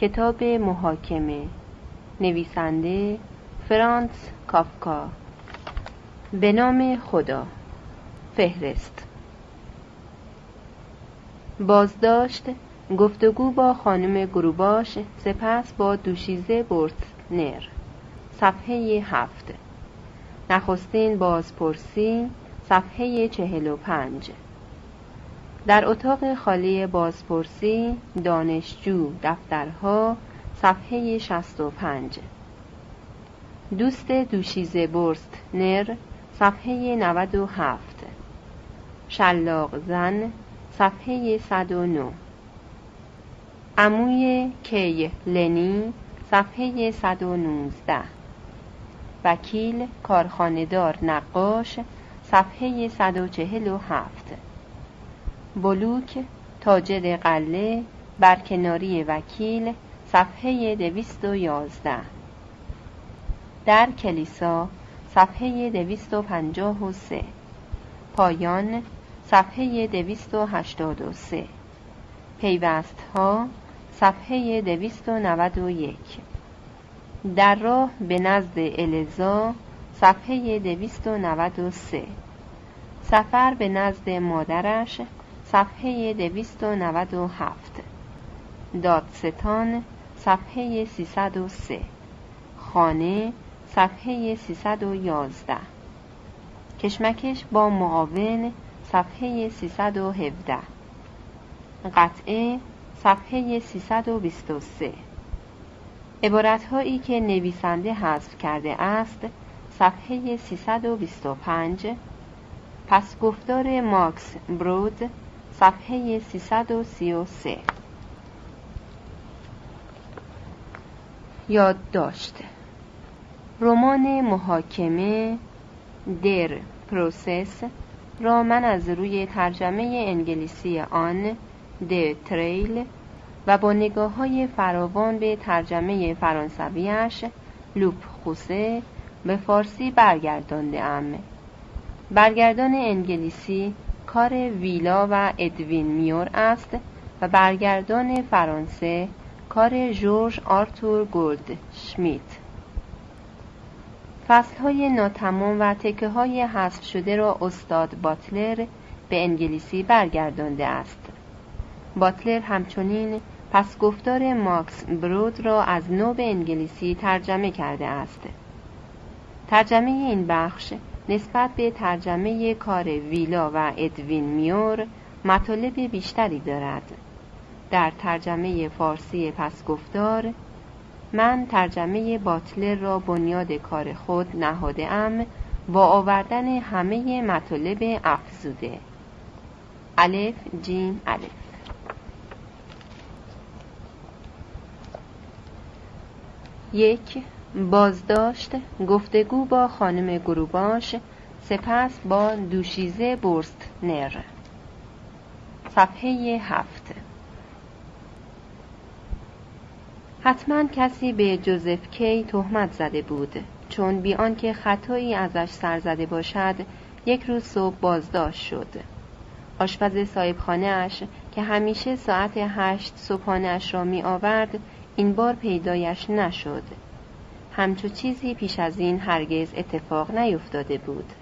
کتاب محاکمه. نویسنده فرانس کافکا. به نام خدا. فهرست. بازداشت گفتگو با خانم گروباش سپس با دوشیزه نر صفحه هفت. نخستین بازپرسی صفحه چهل و پنج. در اتاق خالی بازپرسی دانشجو دفترها صفحه 65 دوست دوشیزه برست نر صفحه 97 شلاق زن صفحه 109 عموی کی لنی صفحه 119 وکیل کارخانهدار نقاش صفحه 147 بلوک تاجر قله برکناری وکیل صفحه دویست و یازده. در کلیسا صفحه دویست و پنجاه و سه. پایان صفحه دویست و هشتاد و سه. پیوست ها صفحه دویست و نود و یک. در راه به نزد الزا صفحه دویست و نود و سه. سفر به نزد مادرش صفحه دویست و نود و هفت. دادستان صفحه سیصد و سه. خانه صفحه سیصد و یازده. کشمکش با معاون صفحه سیصد و هفده. قطعه صفحه سیصد و بیست و سه. عبارت هایی که نویسنده حذف کرده است صفحه 325 پس گفتار ماکس برود صفحه 333 یادداشت رمان محاکمه Der Prozess را من از روی ترجمه انگلیسی آن د تریل و با نگاه های فراوان به ترجمه فرانسویش لوپ خوسه به فارسی برگردانده ام. برگردان انگلیسی کار ویلا و ادوین میور است و برگردان فرانسه کار جورج آرتور گولد شمیت. فصل های ناتمام و تکه های حذف شده را استاد باتلر به انگلیسی برگردانده است. باتلر همچنین پس گفتار ماکس برود را از نو به انگلیسی ترجمه کرده است. ترجمه این بخش نسبت به ترجمه کار ویلا و ادوین میور مطالب بیشتری دارد. در ترجمه فارسی پس گفتار من ترجمه باتلر را بنیاد کار خود نهاده ام با آوردن همه مطالب افزوده. الف جیم الف. یک بازداشت گفتگو با خانم گروباش سپس با دوشیزه برست نر صفحه هفت. حتما کسی به جوزف کی تهمت زده بود چون بی آنکه خطایی ازش سر زده باشد یک روز صبح بازداشت شد. آشپز صاحبخانه اش که همیشه ساعت هشت صبحانه را می آورد این بار پیدایش نشد. همچو چیزی پیش از این هرگز اتفاق نیفتاده بود.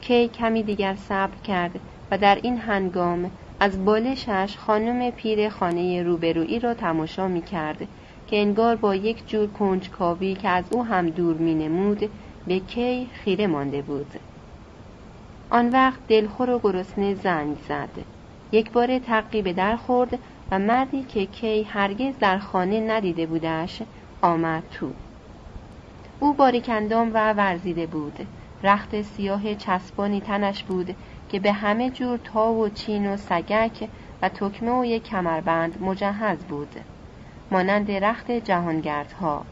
کی کمی دیگر صبر کرد و در این هنگام از بالشش خانم پیر خانه روبرویی را تماشا می کرد که انگار با یک جور کنجکاوی که از او هم دور می نمود به کی خیره مانده بود. آن وقت دلخور و گرسنه زنگ زد. یک بار تقی در خورد و مردی که کی هرگز در خانه ندیده بودش آمد تو او باریکندام و ورزیده بود رخت سیاه چسبانی تنش بود که به همه جور تا و چین و سگک و تکمه و یک کمربند مجهز بود مانند رخت جهانگردها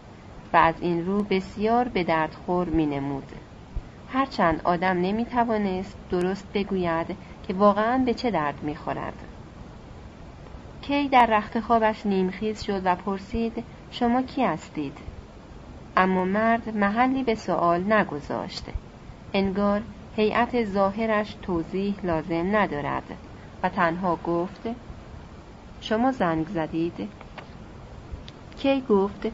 و از این رو بسیار به دردخور می نمود. هرچند آدم نمی توانست درست بگوید که واقعا به چه درد می خورد. کی در رخت خوابش نیمخیز شد و پرسید شما کی هستید؟ اما مرد محلی به سوال نگذاشت انگار هیئت ظاهرش توضیح لازم ندارد و تنها گفت شما زنگ زدید. کی گفت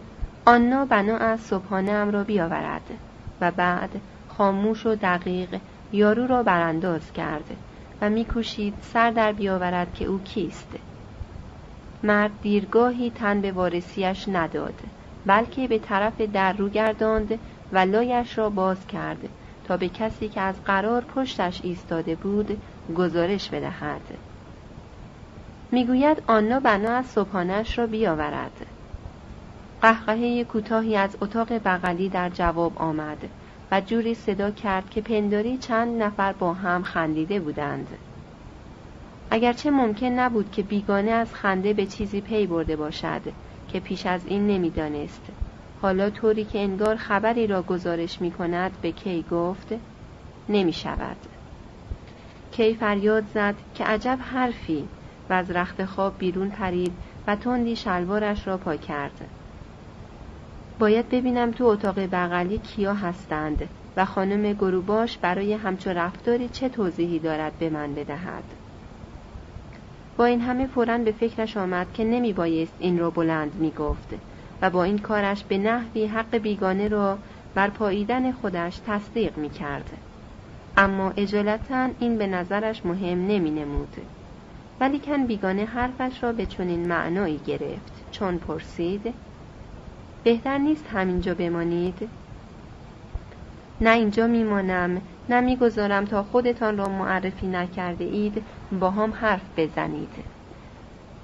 آنا بنا از صبحانه را بیاورد و بعد خاموش و دقیق یارو را برانداز کرد و میکوشید سر در بیاورد که او کیست. مرد دیرگاهی تن به وارثیش نداد بلکه به طرف در رو گرداند و لایش را باز کرد تا به کسی که از قرار پشتش ایستاده بود گزارش بدهد. می‌گوید آنا بنا از صبحانش را بیاورد. قهقهه کوتاهی از اتاق بغلی در جواب آمد و جوری صدا کرد که پنداری چند نفر با هم خندیده بودند. اگرچه ممکن نبود که بیگانه از خنده به چیزی پی برده باشد که پیش از این نمی‌دانست. حالا طوری که انگار خبری را گزارش می کند به کی گفت نمی شود کی فریاد زد که عجب حرفی و از رخت خواب بیرون پرید و تندی شلوارش را پا کرد. باید ببینم تو اتاق بغلی کیا هستند و خانم گروباش برای همچو رفتاری چه توضیحی دارد به من بدهد. با این همه فورا به فکرش آمد که نمی بایست این را بلند می گفت و با این کارش به نحوی حق بیگانه را بر پاییدن خودش تصدیق می کرد. اما اجالتا این به نظرش مهم نمی نمود. ولیکن بیگانه حرفش را به چنین معنایی گرفت چون پرسید بهتر نیست همینجا بمانید؟ نه اینجا میمانم نه می‌گذارم تا خودتان را معرفی نکرده اید با هم حرف بزنید.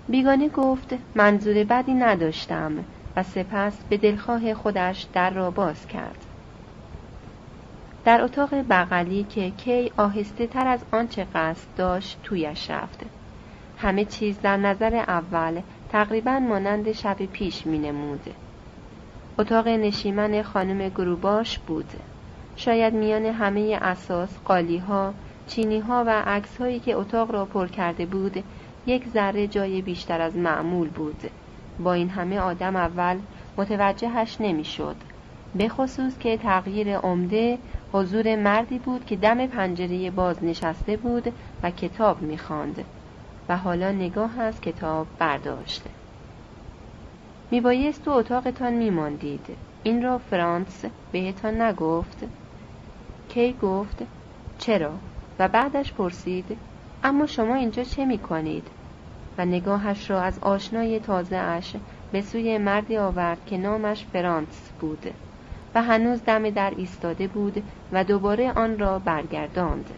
بیگانه گفت منظور بدی نداشتم و سپس به دلخواه خودش در را باز کرد. در اتاق بغلی که کی آهسته تر از آنچه قصد داشت تویش رفت. همه چیز در نظر اول تقریبا مانند شب پیش می نمود. اتاق نشیمن خانم گروباش بود. شاید میان همه اساس قالی ها چینی ها و عکس هایی که اتاق را پر کرده بود یک ذره جای بیشتر از معمول بود. با این همه آدم اول متوجهش نمی‌شد. به خصوص که تغییر عمده حضور مردی بود که دم پنجره باز نشسته بود و کتاب می‌خواند و حالا نگاه از کتاب برداشته میبایست تو اتاقتان میماندید. این را فرانس بهتان نگفت. کی گفت؟ چرا؟ و بعدش پرسید اما شما اینجا چه می‌کنید؟ و نگاهش را از آشنای تازه اش به سوی مردی آورد که نامش فرانس بود و هنوز دم در ایستاده بود و دوباره آن را برگرداند.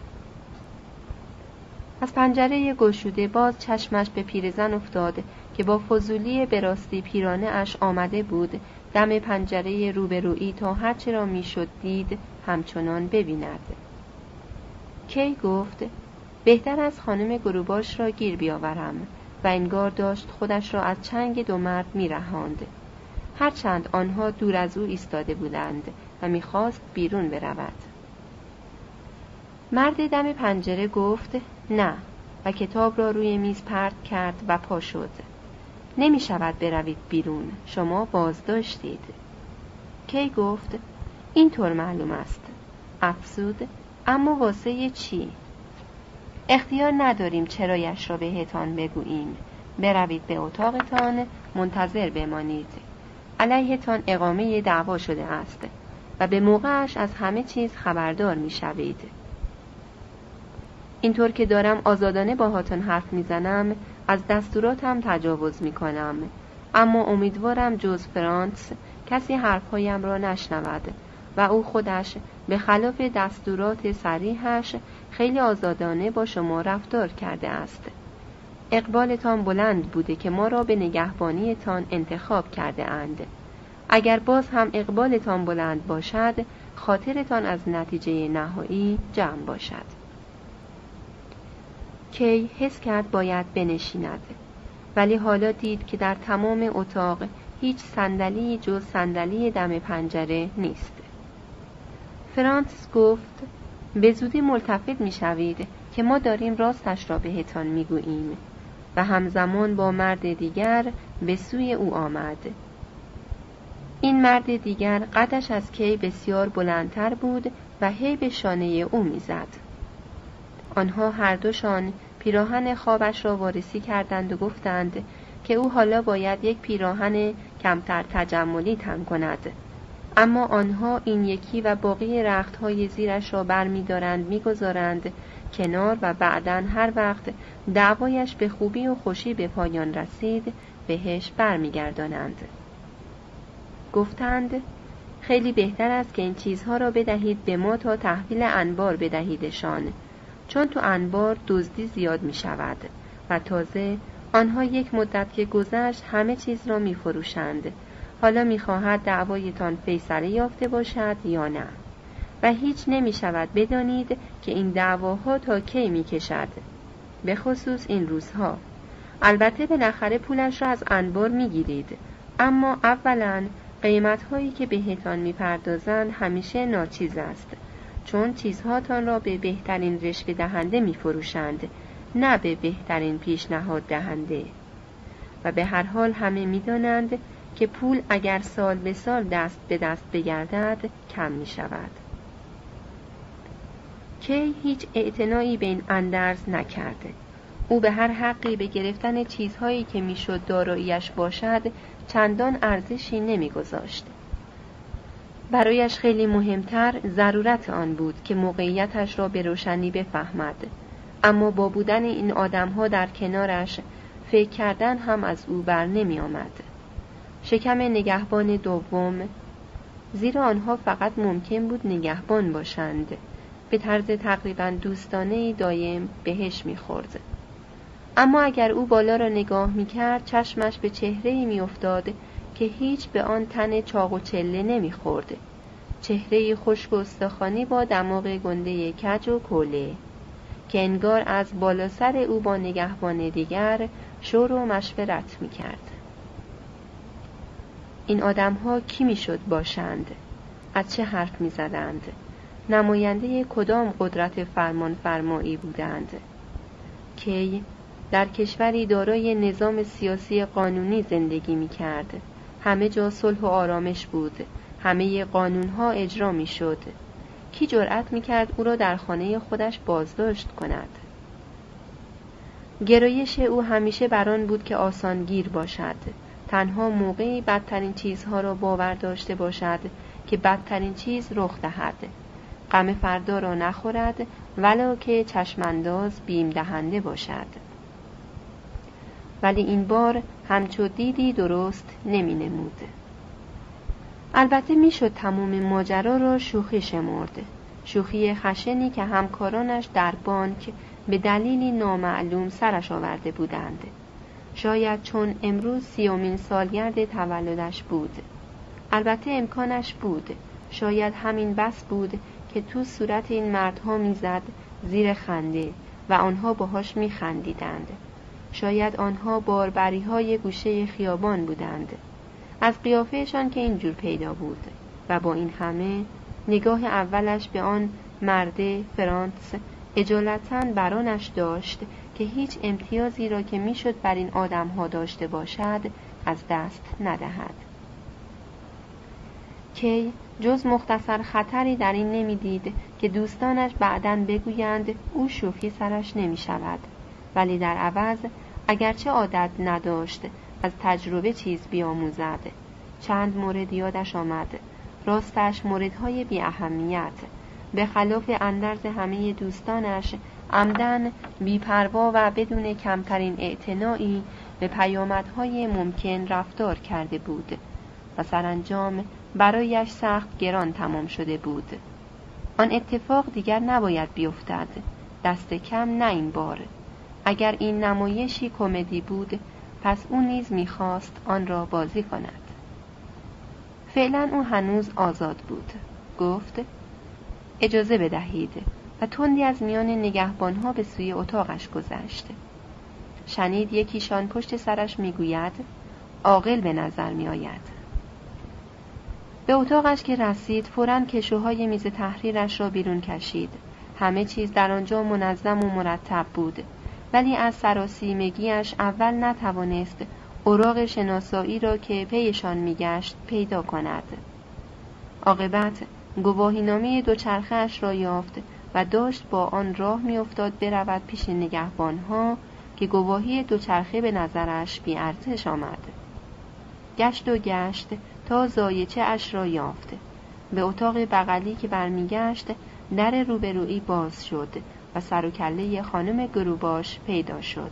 از پنجره گشوده باز چشمش به پیرزن افتاد که با فضولی براستی پیرانه اش آمده بود دم پنجره روبرویی تا هرچه را می‌شد دید همچنان ببیند. کی گفت بهتر از خانم گروباش را گیر بیاورم. و انگار داشت خودش را از چنگ دو مرد میرهاند. هرچند آنها دور از او ایستاده بودند و می‌خواست بیرون برود. مرد دم پنجره گفت نه. و کتاب را روی میز پرت کرد و پا شد. نمی شود بروید بیرون. شما بازداشتید. کی گفت اینطور معلوم است. افسود اما واسه چی؟ اختیار نداریم چرایش را بهتان بگوییم. بروید به اتاقتان منتظر بمانید. علیهتان اقامه دعوا شده است و به موقعش از همه چیز خبردار می‌شوید اینطور که دارم آزادانه با هاتون حرف می‌زنم از دستوراتم تجاوز می‌کنم اما امیدوارم جز فرانس کسی حرفهایم را نشنود. و او خودش به خلاف دستورات سریحش خیلی آزادانه با شما رفتار کرده است. اقبالتان بلند بوده که ما را به نگهبانیتان انتخاب کرده اند. اگر باز هم اقبالتان بلند باشد خاطرتان از نتیجه نهایی جمع باشد. کی حس کرد باید بنشیند ولی حالا دید که در تمام اتاق هیچ صندلی جز صندلی دم پنجره نیست. فرانس گفت به زودی ملتفت می شوید که ما داریم راستش را بهتان می گوییم و همزمان با مرد دیگر به سوی او آمد. این مرد دیگر قدش از کی بسیار بلندتر بود و هی به شانه او می‌زد. آنها هر دوشان پیراهن خوابش را وارسی کردند و گفتند که او حالا باید یک پیراهن کمتر تجملی تن کند. اما آنها این یکی و باقی رختهای زیرش را برمیدارند می‌گذارند کنار و بعدا هر وقت دعوایش به خوبی و خوشی به پایان رسید بهش برمیگردانند. گفتند خیلی بهتر است که این چیزها را بدهید به ما تا تحویل انبار بدهیدشان چون تو انبار دزدی زیاد می شود و تازه آنها یک مدت که گذشت همه چیز را می فروشند حالا می خواهد دعوایتان فیصله یافته باشد یا نه. و هیچ نمی شود بدانید که این دعواها تا کی می کشد به خصوص این روزها. البته بالاخره پولش را از انبار می گیرید اما اولا قیمت هایی که بهتان می‌پردازند همیشه ناچیز است. چون چیزهاتان را به بهترین رشوه دهنده می فروشند نه به بهترین پیشنهاد دهنده. و به هر حال همه می‌دانند که پول اگر سال به سال دست به دست بگردد کم می شود کی هیچ اعتنایی به این اندرز نکرده. او به هر حقی به گرفتن چیزهایی که می‌شد داراییش باشد چندان ارزشی نمیگذاشت. برایش خیلی مهمتر ضرورت آن بود که موقعیتش را به روشنی بفهمد. اما با بودن این آدمها در کنارش فکر کردن هم از او بر نمی آمد. شکم نگهبان دوم. زیرا آنها فقط ممکن بود نگهبان باشند. به طرز تقریبا دوستانه دایم بهش می‌خورد. اما اگر او بالا را نگاه می‌کرد چشمش به چهره میافتاد که هیچ به آن تن چاق و چله نمی‌خورد. چهره خشک و استخوانی با دماغ گنده کج و کوله که انگار از بالا سر او با نگهبان دیگر شور و مشورت می‌کرد. این آدمها کی می‌شد باشند از چه حرف می‌زدند نماینده کدام قدرت فرمان فرمایی بودند کی در کشوری دارای نظام سیاسی قانونی زندگی می کرد. همه جا صلح و آرامش بود. همه قانونها اجرا می شد. کی جرأت می کرد او را در خانه خودش بازداشت کند؟ گرایش او همیشه بران بود که آسانگیر باشد. تنها موقعی بدترین چیزها را باور داشته باشد که بدترین چیز رخ دهد. غم فردا را نخورد ولا که چشمانداز بیم دهنده باشد. ولی این بار همچو دیدی درست نمی نمود. البته می‌شد تمام ماجرا را شوخی شمرد شوخی خشنی که همکارانش در بانک به دلیلی نامعلوم سرش آورده بودند شاید چون امروز سیومین سالگرد تولدش بود. البته امکانش بود. شاید همین بس بود که تو صورت این مردها می‌زد زیر خنده و آنها باهاش میخندیدند. شاید آنها باربری های گوشه خیابان بودند. از قیافهشان که اینجور پیدا بود و با این همه نگاه اولش به آن مرده فرانس اجالتا برانش داشت که هیچ امتیازی را که می‌شد بر این آدمها داشته باشد از دست ندهد. کی جز مختصر خطری در این نمی‌دید که دوستانش بعدا بگویند او شوخی سرش نمی شود ولی در عوض اگرچه عادت نداشت از تجربه چیز بیاموزد. چند مورد یادش آمد. راستش موردهای بی اهمیت به خلاف اندرز همه دوستانش عمدن بیپروا و بدون کمترین اعتنایی به پیامدهای ممکن رفتار کرده بود و سرانجام برایش سخت گران تمام شده بود. آن اتفاق دیگر نباید بیفتد. دست کم نه این بار. اگر این نمایشی کمدی بود پس او نیز می‌خواست آن را بازی کند. فعلا او هنوز آزاد بود. گفت اجازه بدهید و تندی از میان نگهبانها به سوی اتاقش گذشت. شنید یکیشان پشت سرش می‌گوید عاقل به نظر میآید. به اتاقش که رسید فورا کشوهای میز تحریرش را بیرون کشید. همه چیز در آنجا منظم و مرتب بود ولی از سراسیمگیش اول نتوانست اوراق شناسایی را که پیشان میگشت پیدا کند. عاقبت گواهینامه دوچرخهاش را یافت و داشت با آن راه میافتاد برود پیش نگهبانها که گواهی دوچرخه به نظرش بیارزش آمد. گشت و گشت تا زایچه اش را یافت. به اتاق بغلی که برمیگشت در روبرویی باز شد و سر و کله خانم گروباش پیدا شد.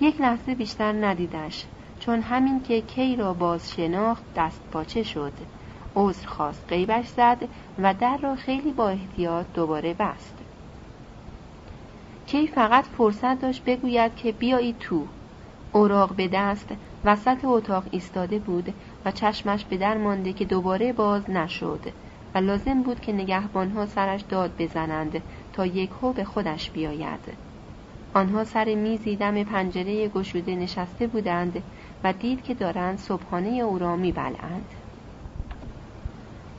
یک لحظه بیشتر ندیدش چون همین که کی را باز شناخت دست پاچه شد. عذر خواست قیبش زد و در را خیلی با احتیاط دوباره بست. کی فقط فرصت داشت بگوید که بیایی تو. اوراق به دست وسط اتاق ایستاده بود و چشمش به در مانده که دوباره باز نشد و لازم بود که نگهبانها سرش داد بزنند تا یک هو به خودش بیاید. آنها سر میزی دم پنجره گشوده نشسته بودند و دید که دارند صبحانه او را میبلند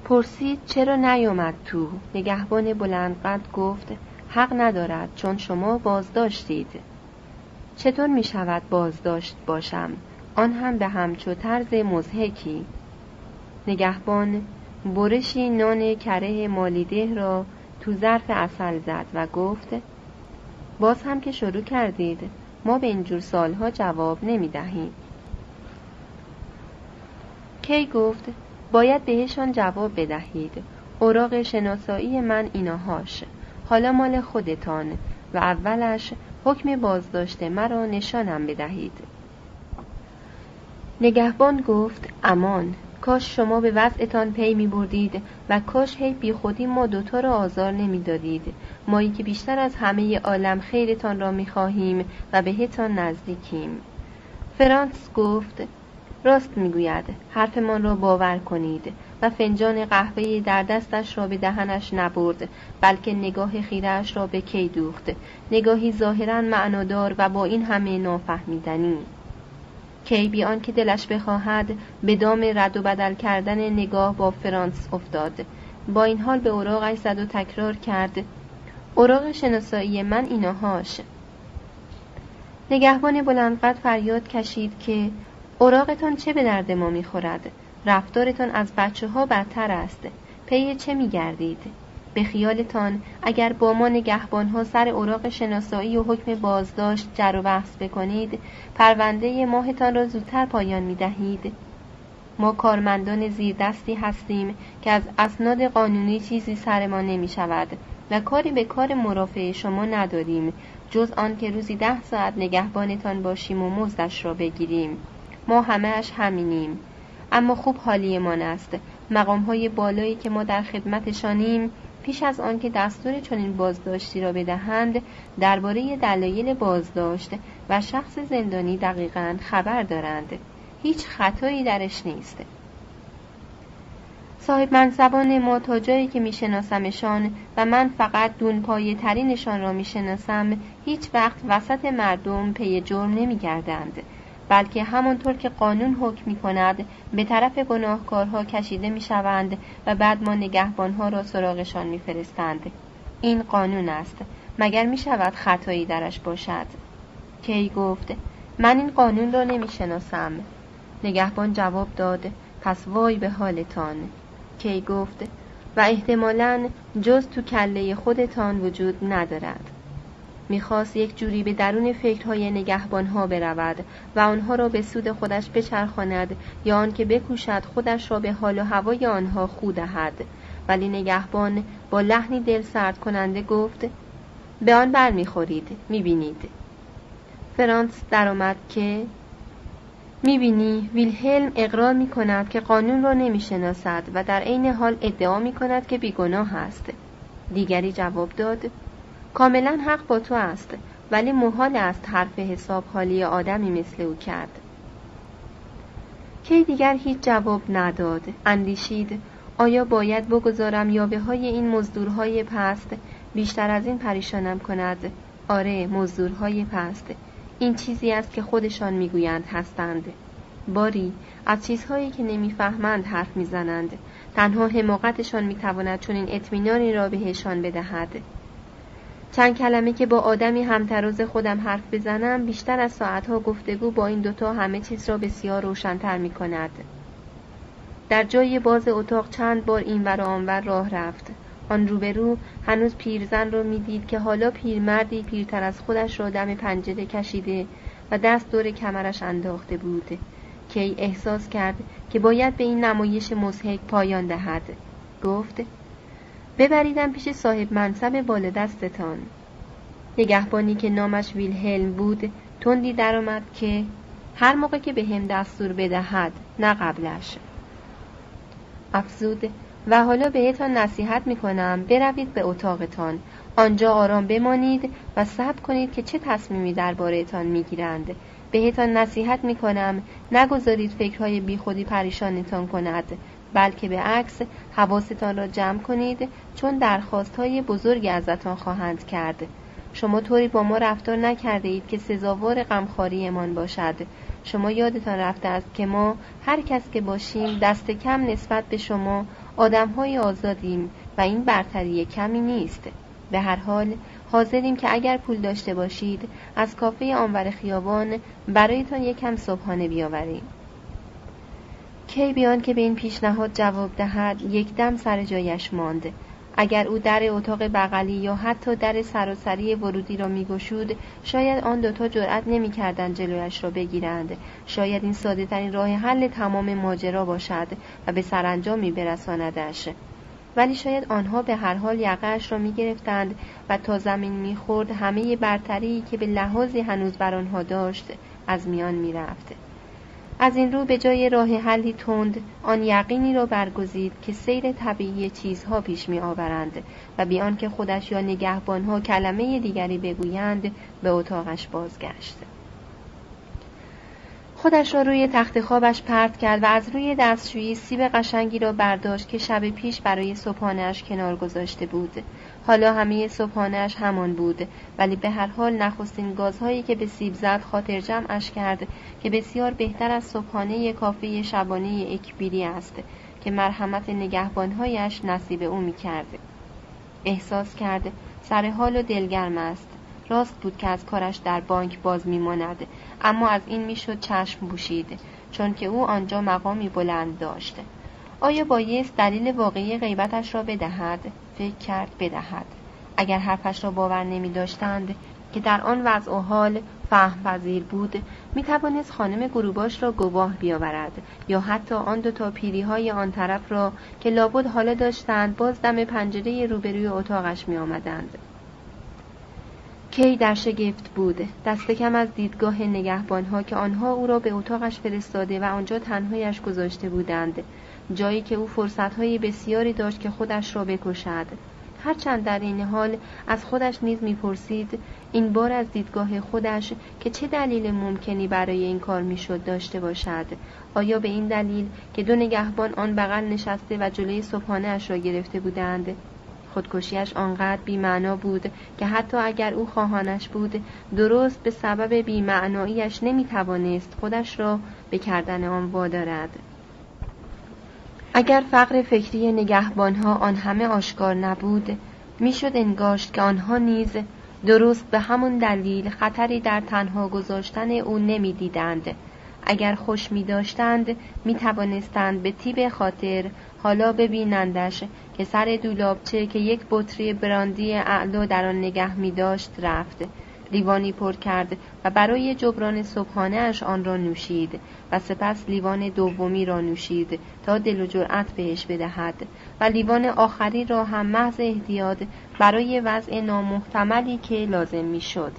پرسید چرا نیامد تو؟ نگهبان بلندقد گفت حق ندارد چون شما بازداشتید. چطور می شود بازداشت باشم؟ آن هم به همچو طرز مزهکی نگهبان برشی نان کره مالیده را تو ظرف اصل زد و گفت باز هم که شروع کردید ما به اینجور سالها جواب نمی دهیم کی گفت باید بهشان جواب بدهید. اوراق شناسایی من ایناهاش. حالا مال خودتان و اولش حکم بازداشت مرا نشانم بدهید. نگهبان گفت امان کاش شما به وضعتان پی می بردید و کاش هی بی خودی ما دوتا را آزار نمی دادید مایی که بیشتر از همه عالم خیرتان را می خواهیم و بهتان نزدیکیم. فرانس گفت راست می‌گوید حرفمان را باور کنید و فنجان قهوه در دستش را به دهنش نبرد بلکه نگاه خیرش را به کی دوخت. نگاهی ظاهرا معنادار و با این همه نافهمیدنی. کی بیان که دلش بخواهد به دام رد و بدل کردن نگاه با فرانس افتاد. با این حال به اوراقش زد و تکرار کرد اوراق شناسایی من ایناهاش. نگهبان بلندقد فریاد کشید که اوراقتان چه به درد ما می‌خورد؟ رفتارتان از بچه ها بدتر است. پی چه میگردید؟ به خیالتان اگر با ما نگهبان ها سر اوراق شناسایی و حکم بازداشت جر و بحث بکنید پرونده ماهتان را زودتر پایان می دهید ما کارمندان زیردستی هستیم که از اسناد قانونی چیزی سر ما نمی شود و کاری به کار مرافع شما نداریم جز آن که روزی ده ساعت نگهبانتان باشیم و مزدش را بگیریم. ما همهش همینیم. اما خوب حالیمان است. مقام های بالایی که ما در خدمتشانیم پیش از آنکه دستور چنین بازداشتی را بدهند درباره دلایل بازداشت و شخص زندانی دقیقا خبر دارند. هیچ خطایی درش نیست. صاحب منصبان ما تا جایی که میشناسمشان و من فقط دون پایه ترینشان را می‌شناسم هیچ وقت وسط مردم پی جرم نمیگردند. بلکه همانطور که قانون حکم می کند به طرف گناهکارها کشیده می شوند و بعد ما نگهبانها را سراغشان می فرستند. این قانون است. مگر می شود خطایی درش باشد؟ کی گفت من این قانون را نمی شناسم نگهبان جواب داد پس وای به حالتان. کی گفت و احتمالا جز تو کله خودتان وجود ندارد. می‌خواست یک جوری به درون فکرهای نگهبانها برود و آنها را به سود خودش بچرخاند یا آنکه بکوشد خودش را به حال و هوای آنها خو دهد. ولی نگهبان با لحنی دل سرد کننده گفت به آن بر می‌خورید می‌بینید. فرانس درآمد که می‌بینی ویلهلم اقرار می‌کند که قانون را نمی‌شناسد و در عین حال ادعا می‌کند که بیگناه است. دیگری جواب داد کاملا حق با تو است ولی محال است حرف حساب حالی آدمی مثل او کرد. کی دیگر هیچ جواب نداد. اندیشید آیا باید بگذارم یابه های این مزدورهای پست بیشتر از این پریشانم کند؟ آره مزدورهای پست. این چیزی است که خودشان می‌گویند هستند. باری از چیزهایی که نمی‌فهمند حرف می‌زنند. تنها حماقتشان می‌تواند چون این اطمینانی را بهشان بدهد. چند کلمه که با آدمی همتراز خودم حرف بزنم بیشتر از ساعتها گفتگو با این دوتا همه چیز را بسیار روشنتر می کند. در جای باز اتاق چند بار این ور آنور راه رفت. آن روبرو هنوز پیرزن را می‌دید که حالا پیرمردی پیرتر از خودش را دم پنجره کشیده و دست دور کمرش انداخته بود. کی احساس کرد که باید به این نمایش مزهک پایان دهد گفت ببریدم پیش صاحب منصب بالادستتان نگهبانی که نامش ویلهلم بود تندی درآمد که هر موقع که به هم دستور بدهد نه قبلش. افزود و حالا بهتان نصیحت می کنم بروید به اتاقتان. آنجا آرام بمانید و صبر کنید که چه تصمیمی دربارهتان می‌گیرند. بهتان نصیحت می کنم نگذارید فکرهای بیخودی پریشانتان کند بلکه به عکس حواستان را جمع کنید چون درخواست های بزرگی ازتان خواهند کرد. شما طوری با ما رفتار نکرده اید که سزاوار غمخواریمان باشد. شما یادتان رفته است که ما هر کس که باشیم دست کم نسبت به شما آدم های آزادیم و این برتری کمی نیست. به هر حال حاضریم که اگر پول داشته باشید از کافه آنور خیابان برایتان یکم صبحانه بیاوریم. کی بیان که به این پیشنهاد جواب دهد یک دم سر جایش ماند. اگر او در اتاق بغلی یا حتی در سراسری ورودی را میگشود شاید آن دوتا جرأت نمی‌کردند جلویش را بگیرند. شاید این ساده ترین راه حل تمام ماجرا باشد و به سرانجامی برساندش. ولی شاید آنها به هر حال یقهاش را می‌گرفتند و تا زمین می‌خورد همه برتری که به لحاظی هنوز بر آنها داشت از میان می‌رفت. از این رو به جای راه حلی تند آن یقینی را برگزید که سیر طبیعی چیزها پیش می آورند و بیان که خودش یا نگهبانها کلمه دیگری بگویند به اتاقش بازگشت. خودش را روی تخت خوابش پرت کرد و از روی دستشویی سیب قشنگی را برداشت که شب پیش برای صبحانهاش کنار گذاشته بود. حالا همه صبحانهاش همان بود. ولی به هر حال نخستین گازهایی که به سیب زد خاطر جمعش کرد که بسیار بهتر از صبحانه کافه شبانه اکبیری است که مرحمت نگهبانهایش نصیب او می‌کرد. احساس کرد سر حال و دلگرم است. راست بود که از کارش در بانک باز میماند. اما از این می‌شد چشم بوشید چون که او آنجا مقامی بلند داشت. آیا بایست دلیل واقعی غیبتش را بدهد؟ فکر کرد بدهد. اگر حرفش را باور نمی داشتند که در آن وضع و حال فهم پذیر بود می توانست خانم گروباش را گواه بیاورد یا حتی آن دو تا پیری های آن طرف را که لابد حالا داشتند باز دم پنجره روبروی اتاقش می آمدند. کی در شگفت بود؟ دست کم از دیدگاه نگهبانها که آنها او را به اتاقش فرستاده و آنجا تنهایش گذاشته بودند. جایی که او فرصتهای بسیاری داشت که خودش را بکشد. هرچند در این حال از خودش نیز می‌پرسید این بار از دیدگاه خودش که چه دلیل ممکنی برای این کار می‌شد داشته باشد؟ آیا به این دلیل که دو نگهبان آن بغل نشسته و جلوی صبحانه اش را گرفته بودند خودکشیش آنقدر بیمعنا بود که حتی اگر او خواهانش بود درست به سبب بیمعناییش نمی‌توانست خودش را به کردن آن وادارد؟ اگر فقر فکری نگهبانها آن همه آشکار نبود می‌شد انگاشت که آنها نیز درست به همون دلیل خطری در تنها گذاشتن او نمی‌دیدند. اگر خوش می داشتند می توانستند به تیب خاطر حالا ببینندش که سر دولابچه که یک بطری براندی اعلا در آن نگه می داشت رفت. لیوانی پر کرد و برای جبران صبحانه اش آن را نوشید و سپس لیوان دومی را نوشید تا دل و جرأت بهش بدهد و لیوان آخری را هم محض احتیاط برای وضع نامحتملی که لازم می‌شد.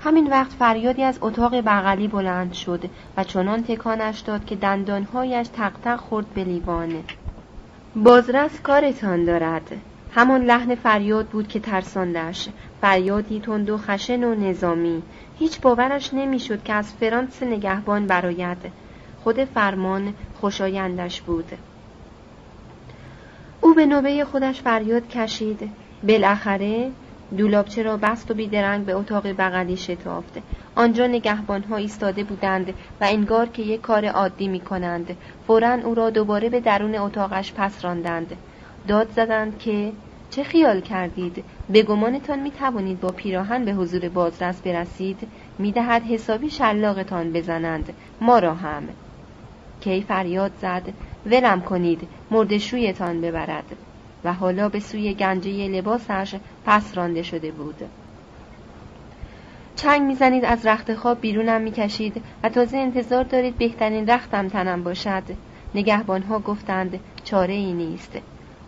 همین وقت فریادی از اتاق بغلی بلند شد و چنان تکانش داد که دندانهایش تق خورد به لیوان. بازرس کارتان دارد. همان لحن فریاد بود که ترساندش. فریادی تند و خشن و نظامی. هیچ باورش نمی‌شد که از فرانس نگهبان براید خود فرمان خوشایندش بود. او به نوبه خودش فریاد کشید. بالاخره دولابچه را بست و بیدرنگ به اتاق بغلی شتافت. آنجا نگهبانها ایستاده بودند و انگار که یک کار عادی می کنند فورا او را دوباره به درون اتاقش پس راندند. داد زدند که چه خیال کردید؟ به گمانتان می توانید با پیراهن به حضور بازرس برسید؟ می دهد حسابی شلاقتان بزنند. ما را هم. کی فریاد زد؟ ولم کنید. مردشویتان ببرد. و حالا به سوی گنجه لباسش پس رانده شده بود. چنگ می‌زنید از رخت خواب بیرونم می‌کشید و تازه انتظار دارید بهترین رختم تنم باشد. نگهبانها گفتند چاره ای نیست.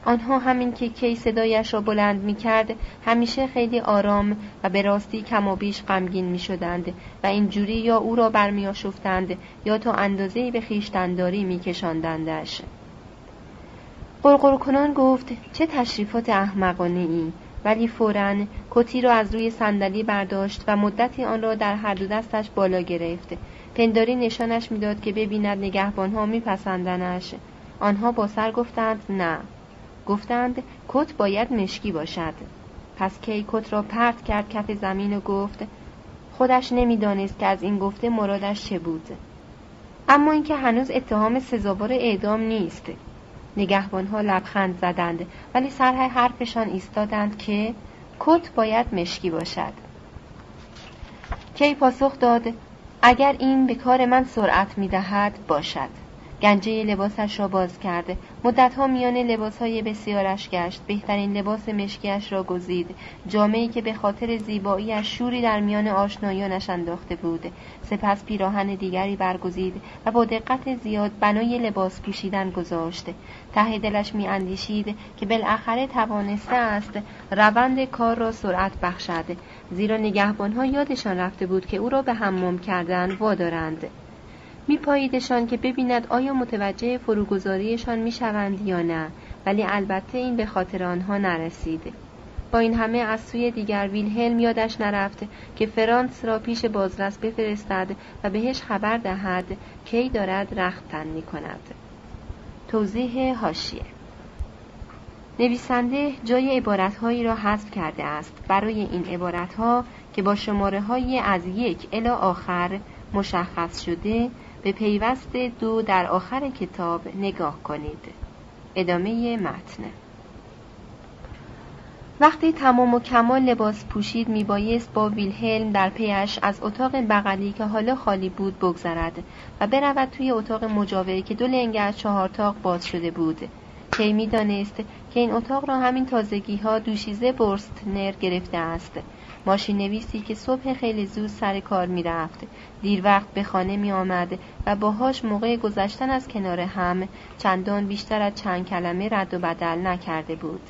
آنها همین که کی صدایش را بلند می کرد همیشه خیلی آرام و به راستی کم و بیش غمگین می شدند و اینجوری یا او را برمی آشفتند یا تا اندازه به خیشتنداری می کشاندندش. کنان گفت چه تشریفات احمقانه ای ولی فورا کتی را از روی صندلی برداشت و مدتی آن را در هر دو دستش بالا گرفت. پنداری نشانش می‌داد که ببیند نگهبانها میپسندنش. آنها با سر گفتند نه. گفتند کت باید مشکی باشد. پس کی کت را پرت کرد کف زمین و گفت خودش نمی‌دانست که از این گفته مرادش چه بود. اما اینکه هنوز اتهام سزاوار اعدام نیست. نگهبانها لبخند زدند ولی سر حرفشان ایستادند که کت باید مشکی باشد. کی پاسخ داد اگر این به کار من سرعت می‌دهد باشد. گنجه لباسش را باز کرده. مدتها میان لباسهای بسیارش گشت. بهترین لباس مشکیش را گزید. جامعی که به خاطر زیباییش شوری در میان آشنایانش انداخته بود. سپس پیراهن دیگری برگزید و با دقت زیاد بنای لباس پوشیدن گذاشت. ته دلش میاندیشید که بالاخره توانسته است روند کار را سرعت بخشد. زیرا نگهبانها یادشان رفته بود که او را به حمام کردن وادارند. میپاییدشان که ببیند آیا متوجه فروگذاریشان می‌شوند یا نه ولی البته این به خاطر آنها نرسید با این همه از سوی دیگر ویلهلم یادش نرفت که فرانس را پیش بازرس بفرستد و بهش خبر دهد کی دارد رخت تن می کند. توضیح هاشیه نویسنده جای عبارتهایی را حذف کرده است برای این عبارتها که با شماره های از یک الی آخر مشخص شده به پیوست دو در آخر کتاب نگاه کنید. ادامه متن. وقتی تمام و کمال لباس پوشید میبایست با ویلهلم در پیش از اتاق بغلی که حالا خالی بود بگذرد و برود توی اتاق مجاور که دو لنگ از چهار تاق باز شده بود. کی می‌دانست که این اتاق را همین تازگی ها دوشیزه برستنر گرفته است. ماشین نویسی که صبح خیلی زود سر کار می رفت. دیر وقت به خانه می آمد و باهاش موقع گذشتن از کنار هم چندان بیشتر از چند کلمه رد و بدل نکرده بود.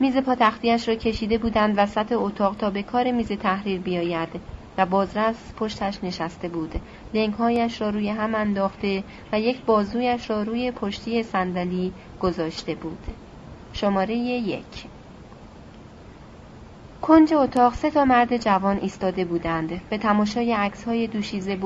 میز پاتختیش را کشیده بودند وسط اتاق تا به کار میز تحریر بیاید و بازرس پشتش نشسته بود لنگهایش را روی هم انداخته و یک بازویش را روی پشتی صندلی گذاشته بود شماره یک کنج اتاق سه تا مرد جوان ایستاده بودند. به تماشای عکس های دوشیزه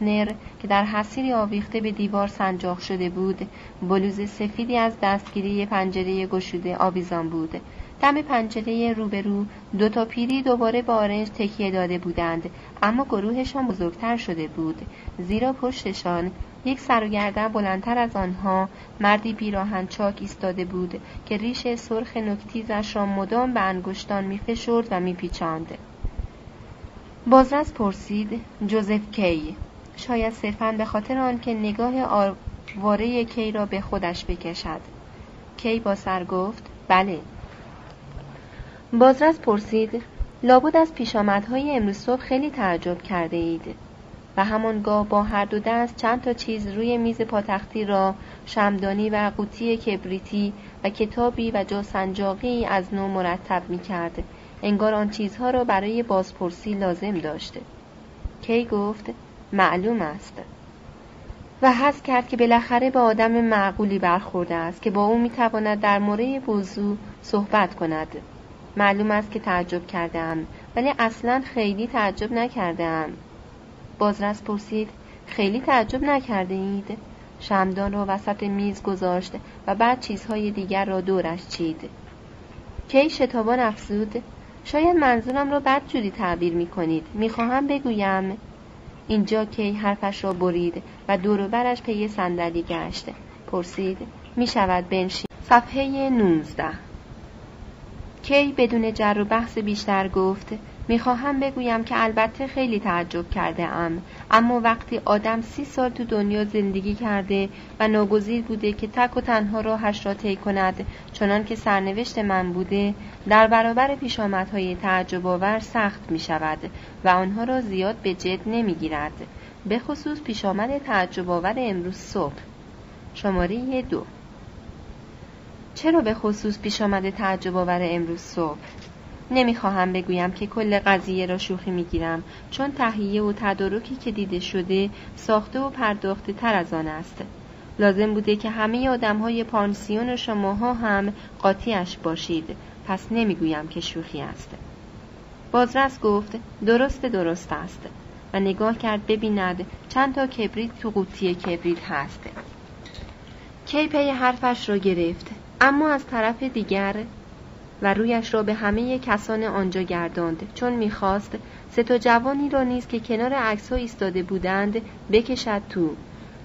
نر که در حسیری آویخته به دیوار سنجاق شده بود بلوز سفیدی از دستگیری پنجره گشوده آویزان بود. دم پنجره روبرو دو تا پیری دوباره با آرنج تکیه داده بودند اما گروهشان بزرگتر شده بود. زیرا پشتشان یک سر و گردن بلندتر از آنها مردی بیراهن چاک ایستاده بود که ریش سرخ نکتیزش را مدام به انگشتان میفشرد و میپیچاند. بازرس پرسید جوزف کی؟ شاید صرفا به خاطر آنکه نگاه آواره کی را به خودش بکشد. کی با سر گفت؟ بله. بازرس پرسید لابد از پیشامدهای امروز صبح خیلی تعجب کرده اید و همانگاه با هر دو دست چند تا چیز روی میز پاتختی را شمدانی و قوطی کبریتی و کتابی و جاسنجاقی از نو مرتب می کرد. انگار آن چیزها را برای بازپرسی لازم داشته. کی گفت معلوم است. و حس کرد که بالاخره به آدم معقولی برخورده است که با او می‌تواند در مورد موضوع صحبت کند. معلوم است که تعجب کردم ولی اصلا خیلی تعجب نکردم. بازرس پرسید خیلی تعجب نکرده اید؟ شمدان را وسط میز گذاشت و بعد چیزهای دیگر را دورش چید. کی شتابان افزود؟ شاید منظورم را بد جوری تعبیر می کنید. می خواهم بگویم. اینجا کی حرفش را برید و دوروبرش پی صندلی گشت. پرسید می شود بنشین؟ صفحه 19 کی بدون جر و بحث بیشتر گفت می‌خواهم بگویم که البته خیلی تعجب کرده ام اما وقتی آدم سی سال تو دنیا زندگی کرده و ناگزیر بوده که تک و تنها راهش را طی کند چنان که سرنوشت من بوده در برابر پیشامدهای تعجب آور سخت می شود و آنها را زیاد به جد نمی گیرد به خصوص پیشامد تعجب آور امروز صبح. شماره دو. چرا به خصوص پیش تعجب آور امروز صبح؟ نمی‌خواهم بگویم که کل قضیه را شوخی می‌گیرم چون تهیه و تدارکی که دیده شده ساخته و پرداخته تر از آن است. لازم بوده که همه آدم های پانسیون شماها هم قاطیش باشید. پس نمی‌گویم که شوخی است. بازرس گفت درست درست است. و نگاه کرد ببیند چند تا کبریت تو قوطی کبریت هست. کی پی حرفش را گرفت؟ اما از طرف دیگر و رویش را به همه کسان آنجا گرداند چون می‌خواست سه تا جوانی را نیز که کنار عکس ها ایستاده بودند بکشد تو.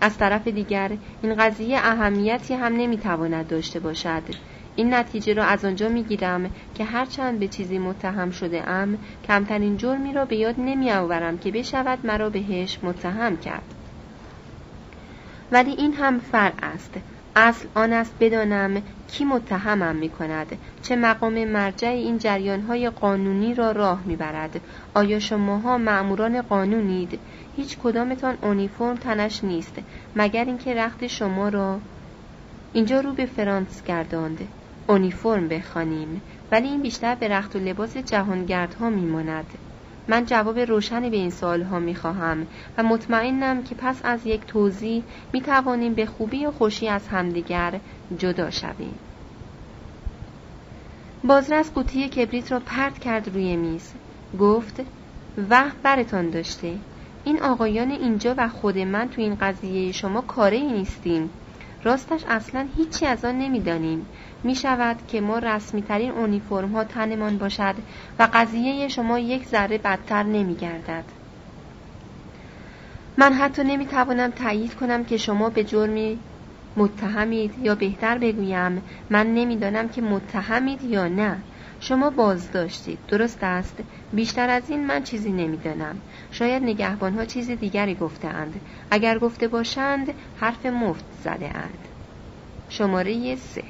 از طرف دیگر این قضیه اهمیتی هم نمی‌تواند داشته باشد. این نتیجه را از آنجا می‌گیرم که هرچند به چیزی متهم شده ام کمترین جرمی را به یاد نمیآورم که بشود مرا بهش متهم کرد. ولی این هم فرع است. اصل آن است بدانم کی متهمم می کند چه مقام مرجع این جریان های قانونی را راه می برد آیا شماها معموران قانونید؟ هیچ کدامتان اونیفرم تنش نیست مگر اینکه رخت شما را اینجا رو به فرانس گرداند. اونیفرم بخوانیم. ولی این بیشتر به رخت و لباس جهانگردها میماند. من جواب روشنی به این سوال ها می خواهم و مطمئنم که پس از یک توضیح می توانیم به خوبی و خوشی از همدیگر جدا شویم. بازرس قوطی کبریت را پرت کرد روی میز. گفت وح برتان داشته. این آقایان اینجا و خود من تو این قضیه شما کاره نیستیم. راستش اصلا هیچی از آن نمی‌دانیم می شود که ما رسمی ترین اونیفرم ها تنمان باشد و قضیه شما یک ذره بدتر نمی گردد. من حتی نمی توانم تایید کنم که شما به جرمی متهمید یا بهتر بگویم من نمی‌دانم که متهمید یا نه. شما باز داشتید درست است. بیشتر از این من چیزی نمی‌دانم. شاید نگهبان ها چیز دیگری گفتهاند. اگر گفته باشند حرف مفت زده اند شماره سه.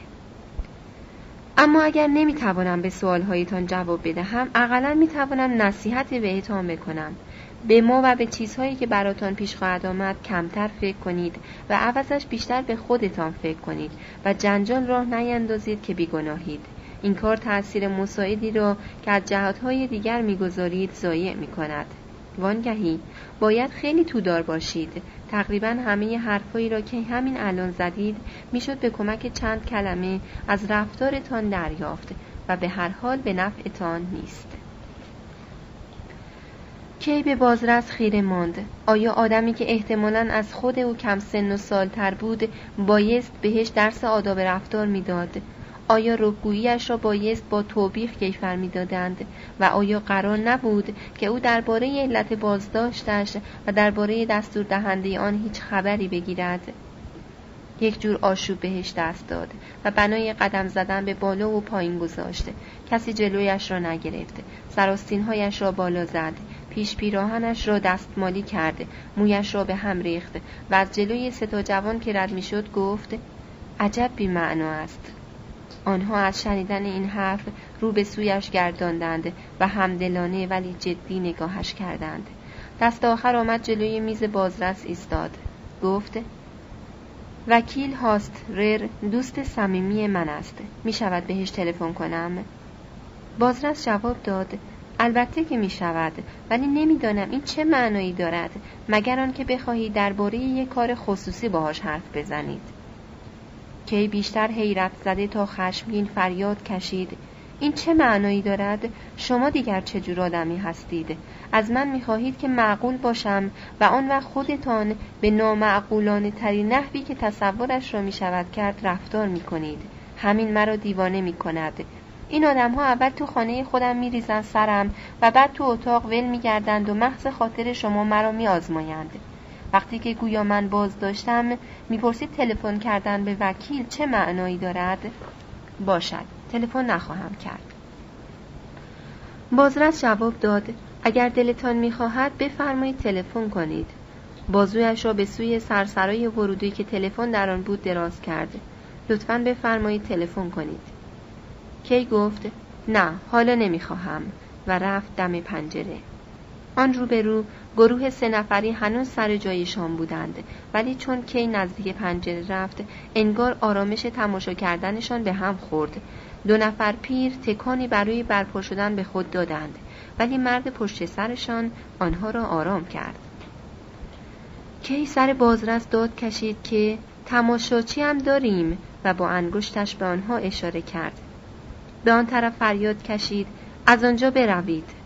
اما اگر نمی‌توانم به سوالهایتان جواب بدهم اقلا می‌توانم نصیحتی بهتان بکنم به ما و به چیزهایی که براتان پیش خواهد آمد کمتر فکر کنید و عوضش بیشتر به خودتان فکر کنید و جنجال راه نیندازید که بیگناهید این کار تأثیر مساعدی را که از جهاتهای دیگر می‌گذارید ضایع می کند. وانگهی باید خیلی تودار باشید. تقریبا همه حرفهایی را که همین الان زدید می‌شد به کمک چند کلمه از رفتارتان دریافت و به هر حال به نفعتان نیست. کی به بازرس خیره ماند؟ آیا آدمی که احتمالا از خود او کم سن و سالتر بود بایست بهش درس آداب رفتار می‌داد؟ آیا رکگوییش را بایست با توبیخ کیفر می‌دادند؟ و آیا قرار نبود که او درباره علت بازداشتش و درباره دستور دهنده آن هیچ خبری بگیرد؟ یک جور آشوب بهش دست داد و بنای قدم زدن به بالا و پایین گذاشته کسی جلویش را نگرفت. سراستینهایش را بالا زد. پیش پیراهنش را دستمالی کرد. مویش را به هم ریخت و از جلوی ستا جوان که رد می‌شد گفت عجب بی معنا است. آنها از شنیدن این حرف رو به سویش گرداندند و همدلانه ولی جدی نگاهش کردند. دست آخر آمد جلوی میز بازرس ایستاد. گفت وکیل هاست رر دوست صمیمی من است. می شود بهش تلفن کنم. بازرس جواب داد البته که می شود ولی نمی‌دانم این چه معنایی دارد مگر آنکه بخواهی درباره یک کار خصوصی باهاش حرف بزنید. کی بیشتر حیرت زده تا خشمگین فریاد کشید. این چه معنایی دارد؟ شما دیگر چه جور آدمی هستید؟ از من می‌خواهید که معقول باشم و آن وقت خودتان به نامعقولانه ترین نحوی که تصورش را می‌شود کرد رفتار می‌کنید. همین مرا دیوانه می‌کند. این آدم ها اول تو خانه خودم میریزند سرم و بعد تو اتاق ول میگردند و محض خاطر شما مرا میآزمایند. وقتی که گویا من باز داشتم می‌پرسید تلفن کردن به وکیل چه معنایی دارد؟ باشد. تلفن نخواهم کرد. بازرس جواب داد اگر دلتان می‌خواهد بفرمایید تلفن کنید. بازویش را به سوی سرسرای ورودی که تلفن در آن بود دراز کرد. لطفا بفرمایید تلفن کنید. کی گفت نه حالا نمی‌خواهم و رفت دم پنجره. آن روبرو گروه سه نفری هنوز سر جایشان بودند. ولی چون کی نزدیک پنجره رفت انگار آرامش تماشا کردنشان به هم خورد. دو نفر پیر تکانی برای برپا شدن به خود دادند. ولی مرد پشت سرشان آنها را آرام کرد. کی سر بازرس داد کشید که تماشاچی هم داریم؟ و با انگشتش به آنها اشاره کرد. به آن طرف فریاد کشید از آنجا بروید.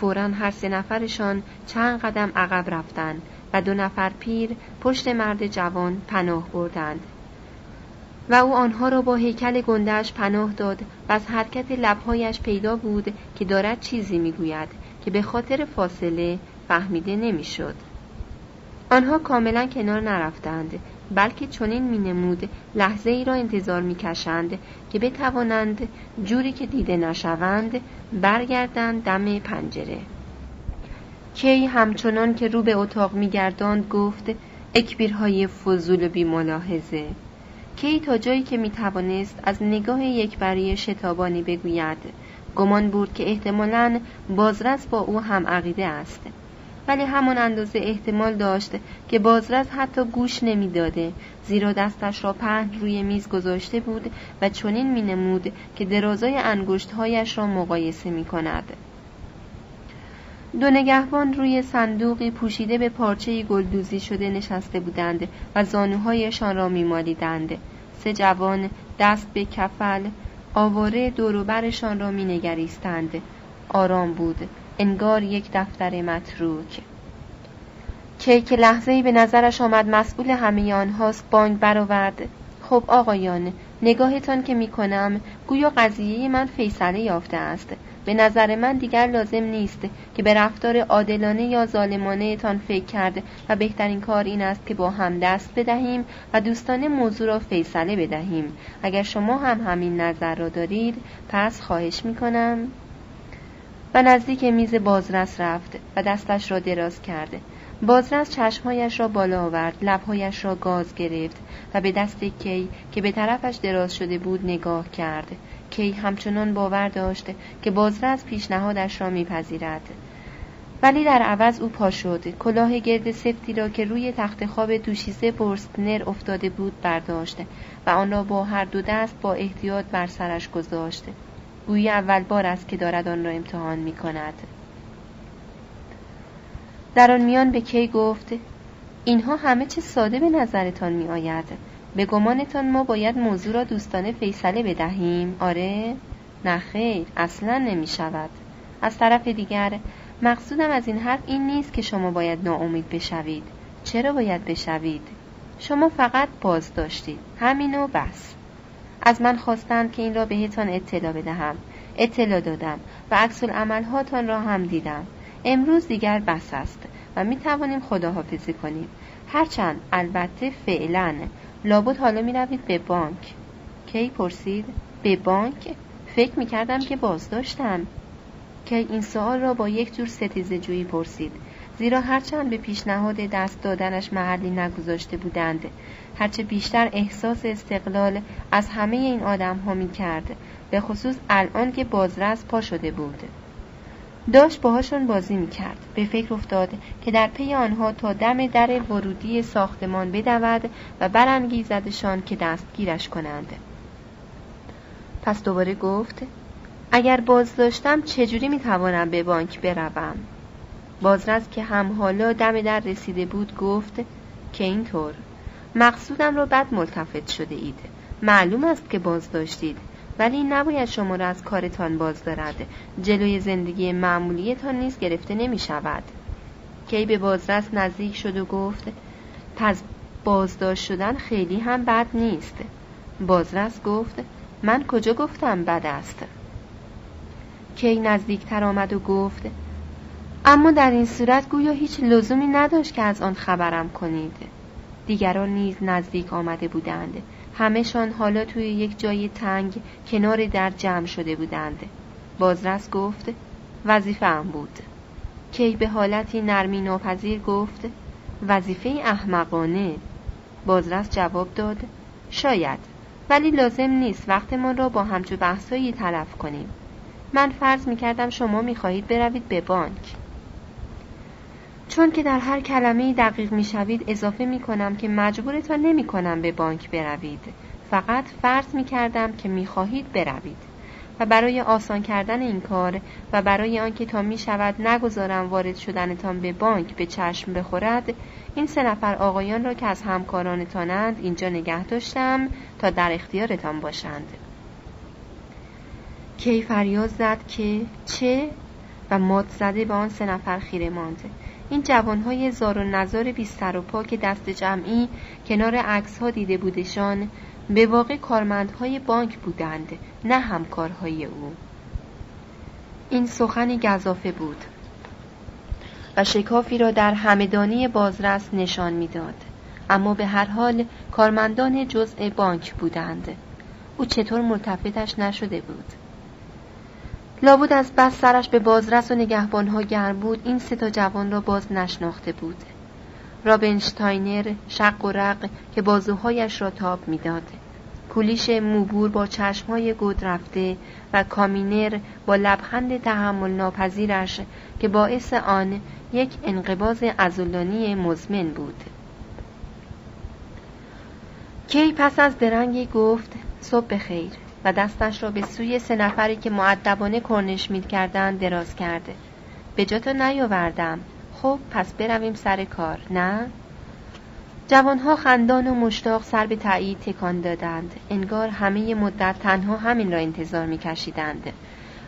فورا هر سه نفرشان چند قدم عقب رفتند و دو نفر پیر پشت مرد جوان پناه بردند و او آنها را با هیکل گندهش پناه داد و از حرکت لبهایش پیدا بود که دارد چیزی می‌گوید که به خاطر فاصله فهمیده نمی‌شد. آنها کاملا کنار نرفتند بلکه چنین مینمود لحظه ای را انتظار می‌کشند که بتوانند جوری که دیده نشوند برگردند دم پنجره. کی همچنان که رو به اتاق میگرداند گفت اکبیرهای فضول و بیملاحظه. کی تا جایی که می‌توانست از نگاه یکبری شتابانی بگوید. گمان بود که احتمالا بازرس با او هم عقیده است. ولی همان اندازه احتمال داشت که بازرس حتی گوش نمی‌داده. زیرا دستش را پهن روی میز گذاشته بود و چنین مینمود که درازای انگشتهایش را مقایسه می کند. دو نگهبان روی صندوقی پوشیده به پارچه گلدوزی شده نشسته بودند و زانوهایشان را میمالیدند. سه جوان دست به کفل آواره دوروبرشان را مینگریستند. آرام بود. انگار یک دفتر متروک. کی که لحظه به نظرش آمد مسئول همه آنهاست بانگ برآورد. خب آقایان نگاهتان که می‌کنم گویا قضیه من فیصله یافته است. به نظر من دیگر لازم نیست که به رفتار عادلانه یا ظالمانه تان فکر کرد و بهترین کار این است که با هم دست بدهیم و دوستان موضوع را فیصله بدهیم. اگر شما هم همین نظر را دارید پس خواهش می‌کنم. و نزدیک میز بازرس رفت و دستش را دراز کرده بازرس چشمهایش را بالا آورد لبهایش را گاز گرفت و به دست کی که به طرفش دراز شده بود نگاه کرد. کی همچنان باور داشت که بازرس پیشنهادش را میپذیرد. ولی در عوض او پا شد. کلاه گرد سفتی را که روی تخت خواب دوشیزه برستنر افتاده بود برداشت و آن را با هر دو دست با احتیاط بر سرش گذاشت. گویی اول بار است که دارد آن را امتحان می کند. در آن میان به کی گفت اینها همه چه ساده به نظرتان می آید. به گمانتان ما باید موضوع را دوستانه فیصله بدهیم. آره؟ نه خیر اصلا نمی شود. از طرف دیگر مقصودم از این حرف این نیست که شما باید ناامید بشوید. چرا باید بشوید؟ شما فقط باز داشتید همین و بس. از من خواستند که این را بهتان اطلاع بدهم اطلاع دادم و عکس عملهاتان را هم دیدم. امروز دیگر بس است و می توانیم خداحافظی کنیم. هرچند البته فعلا. لابد حالا می روید به بانک. کی پرسید؟ به بانک. فکر می کردم که بازداشتم. کی این سوال را با یک جور ستیزه جویی پرسید. زیرا هرچند به پیشنهاد دست دادنش محلی نگذاشته بودند هرچه بیشتر احساس استقلال از همه این آدم ها می کرد به خصوص الان که بازرس پا شده بود. داشت باهاشون بازی می کرد به فکر افتاد که در پی آنها تا دم در ورودی ساختمان بدود و برانگیزدشان که دستگیرش کنند. پس دوباره گفت اگر بازداشتم چجوری می توانم به بانک بروم؟ بازرس که هم حالا دم در رسیده بود گفت که اینطور. مقصودم را بد ملتفت شده اید معلوم است که باز داشتید. ولی نباید شما را از کارتان باز دارد. جلوی زندگی معمولیتان نیز گرفته نمی شود کی به بازرس نزدیک شد و گفت پس بازداشت شدن خیلی هم بد نیست. بازرس گفت من کجا گفتم بد است؟ کی نزدیکتر آمد و گفت اما در این صورت گویا هیچ لزومی نداشت که از آن خبرم کنید. دیگران نیز نزدیک آمده بودند. همهشان حالا توی یک جای تنگ کنار در جمع شده بودند. بازرس گفت وظیفه هم بود. کی به حالتی نرمی ناپذیر گفت وظیفه احمقانه. بازرس جواب داد شاید ولی لازم نیست وقتمان را با همچو بحثایی تلف کنیم. من فرض می کردم شما می خواهید بروید به بانک. چون که در هر کلمه دقیق می شوید اضافه می کنم که مجبورتان نمی کنم به بانک بروید. فقط فرض می کردم که می خواهید بروید. و برای آسان کردن این کار و برای آنکه تا می شود نگذارم وارد شدنتان به بانک به چشم بخورد این سه نفر آقایان را که از همکارانتانند اینجا نگه داشتم تا در اختیارتان باشند. کی فریاد زد که چه؟ و مات زده به آن سه نفر خیره ماند. این جوانهای زار و نزار بی سر و پا که دست جمعی کنار عکس ها دیده بودشان به واقع کارمندهای بانک بودند نه همکارهای او. این سخنی گذافه بود و شکافی را در همدانی بازرس نشان می‌داد. اما به هر حال کارمندان جزء بانک بودند. او چطور ملتفتش نشده بود؟ لابد از بس سرش به بازرس و نگهبانها گرم بود این سه تا جوان را باز نشناخته بود. رابنشتاینر شق و رق که بازوهایش را تاب می‌داد. کولیش موبور با چشمهای گود رفته و کامینر با لبخند تحمل ناپذیرش که باعث آن یک انقباز ازولانی مزمن بود. کی پس از درنگی گفت صبح بخیر. و دستش را به سوی سه نفری که معدبانه کرنش مید کردند دراز کرده. به جا نیاوردم. خب پس برویم سر کار نه؟ جوانها خندان و مشتاق سر به تایید تکان دادند. انگار همه مدت تنها همین را انتظار میکشیدند.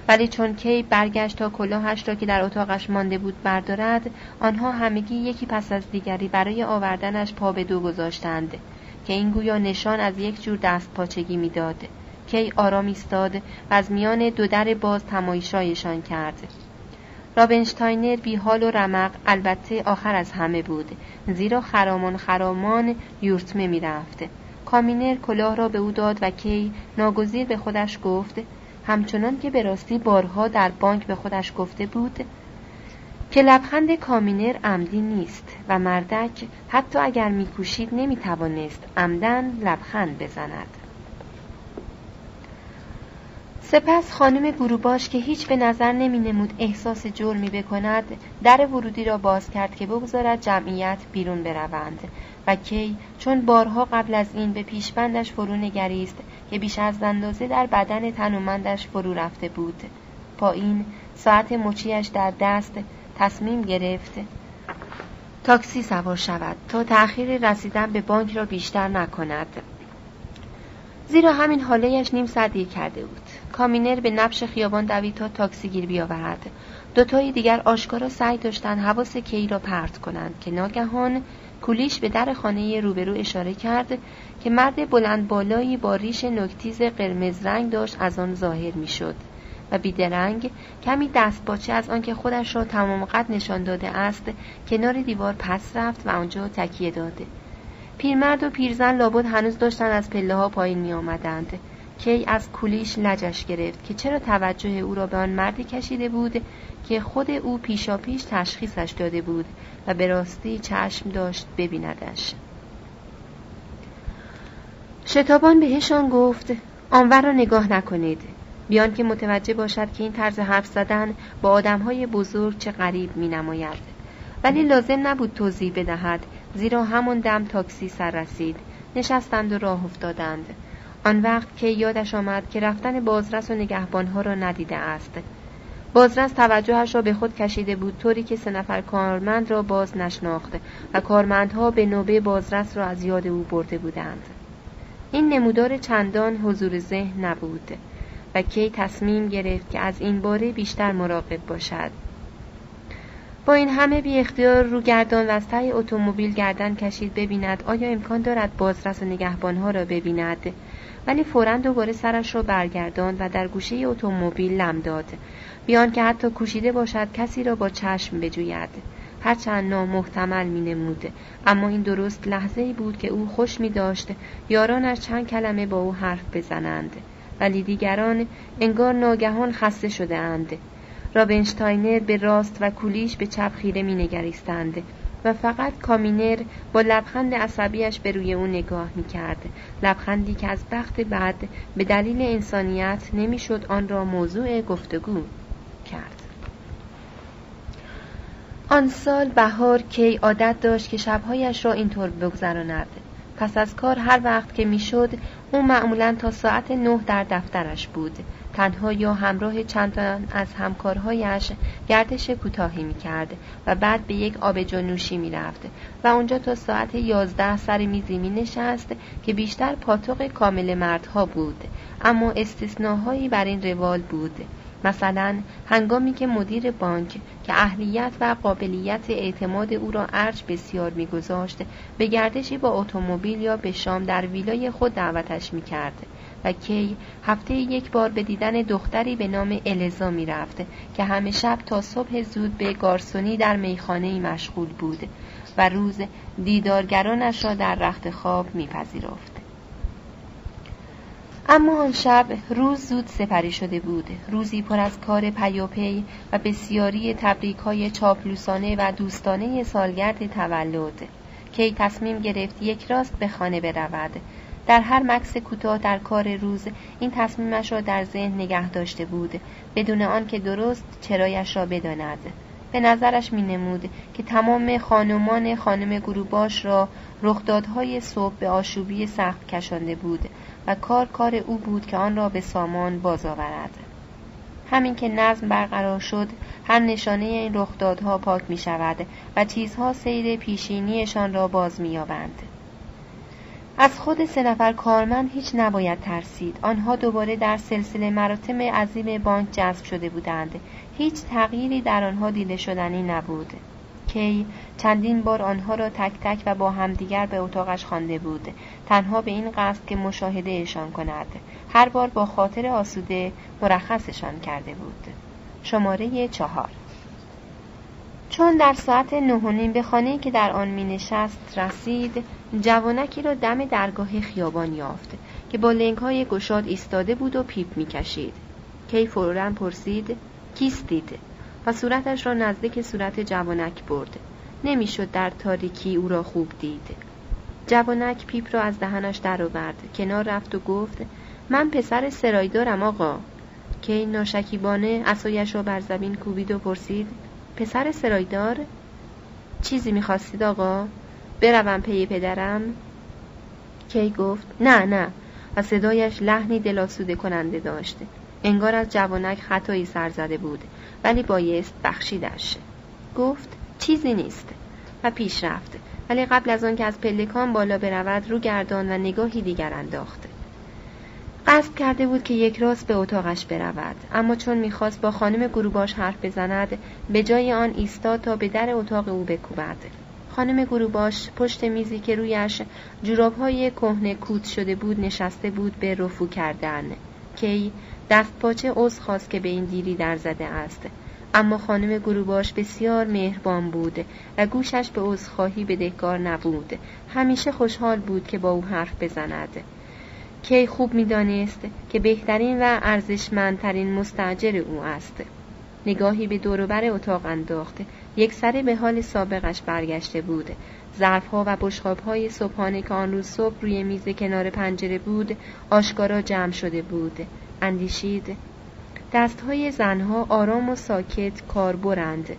ولی چون کی برگشت تا کلاهش را که در اتاقش مانده بود بردارد آنها همگی یکی پس از دیگری برای آوردنش پا به دو گذاشتند که این گویا نشان از یک جور دست پاچگی می‌داد. کی آرام ایستاد و از میان دو در باز تماشایشان کرد. رابنشتاینر بی حال و رمق البته آخر از همه بود زیرا خرامان خرامان یورتمه می‌رفت. کامینر کلاه را به او داد و کی ناگزیر به خودش گفت همچنان که به راستی بارها در بانک به خودش گفته بود که لبخند کامینر عمدی نیست و مردک حتی اگر میکوشید نمی‌توانست عمداً لبخند بزند. سپس خانم گروباش که هیچ به نظر نمی نمود احساس جرمی بکند در ورودی را باز کرد که بگذارد جمعیت بیرون بروند و کی چون بارها قبل از این به پیشبندش فرو نگریست که بیش از اندازه در بدن تنومندش فرو رفته بود. پایین ساعت مچیش در دست تصمیم گرفت تاکسی سوار شود تا تأخیر رسیدن به بانک را بیشتر نکند. زیرا همین حالهش نیم ساعت کرده بود. کامینر به نبش خیابان دوید تا تاکسی گیر بیاورد. دوتای دیگر آشکارا سعی داشتند حواس کی را پرت کنند که ناگهان کولیش به در خانه روبرو اشاره کرد که مرد بلند بالایی با ریش نکتیز قرمز رنگ داشت از آن ظاهر می‌شد و بیدرنگ کمی دست باچه از آنکه خودش را تمام قد نشان داده است کنار دیوار پس رفت و آنجا تکیه داده پیرمرد و پیرزن لابد هنوز داشتن از پله ها پایین می آمدند کی از کولیش لجش گرفت که چرا توجه او را به آن مردی کشیده بود که خود او پیشا پیش تشخیصش داده بود و به راستی چشم داشت ببیندش. شتابان بهشان گفت آنور را نگاه نکنید. بیان که متوجه باشد که این طرز حرف زدن با آدمهای بزرگ چه غریب می نماید ولی لازم نبود توضیح بدهد زیرا همون دم تاکسی سر رسید. نشستند و راه افتادند. آن وقت که یادش آمد که رفتن بازرس و نگهبانها را ندیده است. بازرس توجهش را به خود کشیده بود طوری که سه نفر کارمند را باز نشناخت و کارمندها به نوبه بازرس را از یاد او برده بودند. این نمودار چندان حضور ذهن نبود و کی تصمیم گرفت که از این باره بیشتر مراقب باشد؟ با این همه بی اختیار رو گردان و از اتومبیل گردن کشید ببیند آیا امکان دارد بازرس و نگهبانها را ببیند. ولی فورا دوباره سرش را برگرداند و در گوشه اتومبیل لم داد. بیان که حتی کوشیده باشد کسی را با چشم بجوید. هرچند نامحتمل می نمود اما این درست لحظه بود که او خوش می داشت یارانش چند کلمه با او حرف بزنند. ولی دیگران انگار ناگهان خسته شده اند رابنشتاینر به راست و کولیش به چپ خیره می نگریستند و فقط کامینر با لبخند عصبیش به روی او نگاه می کرد. لبخندی که از بخت بد به دلیل انسانیت نمی‌شد آن را موضوع گفتگو کرد. آن سال بهار کی عادت داشت که شبهایش را اینطور بگذراند پس از کار هر وقت که می‌شد او معمولا تا ساعت نه در دفترش بود تنها یا همراه چندان از همکارهایش گردش کوتاهی می کرد و بعد به یک آبجو نوشی می رفت و اونجا تا ساعت یازده سر میزی می نشست که بیشتر پاتوق کامل مردها بود. اما استثناهایی بر این روال بود. مثلا هنگامی که مدیر بانک که اهلیت و قابلیت اعتماد او را ارج بسیار میگذاشت به گردشی با اتومبیل یا به شام در ویلای خود دعوتش می‌کرد. و کی هفته یک بار به دیدن دختری به نام الزا می‌رفت که همه شب تا صبح زود به گارسونی در میخانه مشغول بود و روز دیدارگرانش را در رخت خواب میپذیرفت. اما آن شب روز زود سپری شده بود. روزی پر از کار پیاپی و بسیاری تبریک های چاپلوسانه و دوستانه سالگرد تولد. کی تصمیم گرفت یک راست به خانه برود. در هر مکس کوتاه در کار روز این تصمیمش را در ذهن نگه داشته بود. بدون آنکه درست چرایش را بداند. به نظرش می نمود که تمام خانمان خانم گروباش را رخدادهای صبح به آشوبی سخت کشانده بود و کار کار او بود که آن را به سامان باز آورد. همین که نظم برقرار شد هر نشانه این رخدادها پاک می شود و چیزها سیر پیشینیشان را باز می یابند. از خود سه نفر کارمند هیچ نباید ترسید. آنها دوباره در سلسله مراتم عظیم بانک جذب شده بودند. هیچ تغییری در آنها دیده شدنی نبود. کی چندین بار آنها را تک تک و با همدیگر به اتاقش خوانده بود. تنها به این قصد که مشاهدهشان کند. هر بار با خاطر آسوده مرخصشان کرده بود. شماره چهار. چون در ساعت نه به خانه که در آن می نشست رسید جوانکی را دم درگاه خیابان یافت که با لنگ های گشاد ایستاده بود و پیپ می کشید. کی فورا پرسید کیستید؟ و صورتش را نزدیک صورت جوانک برد. نمی‌شد در تاریکی او را خوب دید. جوانک پیپ را از دهنش درآورد کنار رفت و گفت من پسر سرایدارم آقا. کی ناشکیبانه اسایش را بر زمین کوبید و پرسید پسر سرایدار چیزی می‌خواستید آقا؟ بروم پی پدرم. کی گفت؟ نه نه. و صدایش لحنی دلاسوده کننده داشت. انگار از جوانک خطایی سر زده بود ولی بایست بخشیدش گفت چیزی نیست. و پیش رفت. ولی قبل از آن که از پلکان بالا برود رو گردان و نگاهی دیگر انداخت. قصد کرده بود که یک راست به اتاقش برود. اما چون می‌خواست با خانم گروباش حرف بزند به جای آن ایستاد تا به در اتاق او بکوبد. خانم گروباش پشت میزی که رویش جورابهای کهنه کود شده بود نشسته بود به رفو کردن. کی دست پاچه عذر خواست که به این دیری در زده است. اما خانم گروباش بسیار مهربان بود و گوشش به عذرخواهی بدهکار نبود. همیشه خوشحال بود که با او حرف بزند. کی خوب می‌دانست که بهترین و ارزشمندترین مستجر او است. نگاهی به دوروبر اتاق انداخت. یک سره به حال سابقش برگشته بود. ظرفها و های صبحانه که آن روز صبح روی میز کنار پنجره بود آشکارا جمع شده بود. اندیشید دستهای زنها آرام و ساکت کار برند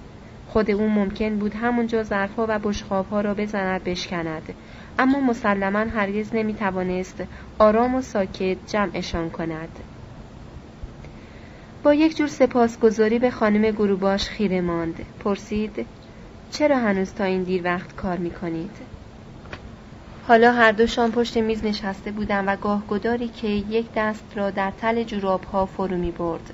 خود او ممکن بود همونجا ظرفها و بشخابها را بزند بشکند. اما مسلما هرگز نمی توانست آرام و ساکت جمعشان کند با یک جور سپاسگزاری به خانم گروباش خیره ماند پرسید چرا هنوز تا این دیر وقت کار می کنید؟ حالا هر دوشان پشت میز نشسته بودم و گاه گداری که یک دست را در تل جوراب ها فرو می برد.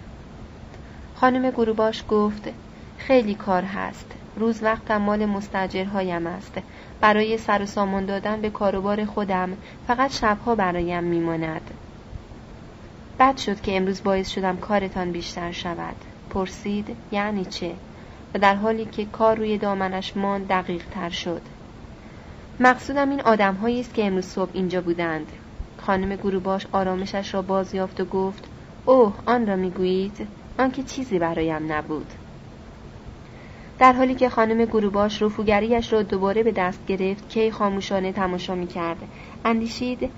خانم گروباش گفت خیلی کار هست. روز وقتم مال مستجرهایم است. برای سر و سامان دادن به کاروبار خودم فقط شبها برایم میماند. بد شد که امروز باعث شدم کارتان بیشتر شود. پرسید یعنی چه؟ و در حالی که کار روی دامنش ماند دقیق تر شد. مقصودم این آدم است که امروز صبح اینجا بودند. خانم گروباش آرامشش را باز یافت و گفت اوه آن را می‌گویید آنکه چیزی برایم نبود در حالی که خانم گروباش رفوگریش را دوباره به دست گرفت کی خاموشانه تماشا می کرد اندیشید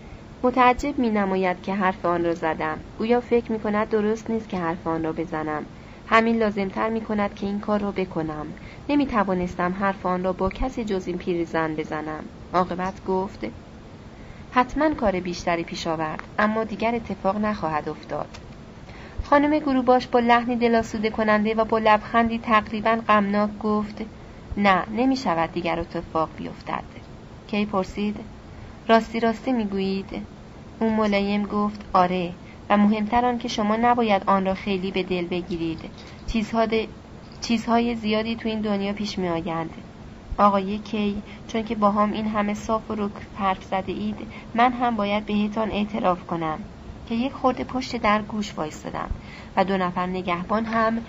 متعجب می نماید که حرف آن را زدم. گویا فکر می کند درست نیست که حرف آن را بزنم. همین لازمتر می کند که این کار را بکنم. نمی توانستم حرف آن را با کسی جز این پیرزن بزنم. عاقبت گفت حتما کار بیشتری پیش آورد اما دیگر اتفاق نخواهد افتاد. خانم گروباش با لحنی دلاسوده کننده و با لبخندی تقریبا غمناک گفت نه نمی شود دیگر اتفاق بیفتد. کی پرسید؟ راستی راستی می‌گویید. او ملایم گفت آره و مهمتر آن که شما نباید آن را خیلی به دل بگیرید. چیزها چیزهای زیادی تو این دنیا پیش می آیند آقای کی چون که با هم این همه صاف و رک حرف زده اید من هم باید بهتان اعتراف کنم. که یک خورده پشت در گوش وایستدم و دو نفر نگهبان هم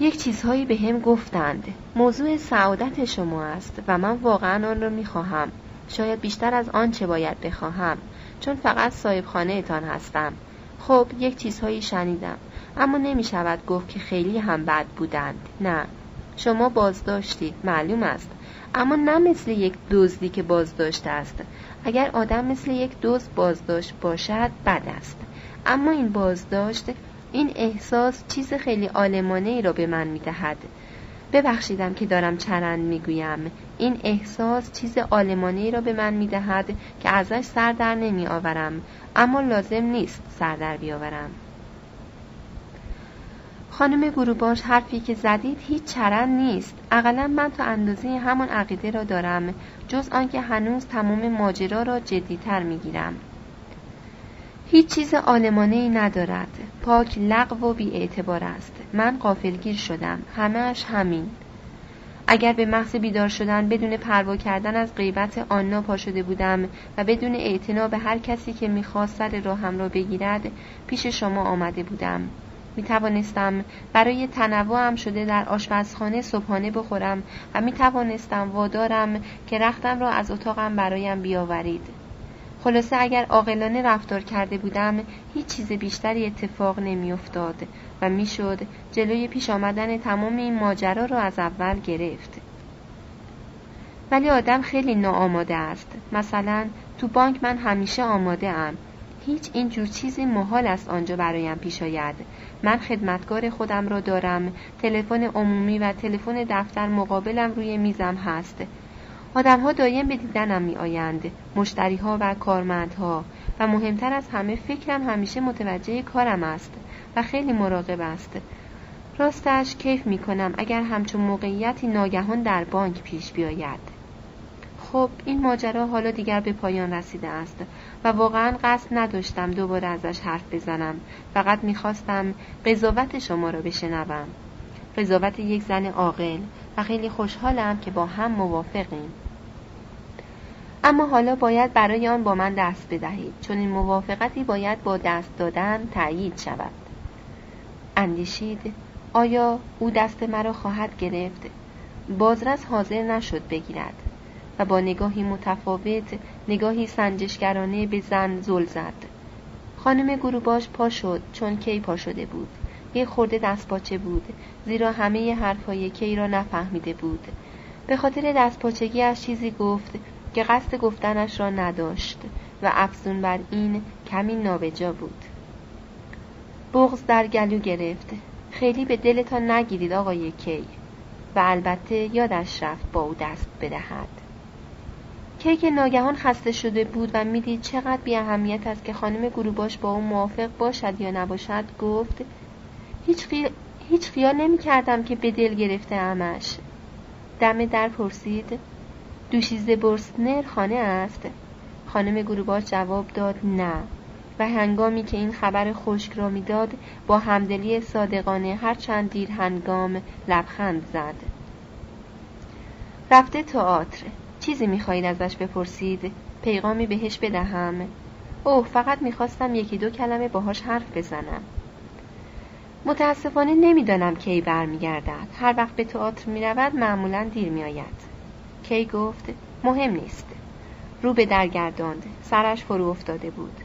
یک چیزهایی به هم گفتند. موضوع سعادت شما است و من واقعا آن را می‌خواهم. شاید بیشتر از آنچه باید بخواهم چون فقط صاحب خانه اتان هستم. خب یک چیزهایی شنیدم اما نمی شود گفت که خیلی هم بد بودند. نه شما بازداشتید معلوم است اما نه مثل یک دزدی که بازداشت است. اگر آدم مثل یک دزد بازداشت باشد بد است. اما این بازداشت این احساس چیز خیلی آلمانه ای را به من می دهد ببخشیدم که دارم چرند می‌گویم. این احساس چیز آلمانه ای را به من می دهد که ازش سر در نمی آورم اما لازم نیست سر در بیاورم. خانم گروباش حرفی که زدید هیچ چرند نیست. اقلا من تا اندازه همان عقیده را دارم جز آنکه هنوز تمام ماجرا را جدیتر می‌گیرم. هیچ چیز آلمانه ای ندارد. پاک لغو و بی اعتبار است. من قافلگیر شدم. همهش همین. اگر به محض بیدار شدن بدون پروا کردن از غیبت آنا پا شده بودم و بدون اعتنا به هر کسی که می‌خواست سر راهم را بگیرد پیش شما آمده بودم. می توانستم برای تنوعم شده در آشپزخانه صبحانه بخورم و می توانستم وادارم که رختم را از اتاقم برایم بیاورید. خلاصه اگر عاقلانه رفتار کرده بودم هیچ چیز بیشتری اتفاق نمیافتاد و می‌شد جلوی پیش آمدن تمام این ماجرا را از اول گرفت. ولی آدم خیلی ناآماده است. مثلا تو بانک من همیشه آماده ام. هیچ این جور چیزی محال است آنجا برایم پیش آید. من خدمتکار خودم را دارم. تلفن عمومی و تلفن دفتر مقابلم روی میزم هست. آدمها دایم به دیدنم می آیند مشتری ها و کارمندها. و مهمتر از همه فکرم همیشه متوجه کارم است و خیلی مراقب است. راستش کیف می کنم اگر همچون موقعیتی ناگهان در بانک پیش بیاید. خب این ماجرا حالا دیگر به پایان رسیده است. و واقعا قصد نداشتم دوباره ازش حرف بزنم. فقط می‌خواستم قضاوت شما را بشنوم. قضاوت یک زن عاقل و خیلی خوشحالم که با هم موافقیم. اما حالا باید برای آن با من دست بدهید. چون این موافقتی باید با دست دادن تأیید شود. اندیشید آیا او دست مرا خواهد گرفت؟ بازرس حاضر نشد بگیرد. و با نگاهی متفاوت نگاهی سنجشگرانه به زن زل زد. خانم گروباش پا شد چون کی پا شده بود. یه خورده دستپاچه بود زیرا همه حرفهای کی را نفهمیده بود. به خاطر دستپاچگی از چیزی گفت که قصد گفتنش را نداشت و افزون بر این کمی نابجا بود. بغز در گلو گرفت. خیلی به دلتان نگیرید آقای کی. و البته یادش رفت با او دست بدهد. که ناگهان خسته شده بود و می‌دید چقدر بی اهمیت است که خانم گروباش با او موافق باشد یا نباشد گفت هیچ, هیچ خیال نمی کردم که به دل گرفته امش. دم در پرسید دوشیزه برسنر خانه است؟ خانم گروباش جواب داد نه. و هنگامی که این خبر خشک را می‌داد با همدلی صادقانه هر چند دیر هنگام لبخند زد. رفته تئاتر. چیزی می‌خواهید ازش بپرسید؟ پیغامی بهش بدهم. اوه فقط می‌خواستم یکی دو کلمه باهاش حرف بزنم. متاسفانه نمی‌دانم کی برمیگردد. هر وقت به تئاتر می‌رود معمولا دیر میآید. کی گفت؟ مهم نیست. رو به درگرداند سرش فرو افتاده بود.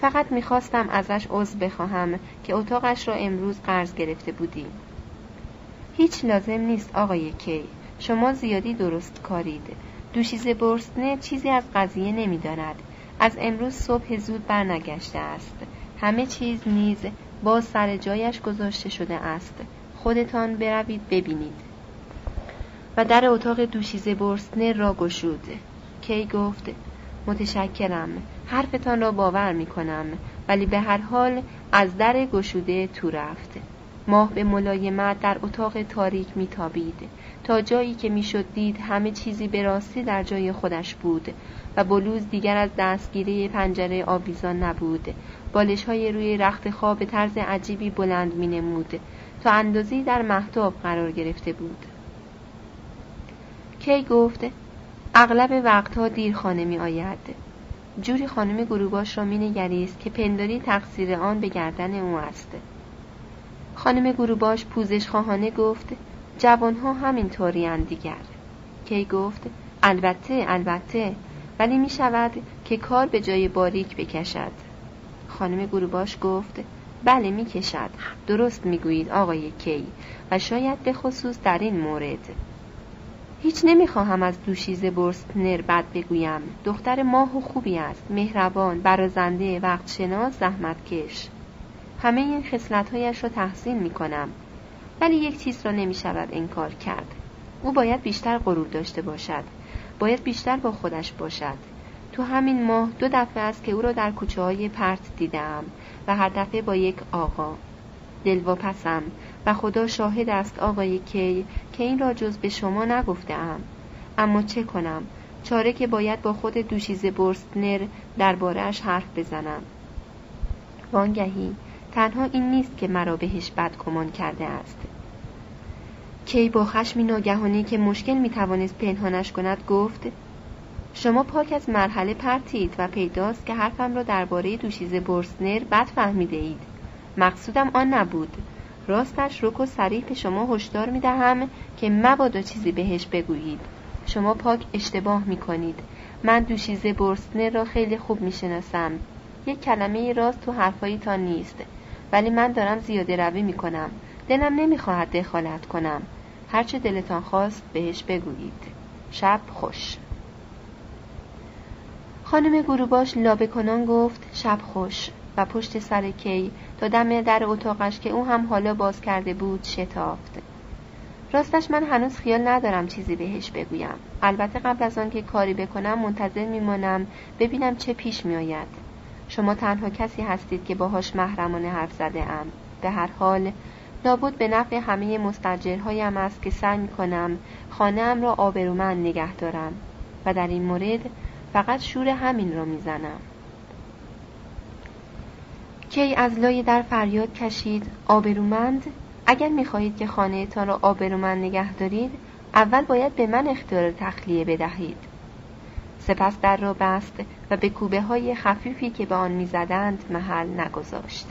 فقط می‌خواستم ازش عضو بخواهم که اتاقش را امروز قرض گرفته بودیم. هیچ لازم نیست آقای کی. شما زیادی درست کارید. دوشیز برسنه چیزی از قضیه نمی‌داند. از امروز صبح زود برنگشته است. همه چیز نیز با سر جایش گذاشته شده است. خودتان بروید ببینید. و در اتاق دوشیزه برسنر را گشود. کی گفت متشکرم. حرفتان را باور می کنم ولی به هر حال از در گشوده تو رفت. ماه به ملایمت در اتاق تاریک میتابید. جایی که می‌شد دید همه چیزی به راستی در جای خودش بود و بلوز دیگر از دستگیره پنجره آویزان نبود. بالش های روی رخت خواب به طرز عجیبی بلند می نمود تا اندازی در محتاب قرار گرفته بود. کی گفت؟ اغلب وقتها دیر خانه می آید جوری خانم گروباش را می نگریست که پنداری تقصیر آن به گردن او است. خانم گروباش پوزش خواهانه گفت جوانها همین طوری دیگر. کی گفت البته البته ولی می شود که کار به جای باریک بکشد. خانم گروباش گفت بله می کشد درست می گویید آقای کی و شاید به خصوص در این مورد. هیچ نمی‌خواهم از دوشیزه برستنر بد بگویم. دختر ماه و خوبی است. مهربان برازنده وقت شناس زحمتکش. همه این خصلتهایش را تحسین می کنم ولی یک چیز را نمی شود انکار کرد. او باید بیشتر غرور داشته باشد. باید بیشتر با خودش باشد. تو همین ماه دو دفعه است که او را در کوچه های پرت دیدم و هر دفعه با یک آقا. دلواپسم و خدا شاهد است آقای کی که این را جز به شما نگفتم اما چه کنم؟ چاره که باید با خود دوشیز برستنر دربارهش حرف بزنم. وانگهی تنها این نیست که مرا بهش بدگمان کرده است. کی با خشمی ناگهانی که مشکل می‌توانست پنهانش کند گفت شما پاک از مرحله پرتید و پیداست که حرفم را درباره دوشیزه برسنر بد فهمیده اید مقصودم آن نبود. راستش رک و سریح به شما هشدار می دهم که مبادا چیزی بهش بگویید. شما پاک اشتباه می کنید من دوشیزه برسنر را خیلی خوب می شناسم یک کلمه راست تو تا نیست. ولی من دارم زیاده روی می کنم دلم نمی‌خواهد دخالت کنم. هرچه دلتان خواست بهش بگویید. شب خوش. خانم گروباش لابه کنان گفت شب خوش. و پشت سر کی تا دم در اتاقش که او هم حالا باز کرده بود شتافت. راستش من هنوز خیال ندارم چیزی بهش بگویم. البته قبل از آن که کاری بکنم منتظر میمانم ببینم چه پیش میآید. شما تنها کسی هستید که باهاش محرمانه حرف زده ام به هر حال لابد به نفع همه مستجرهایم است که سعی کنم خانه را آبرومند نگه دارم و در این مورد فقط شور همین را می‌زنم. کی از لای در فریاد کشید آبرومند؟ اگر می‌خواهید که خانه تان را آبرومند نگه دارید اول باید به من اختیار تخلیه بدهید. سپس در را بست و به کوبه های خفیفی که به آن می‌زدند محل نگذاشت.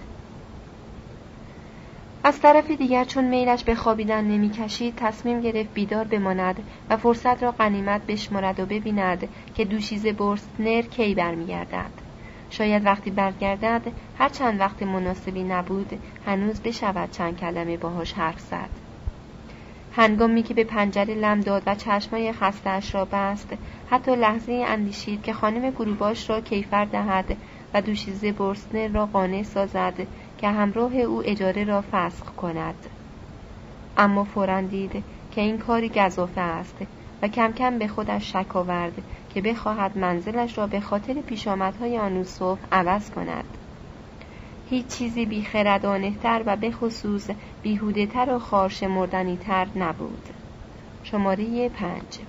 از طرف دیگر چون میلش به خوابیدن نمی‌کشید تصمیم گرفت بیدار بماند و فرصت را غنیمت بشمرد و ببیند که دوشیز نر کی برمیگردد. شاید وقتی برگردد هر چند وقت مناسبی نبود هنوز بشود چند کلمه باهاش حرف زد. هنگامی که به پنجره لم داد و چشمای خستهاش را بست حتی لحظه اندیشید که خانم گروباش را کیفر دهد و دوشیزه برسنر را قانع سازد که همراه او اجاره را فسخ کند. اما فورا دید که این کاری گذافه است و کم کم به خودش شک آورد که بخواهد منزلش را به خاطر پیشامدهای آن عوض کند. هیچ چیزی بیخردانه تر و به خصوص بیهوده تر و خارش مردنی تر نبود. شماره پنج.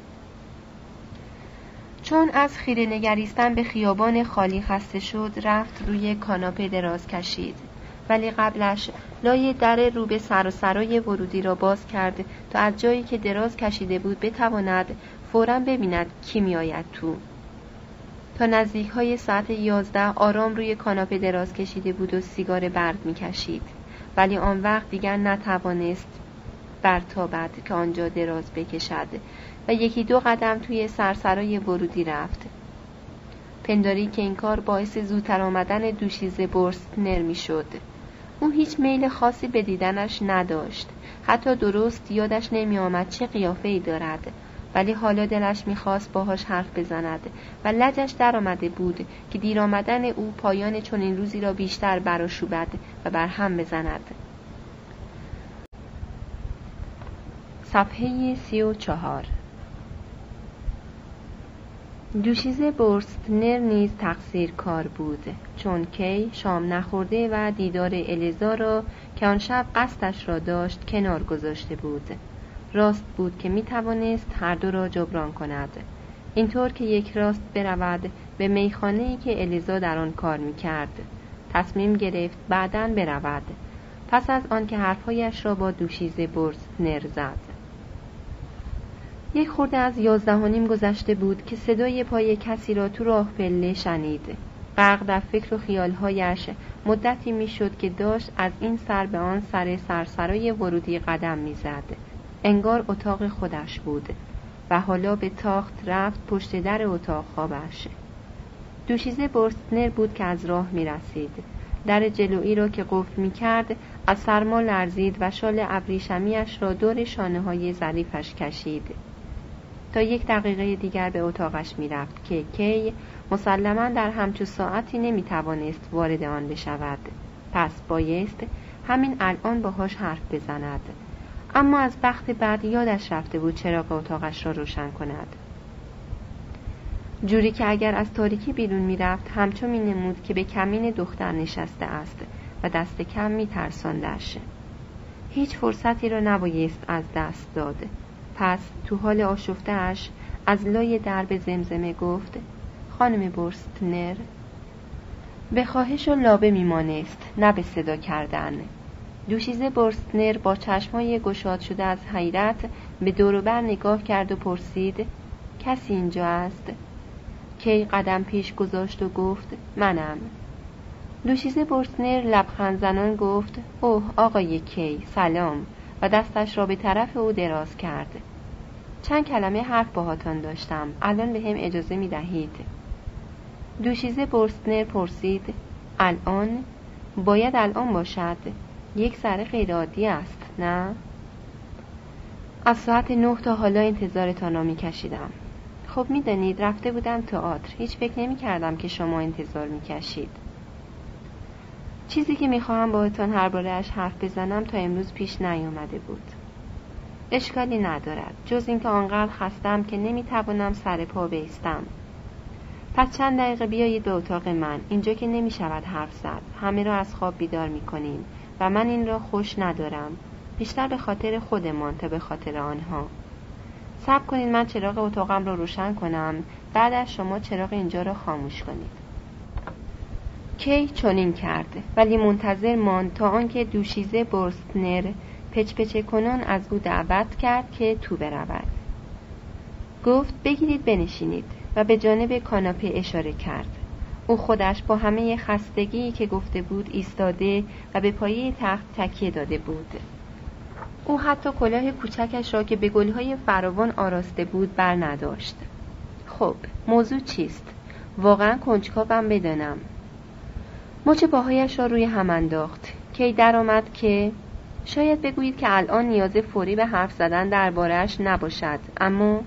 چون از خیره نگریستن به خیابان خالی خسته شد رفت روی کاناپه دراز کشید. ولی قبلش لای در رو به سر و سرای ورودی را باز کرد تا از جایی که دراز کشیده بود بتواند فورا ببیند کی میآید تو. تا نزدیک های ساعت یازده آرام روی کاناپه دراز کشیده بود و سیگار برد می‌کشید. ولی آن وقت دیگر نتوانست برتابد که آنجا دراز بکشد و یکی دو قدم توی سرسرای ورودی رفت. پنداری که این کار باعث زودتر آمدن دوشیزه برستنر می شد. او هیچ میل خاصی به دیدنش نداشت. حتی درست یادش نمی آمد چه قیافه ای دارد. ولی حالا دلش می‌خواست باهاش حرف بزند و لجش در آمده بود که دیر آمدن او پایان چنین روزی را بیشتر براشوبد و بر هم بزند. صفحه سی و چهار دوشیزه برستنر نیز تقصیر کار بود چون کی شام نخورده و دیدار الیزا را که آن شب قصدش را داشت کنار گذاشته بود راست بود که می توانست هر دو را جبران کند. اینطور که یک راست برود به میخانه که الیزا در آن کار می کرد تصمیم گرفت بعدا برود. پس از آنکه حرفهایش را با دوشیزه برستنر زد. یک خورده از یازده نیم گذشته بود که صدای پای کسی را تو راه پله شنید. غرق در فکر و خیالهایش مدتی می‌شد که داشت از این سر به آن سر سرسرای ورودی قدم می‌زد. انگار اتاق خودش بود و حالا به تاخت رفت پشت در اتاق خوابش. دوشیزه برستنر بود که از راه می رسید. در جلویی را که قفل می کرد از سرما لرزید و شال ابریشمیش را دور شانه های ظریفش کشید. تا یک دقیقه دیگر به اتاقش می‌رفت که کی مسلما در همچو ساعتی نمی‌توانست وارد آن بشود. پس بایست همین الان باهاش حرف بزند. اما از وقت بعد یادش رفته بود چراغ اتاقش را روشن کند. جوری که اگر از تاریکی بیرون می‌رفت همچو می نمود که به کمین دختر نشسته است و دست کم می ترساندش. هیچ فرصتی را نبایست از دست داد. پس تو حال آشفتهاش از لای درب زمزمه گفت خانم برستنر به خواهش و لابه میمانست نه به صدا کردن. دوشیزه برستنر با چشمای گشاد شده از حیرت به دوروبر نگاه کرد و پرسید کسی اینجا است؟ کی قدم پیش گذاشت و گفت منم. دوشیزه برستنر لبخند زنان گفت اوه آقای کی سلام. و دستش را به طرف او دراز کرد. چند کلمه حرف باهاتان داشتم. الان به هم اجازه می دهید دوشیزه برستنر پرسید الان؟ باید الان باشد. یک سر غیرعادی است نه؟ از ساعت نه تا حالا انتظارتان را می کشیدم خب می‌دانید رفته بودم تئاتر. هیچ فکر نمی کردم که شما انتظار می کشید چیزی که می‌خواهم باهاتان هر بارهاش حرف بزنم تا امروز پیش نیامده بود. اشکالی ندارد جز اینکه آنقدر خستم که نمی‌توانم سر پا بیستم پس چند دقیقه بیایید به اتاق من. اینجا که نمی شود حرف زد. همه را از خواب بیدار می کنیم و من این را خوش ندارم. بیشتر به خاطر خودمان تا به خاطر آنها. صبر کنید من چراغ اتاقم را روشن کنم. بعد از شما چراغ اینجا را خاموش کنید. کی چنین کرد ولی منتظر ماند تا آنکه دوشیزه برستنر پچ کنان از او دعوت کرد که تو برود. گفت بگیرید بنشینید و به جانب کاناپه اشاره کرد. او خودش با همه خستگی که گفته بود ایستاده و به پایه تخت تکیه داده بود. او حتی کلاه کوچکش را که به گلهای فراوان آراسته بود بر نداشت خب موضوع چیست؟ واقعا کنجکاوم بدانم. مچ پاهایش را روی هم انداخت. کی درآمد که شاید بگویید که الان نیاز فوری به حرف زدن دربارهش نباشد. اما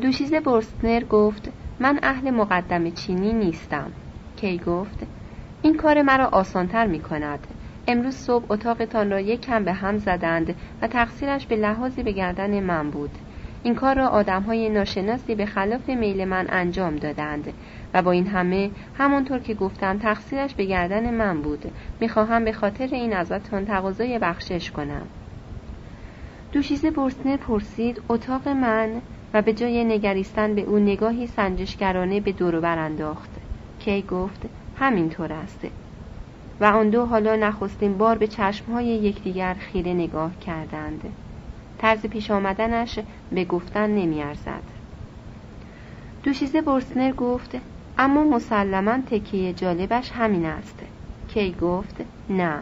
دوشیزه برستنر گفت من اهل مقدم چینی نیستم. کی گفت این کار مرا آسانتر می کند امروز صبح اتاقتان را یک کم به هم زدند و تقصیرش به لحاظی به گردن من بود. این کار را آدم های ناشناسی به خلاف میل من انجام دادند. و با این همه همانطور که گفتم تقصیرش به گردن من بود. می‌خواهم به خاطر این ازتان تقاضای بخشش کنم. دوشیزه برسنر پرسید اتاق من؟ و به جای نگریستن به او نگاهی سنجشگرانه به دورو انداخت. کی گفت همینطور است. و آن دو حالا نخستین بار به چشمهای یکدیگر خیره نگاه کردند. طرز پیش آمدنش به گفتن نمیارزد. دوشیزه برسنر گفت اما مسلما تکیه جالبش همین است. کی گفت؟ نه.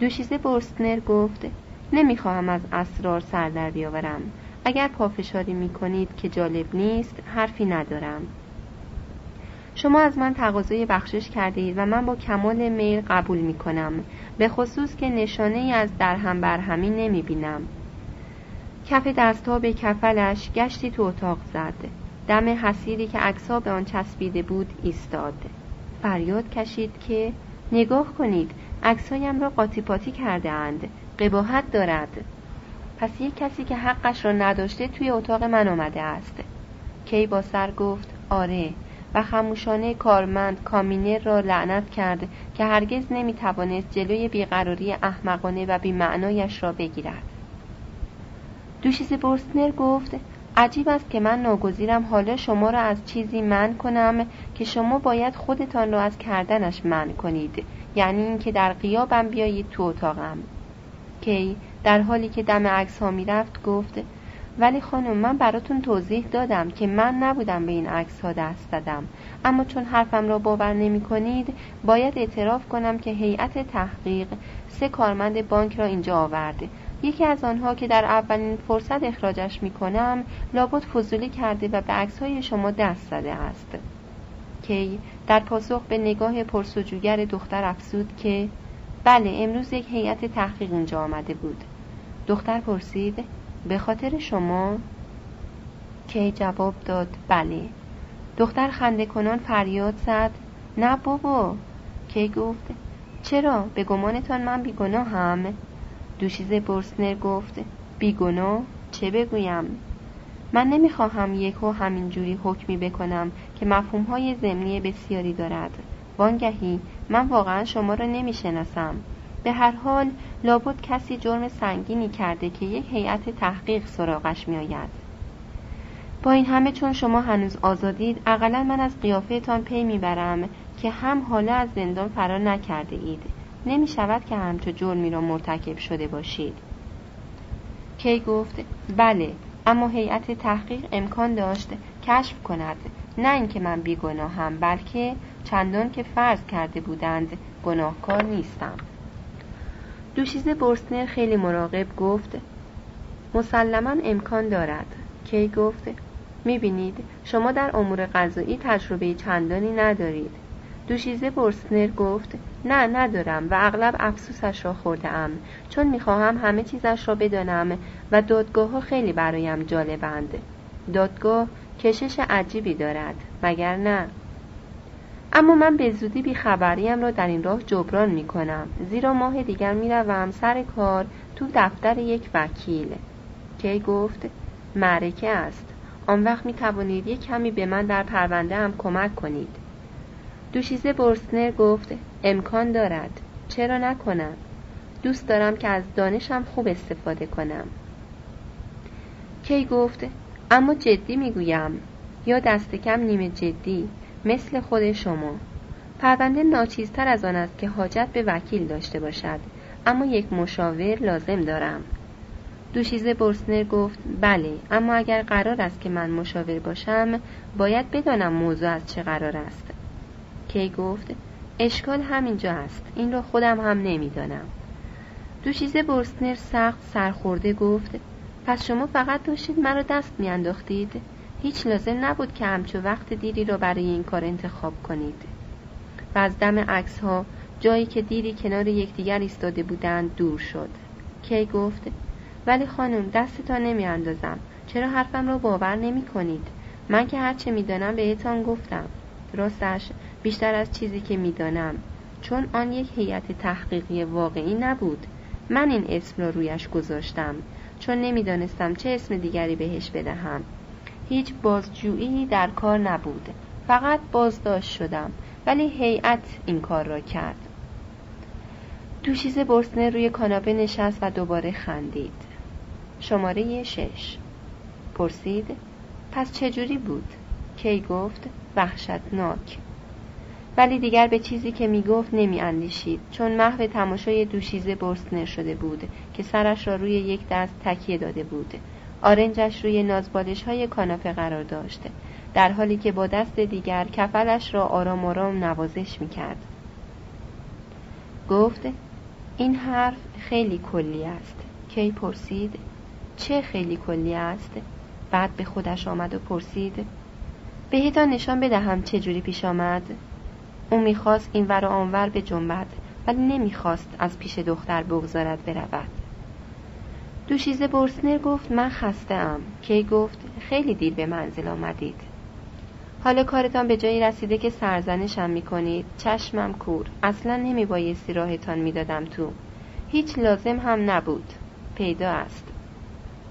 دوشیزه برستنر گفت نمی‌خواهم از اسرار سر در بیاورم. اگر پافشاری می کنید که جالب نیست حرفی ندارم. شما از من تقاضای بخشش کرده اید و من با کمال میل قبول می کنم به خصوص که نشانه ای از درهم برهمی نمی بینم کف دستها به کفلش گشتی تو اتاق زد. دم حسیری که عکسها به آن چسبیده بود ایستاد فریاد کشید که نگاه کنید عکسهایم را قاطی پاتی کرده اند قباحت دارد. پس یک کسی که حقش را نداشته توی اتاق من آمده است. کی با سر گفت آره. و خموشانه کارمند کامینر را لعنت کرد که هرگز نمی‌توانست جلوی بیقراری احمقانه و بیمعنایش را بگیرد. دوشیز برستنر گفت عجیب است که من ناگزیرم حالا شما را از چیزی من کنم که شما باید خودتان را از کردنش من کنید. یعنی اینکه در قیابم بیایید تو اتاقم. کی؟ در حالی که دم عکس ها می‌رفت گفت ولی خانم من براتون توضیح دادم که من نبودم به این عکس ها دست دادم اما چون حرفم را باور نمی کنید باید اعتراف کنم که هیئت تحقیق سه کارمند بانک را اینجا آورده. یکی از آنها که در اولین فرصت اخراجش می کنم لابد فضولی کرده و به عکس های شما دست زده است. کی در پاسخ به نگاه پرسجوگر دختر افزود که بله امروز یک هیئت تحقیق اینجا آمده بود. دختر پرسید به خاطر شما؟ کی جواب داد بله. دختر خنده کنان فریاد زد نه بابا. کی گفت چرا؟ به گمانتان من بیگناهم. دوشیزه برسنر گفت بیگناه؟ چه بگویم؟ من نمی‌خواهم یک و همینجوری حکمی بکنم که مفهومهای ضمنی بسیاری دارد. وانگهی من واقعا شما را نمی‌شناسم. به هر حال لابد کسی جرم سنگینی کرده که یک هیئت تحقیق سراغش میآید. با این همه چون شما هنوز آزادید اقلا من از قیافهتان پی می‌برم که هم حالا از زندان فرار نکرده اید. نمی شود که همچو جرمی را مرتکب شده باشید. کی گفت بله اما هیئت تحقیق امکان داشت کشف کند نه اینکه من بیگناهم بلکه چندان که فرض کرده بودند گناهکار نیستم. دوشیزه برسنر خیلی مراقب گفت مسلما امکان دارد. کی گفت می‌بینید شما در امور غذایی تجربه چندانی ندارید. دوشیزه برسنر گفت نه ندارم و اغلب افسوسش را خورده ام چون می‌خواهم همه چیزش را بدانم و دادگاه خیلی برایم جالبند. دادگاه کشش عجیبی دارد مگر نه؟ اما من به زودی بیخبریم را در این راه جبران می کنم زیرا ماه دیگر می روم سر کار تو دفتر یک وکیل. کی گفت؟ معرکه است. آن وقت می یک کمی به من در پرونده هم کمک کنید. دوشیزه برسنر گفت امکان دارد. چرا نکنم؟ دوست دارم که از دانشم خوب استفاده کنم. کی گفت اما جدی می‌گویم. یا دست کم نیمه جدی مثل خود شما. پرونده ناچیزتر از آن است که حاجت به وکیل داشته باشد. اما یک مشاور لازم دارم. دوشیزه برسنر گفت بله اما اگر قرار است که من مشاور باشم باید بدانم موضوع از چه قرار است. کی گفت اشکال همینجا است. این را خودم هم نمی‌دانم. دوشیزه برسنر سخت سرخورده گفت پس شما فقط داشتید مرا دست میانداختید. هیچ لازم نبود که همچو وقت دیری را برای این کار انتخاب کنید. و از دم عکس ها جایی که دیری کنار یکدیگر ایستاده بودند دور شد. کی گفت ولی خانم دستتان نمی اندازم چرا حرفم را باور نمی کنید من که هرچه می‌دانم بهتان گفتم. راستش بیشتر از چیزی که می‌دانم. چون آن یک هیئت تحقیقی واقعی نبود. من این اسم را رویش گذاشتم. چون نمی‌دانستم چه اسم دیگری بهش بدهم. هیچ بازجویی در کار نبود. فقط بازداشت شدم. ولی هیئت این کار را کرد. دوشیز برسنه روی کاناپه نشست و دوباره خندید. شماره شش. پرسید پس چجوری بود؟ کی گفت؟ وحشتناک. ولی دیگر به چیزی که می‌گفت نمی اندیشید چون محو تماشای دوشیزه برسنر شده بود که سرش را روی یک دست تکیه داده بود. آرنجش روی نازبالش های کاناپه قرار داشته در حالی که با دست دیگر کفلش را آرام آرام نوازش می‌کرد. گفت این حرف خیلی کلی است. کی پرسید چه خیلی کلی است؟ بعد به خودش آمد و پرسید بهتان نشان بدهم چه جوری پیش آمد؟ او می‌خواست این ور و آنور به جنبد ولی نمی‌خواست از پیش دختر بگذارد برود. دوشیزه برسنر گفت من خسته ام کی گفت خیلی دیر به منزل آمدید. حالا کارتان به جایی رسیده که سرزنشم می‌کنید. چشمم کور. اصلا نمیبایستی راهتان می‌دادم تو. هیچ لازم هم نبود. پیدا است.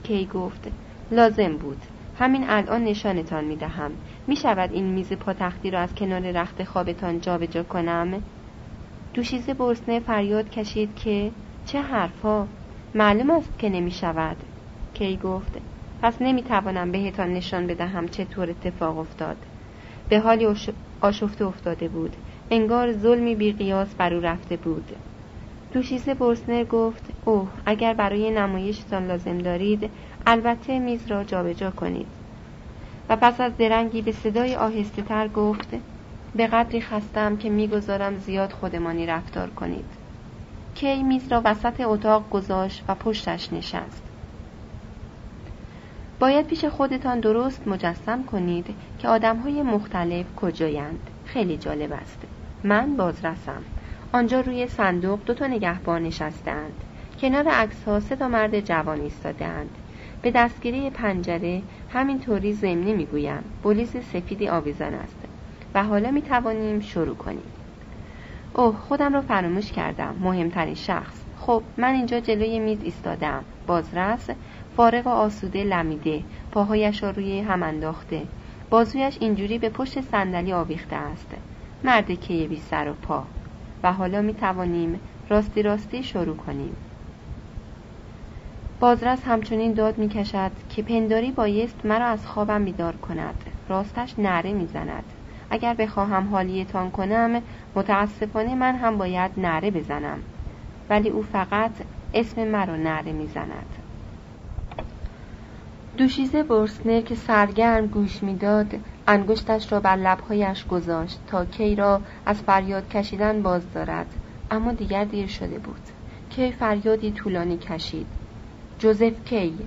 کی گفت لازم بود. همین الان نشانتان می‌دهم. می‌شود این میز پاتختی را از کنار رخت خوابتان جابجا کنم؟ دوشیزه برسنه فریاد کشید که چه حرفها معلوم است که نمی شود کی گفت پس نمی توانم بهتان نشان بدهم چطور اتفاق افتاد. به حالی آشفته افتاده بود. انگار ظلمی بی قیاس بر او رفته بود. دوشیزه برسنر گفت اوه اگر برای نمایشتان لازم دارید البته میز را جابجا کنید. و پس از درنگی به صدای آهسته تر گفت به قدری خستم که می‌گذارم زیاد خودمانی رفتار کنید. کی میز را وسط اتاق گذاشت و پشتش نشست. باید پیش خودتان درست مجسم کنید که آدم های مختلف کجایند. خیلی جالب است. من بازرسم. آنجا روی صندوق دو تا نگهبان نشستند کنار عکس ها سه تا مرد جوان ایستادهاند. به دستگیری پنجره همینطوری ضمنی می‌گویم. بولیز سفیدی آویزان است. و حالا می توانیم شروع کنیم. اوه خودم را فراموش کردم. مهمترین شخص. خب من اینجا جلوی میز ایستادم. بازرس فارغ و آسوده لمیده. پاهایش را روی هم انداخته. بازویش اینجوری به پشت صندلی آویخته است. مرد که بی سر و پا. و حالا می توانیم راستی راستی شروع کنیم. بازرس همچنین داد می کشد که پنداری بایست مرا از خوابم بیدار کند. راستش نره می زند اگر بخواهم حالیتان کنم متاسفانه من هم باید نره بزنم. ولی او فقط اسم مرا نره می‌زند. دوشیزه برسنر که سرگرم گوش می‌داد انگشتش را بر لبهایش گذاشت تا کی را از فریاد کشیدن باز دارد. اما دیگر دیر شده بود. کی فریادی طولانی کشید. جوزف کی؟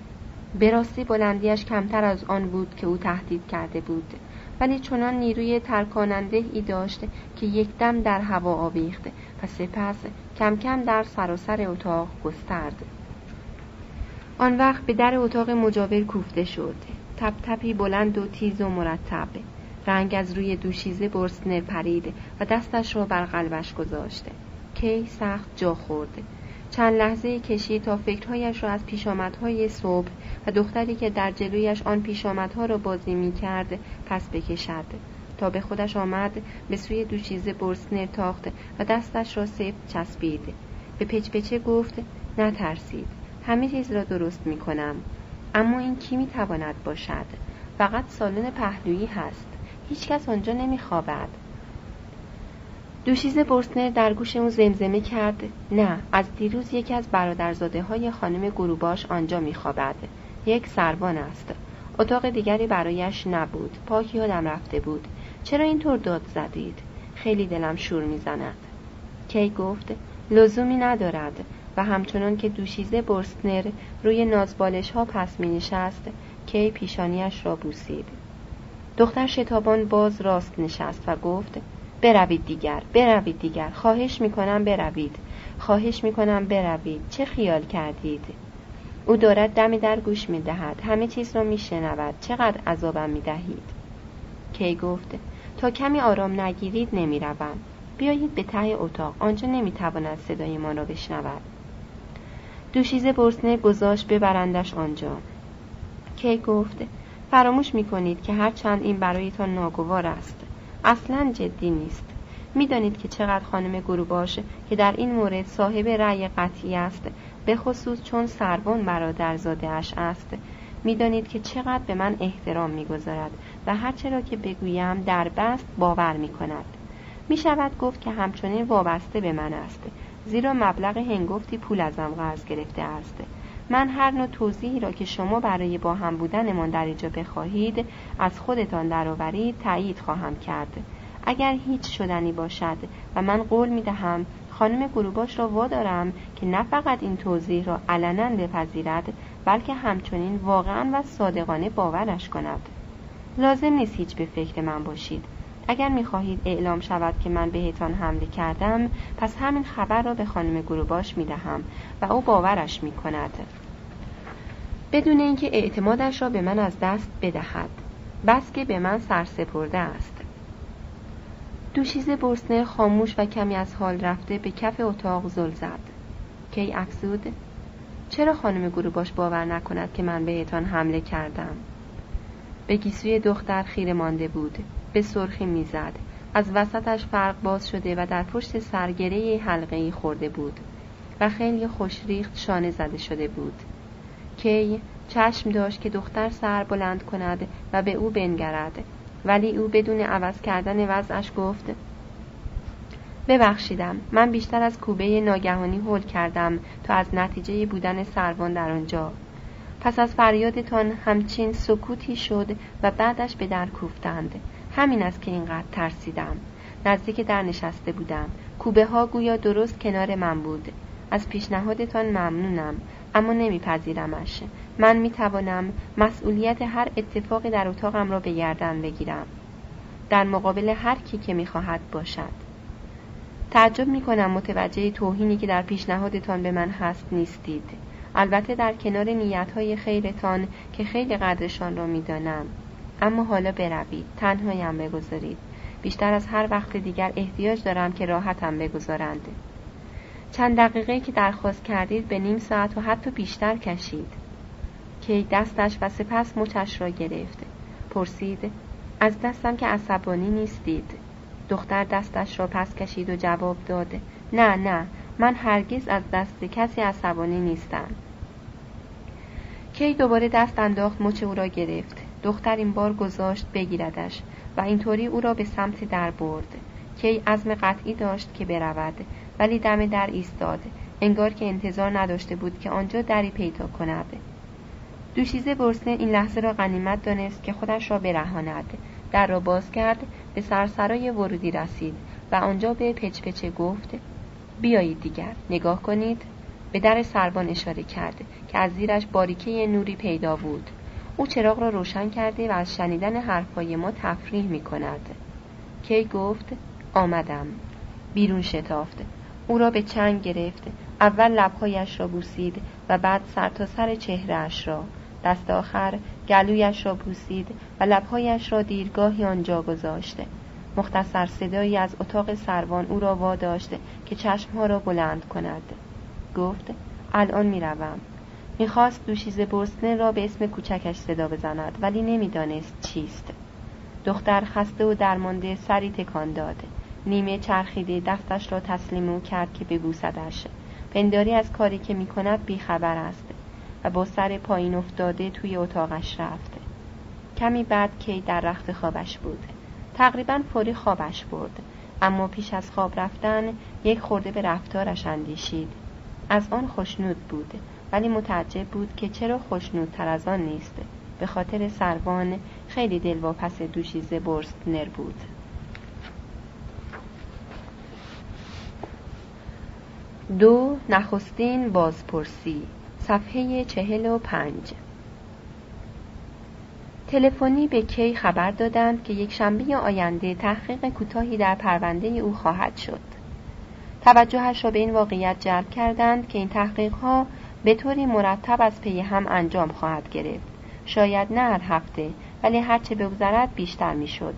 به راستی بلندیش کمتر از آن بود که او تهدید کرده بود. ولی چنان نیروی ترکاننده ای داشت که یک دم در هوا آویخت و سپس کم کم در سراسر اتاق گسترد. آن وقت به در اتاق مجاور کوفته شد. تپ تپی بلند و تیز و مرتب. رنگ از روی دوشیزه برسنر پرید و دستش را بر قلبش گذاشته کی سخت جا خورد. چند لحظه کشید تا فکرهایش را از پیشامدهای صبح و دختری که در جلویش آن پیشامدها را بازی می کرد پس بکشد. تا به خودش آمد به سوی دوشیزه برسنر تاخت و دستش را سفت چسبید. به پچپچه گفت نترسید همه چیز را درست می کنم اما این کی می تواند باشد؟ فقط سالن پهلویی هست. هیچکس آنجا نمی خوابد دوشیز برسنر در گوش او زمزمه کرد نه از دیروز یکی از برادرزاده های خانم گروباش آنجا میخوابد. یک سربان است. اتاق دیگری برایش نبود. پاک یادم رفته بود. چرا اینطور داد زدید؟ خیلی دلم شور می‌زند. کی گفت؟ لزومی ندارد. و همچنان که دوشیزه برستنر روی نازبالش ها پس می نشست کی پیشانیش را بوسید. دختر شتابان باز راست نشست و گفت بروید دیگر بروید دیگر. خواهش می‌کنم بروید. خواهش می‌کنم بروید. چه خیال کردید؟ او دارد دمی در گوش می‌دهد. همه چیز را میشنود. چقدر عذابم می‌دهید؟ کی گفت تا کمی آرام نگیرید نمی‌روم. بیایید به ته اتاق. آنجا نمی‌تواند صدای ما را بشنود. دوشیزه برسنه گذاشت ببرندش آنجا. کی گفت فراموش می‌کنید که هرچند این برایتان ناگوار است. اصلا جدی نیست. می‌دانید که چقدر خانم گروباش که در این مورد صاحب رأی قطعی است به خصوص چون سروان برادرزاده اش است. می‌دانید که چقدر به من احترام می‌گذارد و هرچه را که بگویم در بست باور می کند می شود گفت که همچنین وابسته به من است زیرا مبلغ هنگفتی پول ازم قرض گرفته است. من هر نوع توضیحی را که شما برای با هم بودنمان در اینجا بخواهید از خودتان درآورید تایید خواهم کرد. اگر هیچ شدنی باشد و من قول می دهم خانم گروباش را وادارم که نه فقط این توضیح را علنا بپذیرد بلکه همچنین واقعا و صادقانه باورش کند. لازم نیست هیچ به فکر من باشید. اگر می‌خواهید اعلام شود که من بهتان حمله کردم پس همین خبر را به خانم گروباش می‌دهم و او باورش می‌کند. بدون اینکه اعتمادش را به من از دست بدهد بس که به من سرسپرده است. دوشیزه برسنر خاموش و کمی از حال رفته به کف اتاق زل زد. کی افزود؟ چرا خانم گروباش باور نکند که من بهتان حمله کردم؟ به گیسوی دختر خیره مانده بود. به سرخی می‌زد. از وسطش فرق باز شده و در پشت سرگره حلقه خورده بود و خیلی خوشریخت شانه زده شده بود. کی چشم داشت که دختر سر بلند کند و به او بنگرد. ولی او بدون عوض کردن وضعش گفت ببخشیدم من بیشتر از کوبه ناگهانی هول کردم تا از نتیجه بودن سروان در آنجا. پس از فریادتان همچین سکوتی شد و بعدش به در کوفتند. همین است که اینقدر ترسیدم. نزدیک در نشسته بودم. کوبه ها گویا درست کنار من بود. از پیشنهادتان ممنونم. اما نمیپذیرمش. من می‌توانم مسئولیت هر اتفاقی در اتاقم را به گردن بگیرم. در مقابل هر کی که می‌خواهد باشد. تعجب می‌کنم متوجه توهینی که در پیشنهادتان به من هست نیستید. البته در کنار نیتهای خیرتان که خیلی قدرشان را می‌دانم. اما حالا بروید. تنهایم بگذارید. بیشتر از هر وقت دیگر احتیاج دارم که راحتم بگذارند. چند دقیقه که درخواست کردید به نیم ساعت و حتی بیشتر کشید. کی دستش و سپس مچش را گرفت. پرسید از دستم که عصبانی نیستید. دختر دستش را پس کشید و جواب داد نه نه من هرگز از دست کسی عصبانی نیستم. کی دوباره دست انداخت مچ او را گرفت. دختر این بار گذاشت بگیردش و اینطوری او را به سمت در برد. کی عزم قطعی داشت که برود. ولی دم در ایستاد انگار که انتظار نداشته بود که آنجا دری پیدا کند. دوشیزه برسنه این لحظه را غنیمت دانست که خودش را برهاند. در را باز کرد به سرسرای ورودی رسید و آنجا به پچ پچه گفت بیایید دیگر نگاه کنید. به در سربان اشاره کرد که از زیرش باریکه نوری پیدا بود. او چراغ را روشن کرده و از شنیدن حرفهای ما تفریح می کند کی گفت؟ آمدم. بیرون شتافت. او را به چنگ گرفت. اول لبهایش را بوسید و بعد سر تا سر چهرهاش را. دست آخر گلویش را بوسید و لبهایش را دیرگاهی آنجا گذاشته مختصر صدایی از اتاق سروان او را واداشته که چشمها را بلند کند. گفت الان می‌روم. می‌خواست دوشیزه برسنه را به اسم کوچکش صدا بزند ولی نمی‌دانست چیست. دختر خسته و درمانده سری تکان داد. نیمه چرخیده دستش را تسلیم او کرد که ببوسدش. پنداری از کاری که می‌کند بیخبر است و با سر پایین افتاده توی اتاقش رفت. کمی بعد کی در رخت خوابش بود. تقریبا فوری خوابش برد اما پیش از خواب رفتن یک خورده به رفتارش اندیشید. از آن خوشنود بود ولی متعجب بود که چرا خوشنودتر از آن نیست. به خاطر سروان خیلی دلواپس دوشیزه نر بود. دو نخستین بازپرسی صفحه چهل و پنج. تلفنی به کی خبر دادند که یک شنبه آینده تحقیق کوتاهی در پرونده او خواهد شد. توجهش را به این واقعیت جلب کردند که این تحقیق ها به طوری مرتب از پی هم انجام خواهد گرفت. شاید نه هر هفته ولی هرچه بگذرد بیشتر می‌شد.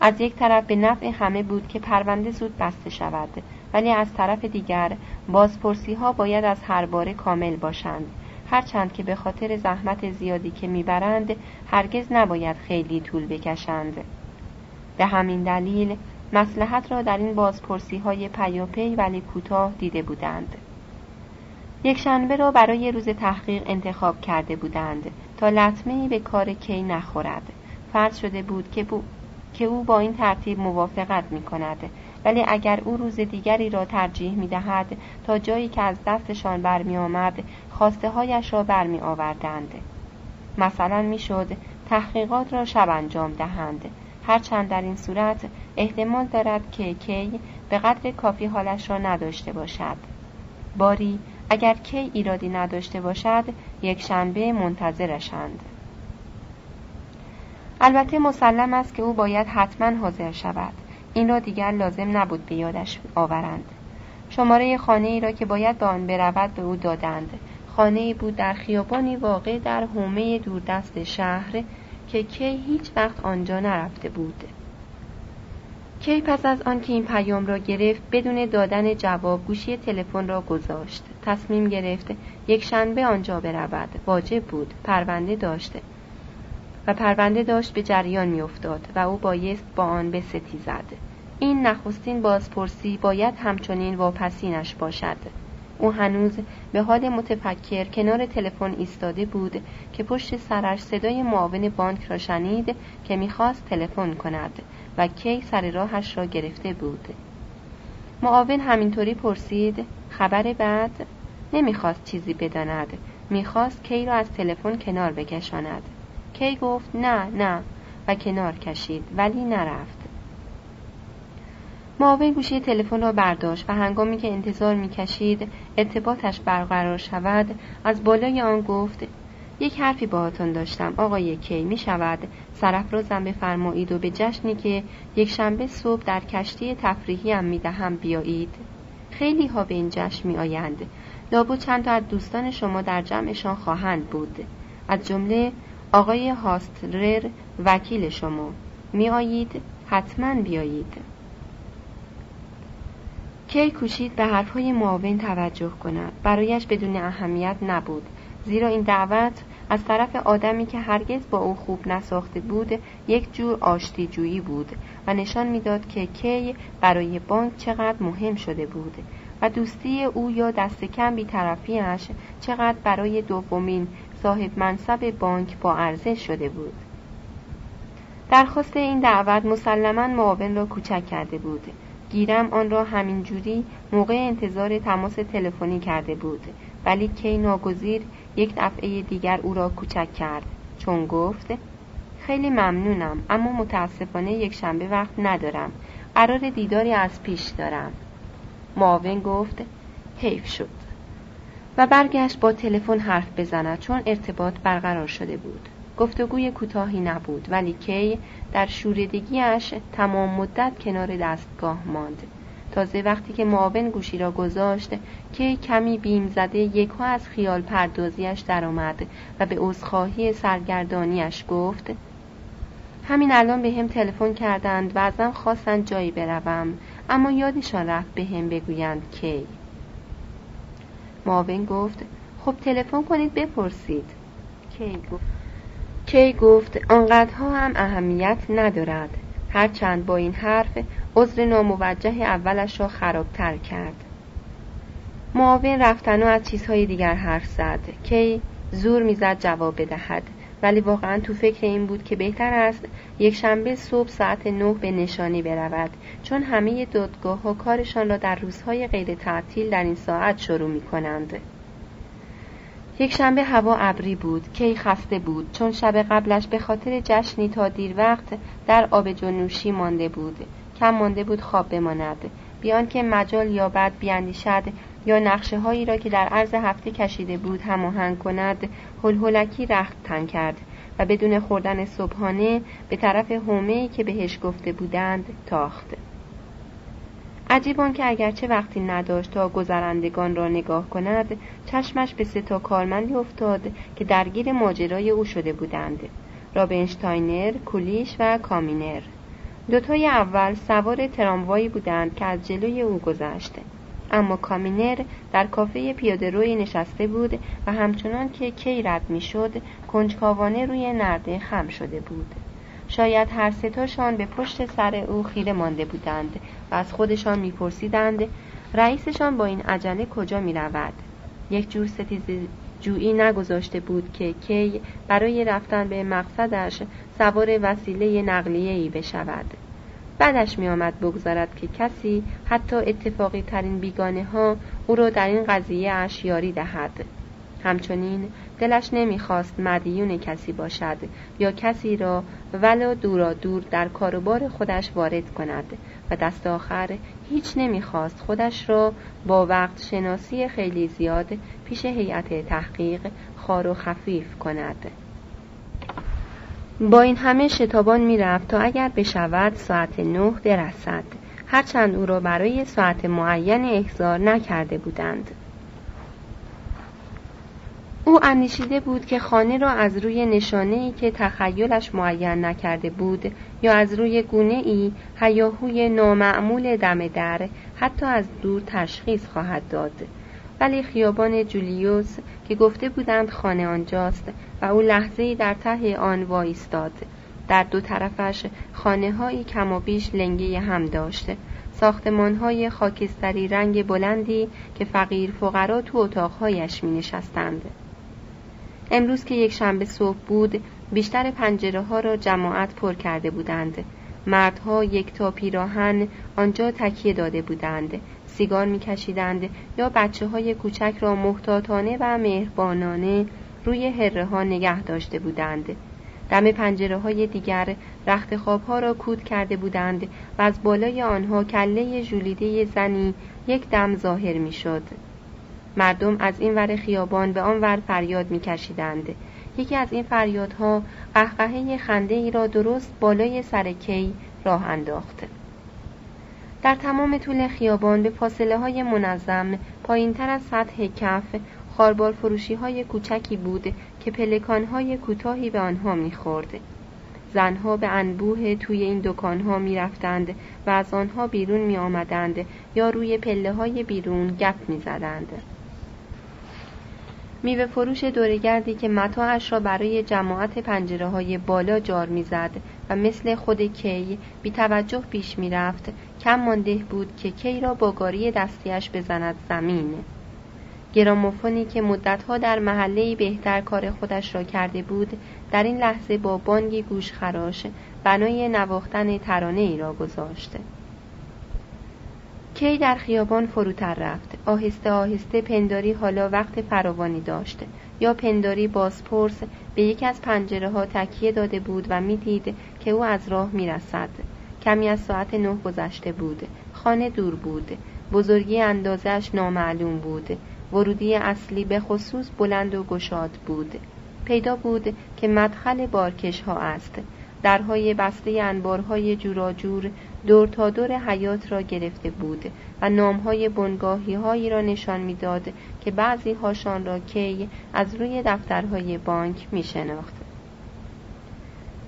از یک طرف به نفع همه بود که پرونده زود بسته شود. ولی از طرف دیگر بازپرسی ها باید از هر باره کامل باشند. هرچند که به خاطر زحمت زیادی که می‌برند هرگز نباید خیلی طول بکشند. به همین دلیل مسلحت را در این بازپرسی های پیاپی ولی کوتاه دیده بودند. یک شنبه را برای روز تحقیق انتخاب کرده بودند تا لطمه به کار کی نخورد. فرض شده بود که, که او با این ترتیب موافقت می کند ولی اگر او روز دیگری را ترجیح می دهد تا جایی که از دستشان برمی آمد خواسته هایش را برمی آوردند مثلا می‌شد تحقیقات را شب انجام دهند. هرچند در این صورت احتمال دارد که کی به قدر کافی حالش را نداشته باشد. باری اگر کی ایرادی نداشته باشد یک شنبه منتظرشند. البته مسلم است که او باید حتما حاضر شود. این را دیگر لازم نبود به یادش آورند. شماره خانه ای را که باید به آن برود به او دادند. خانه ای بود در خیابانی واقع در حومه دوردست شهر که کی هیچ وقت آنجا نرفته بود. کی پس از آنکه این پیام را گرفت بدون دادن جواب گوشی تلفن را گذاشت. تصمیم گرفت یک شنبه آنجا برود. واجب بود. پرونده داشته. و پرونده داشت به جریان میافتاد و او بایست با آن به زد این نخستین بازپرسی باید همچنین واپسینش باشد. او هنوز به حال متفکر کنار تلفن ایستاده بود که پشت سرش صدای معاون بانک را شنید که می‌خواست تلفن کند و کی سر راهش را گرفته بود. معاون همینطوری پرسید خبر بعد؟ نمی‌خواست چیزی بداند. می‌خواست کی را از تلفن کنار بکشاند. کی گفت نه نه و کنار کشید ولی نرفت. معاون گوشی تلفن را برداشت و هنگامی که انتظار می‌کشید ارتباطش برقرار شود از بالای آن گفت یک حرفی باهاتون داشتم آقای کی می شود سرفرازم بفرمایید و به جشنی که یک شنبه صبح در کشتی تفریحی هم می دهم بیایید. خیلی ها به این جشن می آیند لابو چند تا از دوستان شما در جمعشان خواهند بود. از جمله آقای هاسترر وکیل شما. می آیید حتما بیایید. کی کوشید به حرفهای معاون توجه کند؟ برایش بدون اهمیت نبود. زیرا این دعوت از طرف آدمی که هرگز با او خوب نساخته بود یک جور آشتی جویی بود و نشان می‌داد که کی برای بانک چقدر مهم شده بود و دوستی او یا دست کم بیطرفیش چقدر برای دومین صاحب منصب بانک با ارزش شده بود. درخواست این دعوت مسلما معاون را کوچک کرده بود. گیرم آن را همین جوری موقع انتظار تماس تلفنی کرده بود. ولی کی ناگزیر یک دفعه دیگر او را کوچک کرد. چون گفت خیلی ممنونم اما متاسفانه یک شنبه وقت ندارم. قرار دیداری از پیش دارم. معاون گفت حیف شد. و برگشت با تلفن حرف بزند چون ارتباط برقرار شده بود. گفتگوی کوتاهی نبود ولی کی در شوردگیش تمام مدت کنار دستگاه ماند. تازه وقتی که معاون گوشی را گذاشت که کمی بیم زده از خیال پردازیش درآمد و به عذرخواهی سرگردانیش گفت همین الان به هم تلفن کردند و ازم خواستند جایی بروم اما یادشان رفت به هم بگویند کی. معاون گفت خب تلفن کنید بپرسید. کی گفت؟ کی گفت آنقدرها هم اهمیت ندارد. هرچند با این حرف عذر ناموجه اولش را خرابتر کرد. معاون رفتن و از چیزهای دیگر حرف زد. کی زور می‌زد جواب بدهد. ولی واقعا تو فکر این بود که بهتر است یک شنبه صبح ساعت نه به نشانی برود. چون همه دادگاه ها کارشان را در روزهای غیر تعطیل در این ساعت شروع می کنند. یک شنبه هوا ابری بود کی خسته بود چون شب قبلش به خاطر جشنی تا دیر وقت در آب جنوشی مانده بود. کم مانده بود خواب بماند. بیان که مجال یا بعد بیاندیشد یا نقشه هایی را که در عرض هفته کشیده بود هماهنگ کند هلهلکی رخت تن کرد و بدون خوردن صبحانه به طرف حومه که بهش گفته بودند تاخت. عجیب که اگرچه وقتی نداشت تا گذرندگان را نگاه کند چشمش به سه تا کارمندی افتاد که درگیر ماجرای او شده بودند رابنشتاینر، کولیش و کامینر. دوتای اول سوار تراموایی بودند که از جلوی او گذشته اما کامینر در کافه پیاده روی نشسته بود و همچنان که کی رد می‌شد کنجکاوانه روی نرده خم شده بود شاید هر ستاشان به پشت سر او خیره مانده بودند و از خودشان میپرسیدند رئیسشان با این عجله کجا می رود؟ یک جور ستیز جویی نگذاشته بود که کی برای رفتن به مقصدش سوار وسیله نقلیه‌ای بشود بعدش می آمد بگذارد که کسی حتی اتفاقی ترین بیگانه ها او را در این قضیه اشیاری دهد. همچنین دلش نمی‌خواست مدیون کسی باشد یا کسی را ولو دورا دور در کاروبار خودش وارد کند و دست آخر هیچ نمی‌خواست خودش را با وقت شناسی خیلی زیاد پیش هیئت تحقیق خار و خفیف کند. با این همه شتابان می‌رفت تا اگر بشود ساعت نه برسد. هرچند او را برای ساعت معین احضار نکرده بودند. او اندیشیده بود که خانه را از روی نشانه که تخیلش معین نکرده بود یا از روی گونه ای هیاهوی نامعمول دم در حتی از دور تشخیص خواهد داد. ولی خیابان جولیوس که گفته بودند خانه آنجاست و او لحظه در ته آن وایستاد. در دو طرفش خانه هایی کم و بیش لنگه هم داشته ساختمان های خاکستری رنگ بلندی که فقیر فقرا تو اتاقهایش می نشستند. امروز که یک شنبه صبح بود بیشتر پنجره ها را جماعت پر کرده بودند. مردها یک تا پیراهن آنجا تکیه داده بودند. سیگار میکشیدند یا بچه های کوچک را محتاطانه و مهربانانه روی هره ها نگه داشته بودند. دم پنجره های دیگر رخت خواب ها را کود کرده بودند و از بالای آنها کله ژولیده زنی یک دم ظاهر می‌شد. مردم از این ور خیابان به آن ور فریاد میکشیدند. یکی از این فریادها قهقهه خنده ای را درست بالای سر کی راه انداخت. در تمام طول خیابان به فاصله های منظم پایین تر از سطح کف خاربار فروشی های کوچکی بود که پلکان های کوتاهی به آنها می‌خورد. زنها به انبوه توی این دکانها می رفتند و از آنها بیرون می آمدند یا روی پله های بیرون گپ می زدند. میوه فروش دورگردی که متاعش را برای جماعت پنجره های بالا جار می‌زد و مثل خود کی بی توجه پیش می‌رفت کم مانده بود که کی را با گاری دستیش بزند زمین گراموفونی که مدتها در محله بهتر کار خودش را کرده بود در این لحظه با بانگی گوشخراش بنای نواختن ترانه ای را گذاشته کی در خیابان فروتر رفت؟ آهسته آهسته پنداری حالا وقت فراوانی داشت. یا پنداری بازپرس به یکی از پنجره ها تکیه داده بود و می‌دید که او از راه می‌رسد. کمی از ساعت نه گذشته بود. خانه دور بود. بزرگی اندازش نامعلوم بود. ورودی اصلی به خصوص بلند و گشاد بود پیدا بود که مدخل بارکش ها است درهای بسته انبارهای جوراجور دور تا دور حیات را گرفته بود و نامهای بنگاهی هایی را نشان می‌داد که بعضی هاشان را کی از روی دفترهای بانک می شناخت.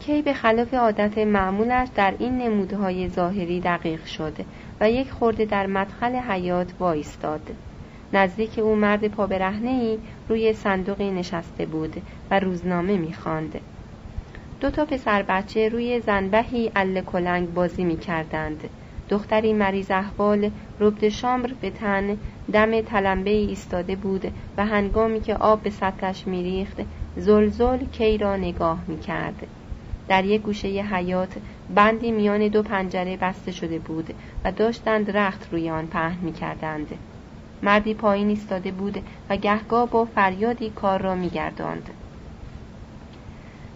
کی به خلاف عادت معمولش در این نمودهای ظاهری دقیق شد و یک خورده در مدخل حیات وایستاد. نزدیک او مرد پا ای روی صندوقی نشسته بود و روزنامه می‌خواند. دو تا پسر بچه روی زنبهی ال کلنگ بازی می کردند. دختری مریض احوال ربد شامر به تن دم تلمبه ایستاده بود و هنگامی که آب به سطلش میریخت زلزل کی را نگاه می کرد. در یک گوشه حیات بندی میان دو پنجره بسته شده بود و داشتند رخت روی آن پهن می کردند. مردی پایین ایستاده بود و گهگاه با فریادی کار را می گرداند.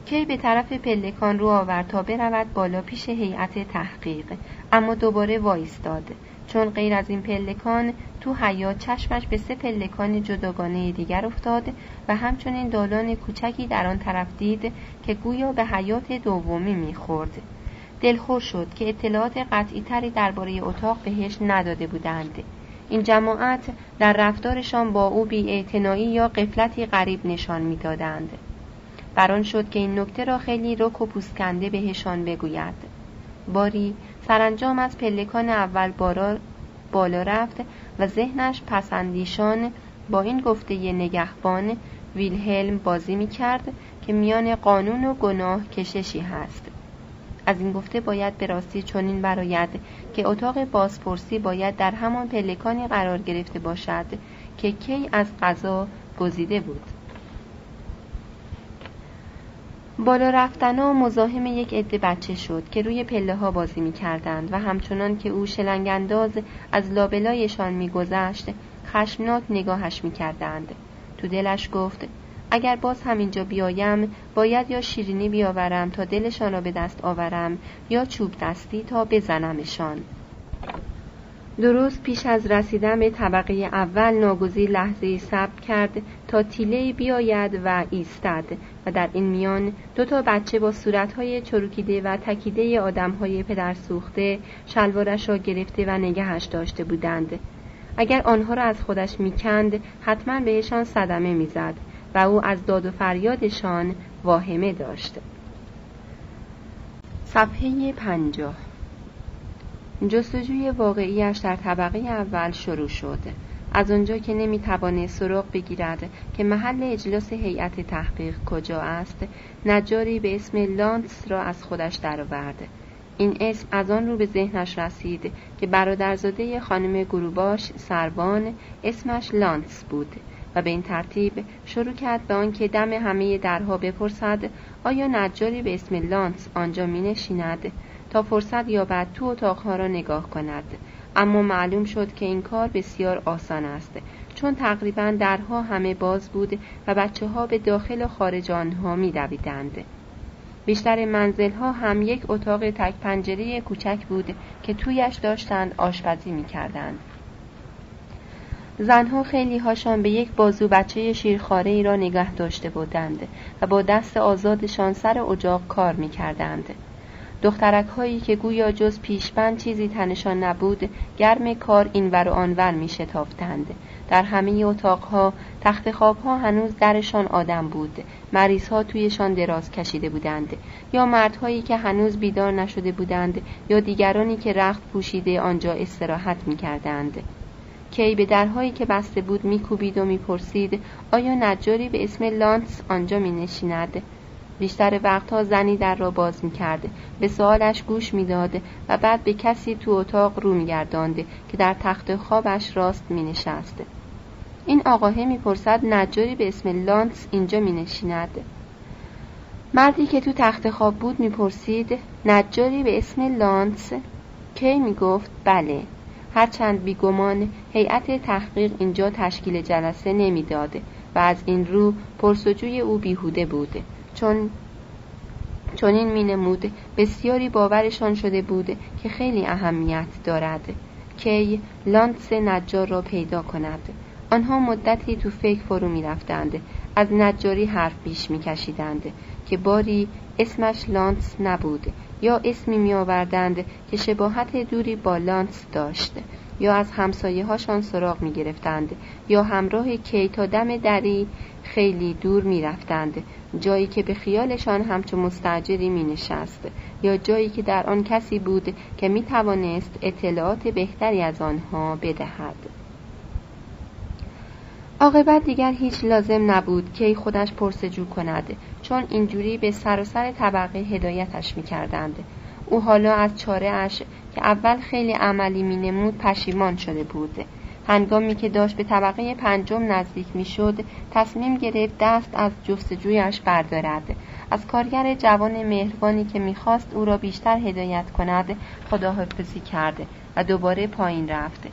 کی به طرف پلکان رو آورد تا برود بالا پیش هیئت تحقیق اما دوباره وایستاد. چون غیر از این پلکان تو حیات چشمش به سه پلکان جداگانه دیگر افتاد و همچنین دالان کوچکی در آن طرف دید که گویا به حیات دومی می‌خورد. دلخور شد که اطلاعات قطعی تری درباره اتاق بهش نداده بودند. این جماعت در رفتارشان با او بی یا قفلتی غریب نشان می‌دادند. بران شد که این نکته را خیلی رک و پوسکنده بهشان بگوید باری سرانجام از پلکان اول بارا بالا رفت و ذهنش پسندیشان با این گفته نگهبان ویلهلم بازی می کرد که میان قانون و گناه کششی هست از این گفته باید به راستی چنین براید که اتاق بازپرسی باید در همان پلکانی قرار گرفته باشد که کی از غذا گزیده بود بالا رفتنا مزاحم یک عده بچه شد که روی پله ها بازی می کردند و همچنان که او شلنگ انداز از لابلایشان می گذشت خشمناک نگاهش می کردند. تو دلش گفت اگر باز همینجا بیایم باید یا شیرینی بیاورم تا دلشان را به دست آورم یا چوب دستی تا بزنمشان. درست پیش از رسیدن به طبقه اول ناگزیر لحظه صبر کرد تا تیله بیاید و ایستد و در این میان دو تا بچه با صورتهای چروکیده و تکیده آدمهای پدر سوخته شلوارش را گرفته و نگهش داشته بودند. اگر آنها را از خودش می‌کند حتما بهشان صدمه می‌زد. و او از داد و فریادشان واهمه داشت. صفحه پنجاه. جستجوی واقعیش در طبقه اول شروع شد. از آنجا که نمی‌توانه سراغ بگیرد که محل اجلاس هیئت تحقیق کجا است نجاری به اسم لانس را از خودش درآورد. این اسم از آن رو به ذهنش رسید که برادرزاده خانم گروباش سربان اسمش لانس بود. به این ترتیب شروع کرد به آنکه دم همه درها بپرسد آیا نجاری به اسم لانس آنجا می نشیند تا فرصت یابد تو اتاقها را نگاه کند اما معلوم شد که این کار بسیار آسان است چون تقریبا درها همه باز بود و بچه ها به داخل و خارج آنها می دویدند. بیشتر منزل ها هم یک اتاق تک پنجره کوچک بود که تویش داشتند آشپزی می کردند. زنها خیلی هاشان به یک بازو بچه شیرخاره ای را نگه داشته بودند و با دست آزادشان سر اجاق کار می کردند. دخترک هایی که گویا جز پیشبند چیزی تنشان نبود گرم کار اینور و آنور می شتافتند. در همه اتاقها تخت خوابها هنوز درشان آدم بود مریض ها تویشان دراز کشیده بودند یا مردهایی که هنوز بیدار نشده بودند یا دیگرانی که رخت پوشیده آنجا استراحت می کردند. کی به درهایی که بسته بود میکوبید و می‌پرسید آیا نجاری به اسم لانس آنجا می نشیند؟ بیشتر وقتها زنی در را باز می کرده به سوالش گوش می‌داد و بعد به کسی تو اتاق رو میگردانده که در تخت خوابش راست می نشسته. این آقاهه می‌پرسد نجاری به اسم لانس اینجا می نشیند. مردی که تو تخت خواب بود می‌پرسید نجاری به اسم لانس کی می‌گفت بله هرچند بیگمان هیئت تحقیق اینجا تشکیل جلسه نمی‌داده و از این رو پرسجوی او بیهوده بوده چون چنین می نمود بسیاری باورشان شده بود که خیلی اهمیت دارد کی لانس نجار را پیدا کند. آنها مدتی تو فکر فرو می رفتند از نجاری حرف بیش می کشیدند که باری اسمش لانس نبود. یا اسمی می آوردند که شباهت دوری با لانس داشت یا از همسایه هاشان سراغ می گرفتند یا همراه کی تا دم دری خیلی دور می رفتند جایی که به خیالشان همچو مستجری می نشست یا جایی که در آن کسی بود که می توانست اطلاعات بهتری از آنها بدهد. عاقبت دیگر هیچ لازم نبود که خودش پرسجو کند. چون اینجوری به سراسر طبقه هدایتش می کردند. او حالا از چاره اش که اول خیلی عملی می نمود پشیمان شده بود. هنگامی که داشت به طبقه پنجم نزدیک می‌شد تصمیم گرفت دست از جستجویش بردارد. از کارگر جوان مهربانی که می‌خواست او را بیشتر هدایت کند خداحافظی کرده و دوباره پایین رفته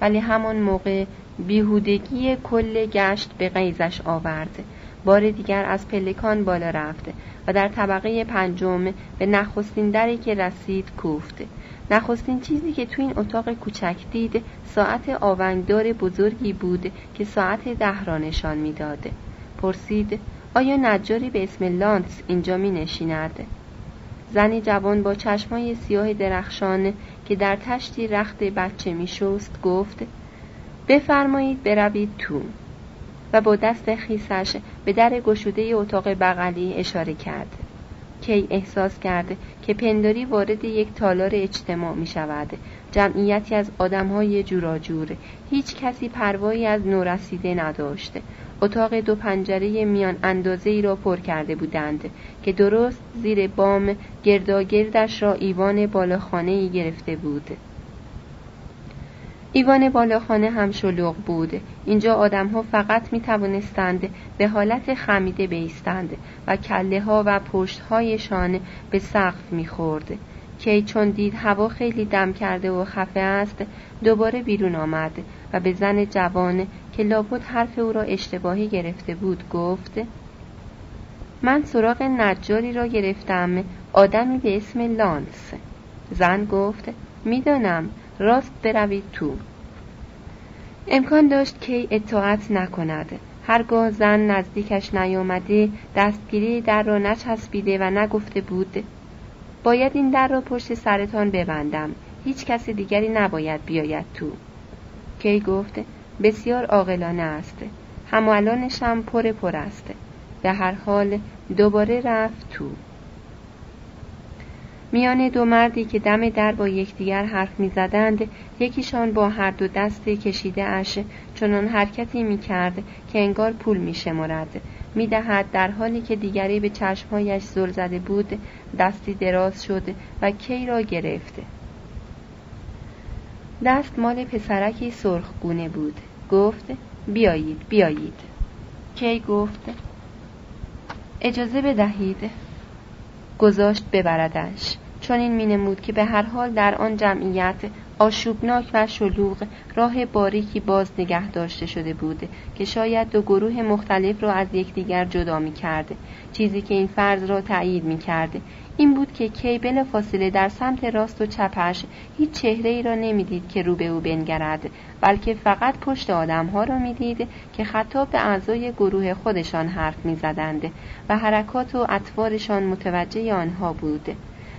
ولی همان موقع بیهودگی کل گشت به قیزش آورد. بار دیگر از پلکان بالا رفت و در طبقه پنجم به نخستین دری که رسید کوفت نخستین چیزی که تو این اتاق کوچک دید ساعت آونگدار بزرگی بود که ساعت ده را نشان می‌داد. پرسید آیا نجاری به اسم لانس اینجا می نشیند؟ زنی جوان با چشمای سیاه درخشان که در تشتی رخت بچه می شست گفت بفرمایید بروید تو و با دست خیسش به در گشوده اتاق بغلی اشاره کرد. کی احساس کرده که پنداری وارد یک تالار اجتماع می شود. جمعیتی از آدم های جوراجور. هیچ کسی پروایی از نورسیده نداشت. اتاق دو پنجره میان اندازه ای را پر کرده بودند که درست زیر بام گرداگردش را ایوان بالاخانه ای گرفته بود. ایوان بالاخانه هم شلوغ بود. اینجا آدمها فقط می توانستند به حالت خمیده بیستند و کله ها و پشت هایشان به سقف می خورد. کی چون دید هوا خیلی دم کرده و خفه است دوباره بیرون آمد و به زن جوان که لابد حرف او را اشتباهی گرفته بود گفت من سراغ نجاری را گرفتم آدمی به اسم لانس. زن گفت می‌دانم. راست بروید تو. امکان داشت کی اطاعت نکند. هرگاه زن نزدیکش نیامده دستگیری در را نچسبیده و نگفته بود باید این در را پشت سرتان ببندم. هیچ کس دیگری نباید بیاید تو. کی گفت بسیار عاقلانه است. همالانشم پر پر است. به هر حال دوباره رفت تو. میان دو مردی که دم در با یکدیگر حرف می‌زدند یکیشان با هر دو دست کشیده اش چنان حرکتی می کرد که انگار پول می شمارد می دهد در حالی که دیگری به چشمهایش زل زده بود دستی دراز شد و کی را گرفت. دست مال پسرکی سرخگونه بود. گفت بیایید بیایید. کی گفت؟ اجازه بدهید. گذاشت ببردش. چون این مینمود که به هر حال در آن جمعیت آشوبناک و شلوغ راه باریکی باز نگه داشته شده بود که شاید دو گروه مختلف را از یکدیگر جدا می کرد. چیزی که این فرض را تایید می کرد. این بود که کی بلا فاصله در سمت راست و چپش هیچ چهره ای را نمی‌دید که رو به او بنگرد بلکه فقط پشت آدمها را می‌دید که خطاب به اعضای گروه خودشان حرف می‌زدند و حرکات و اطوارشان متوجه آنها بود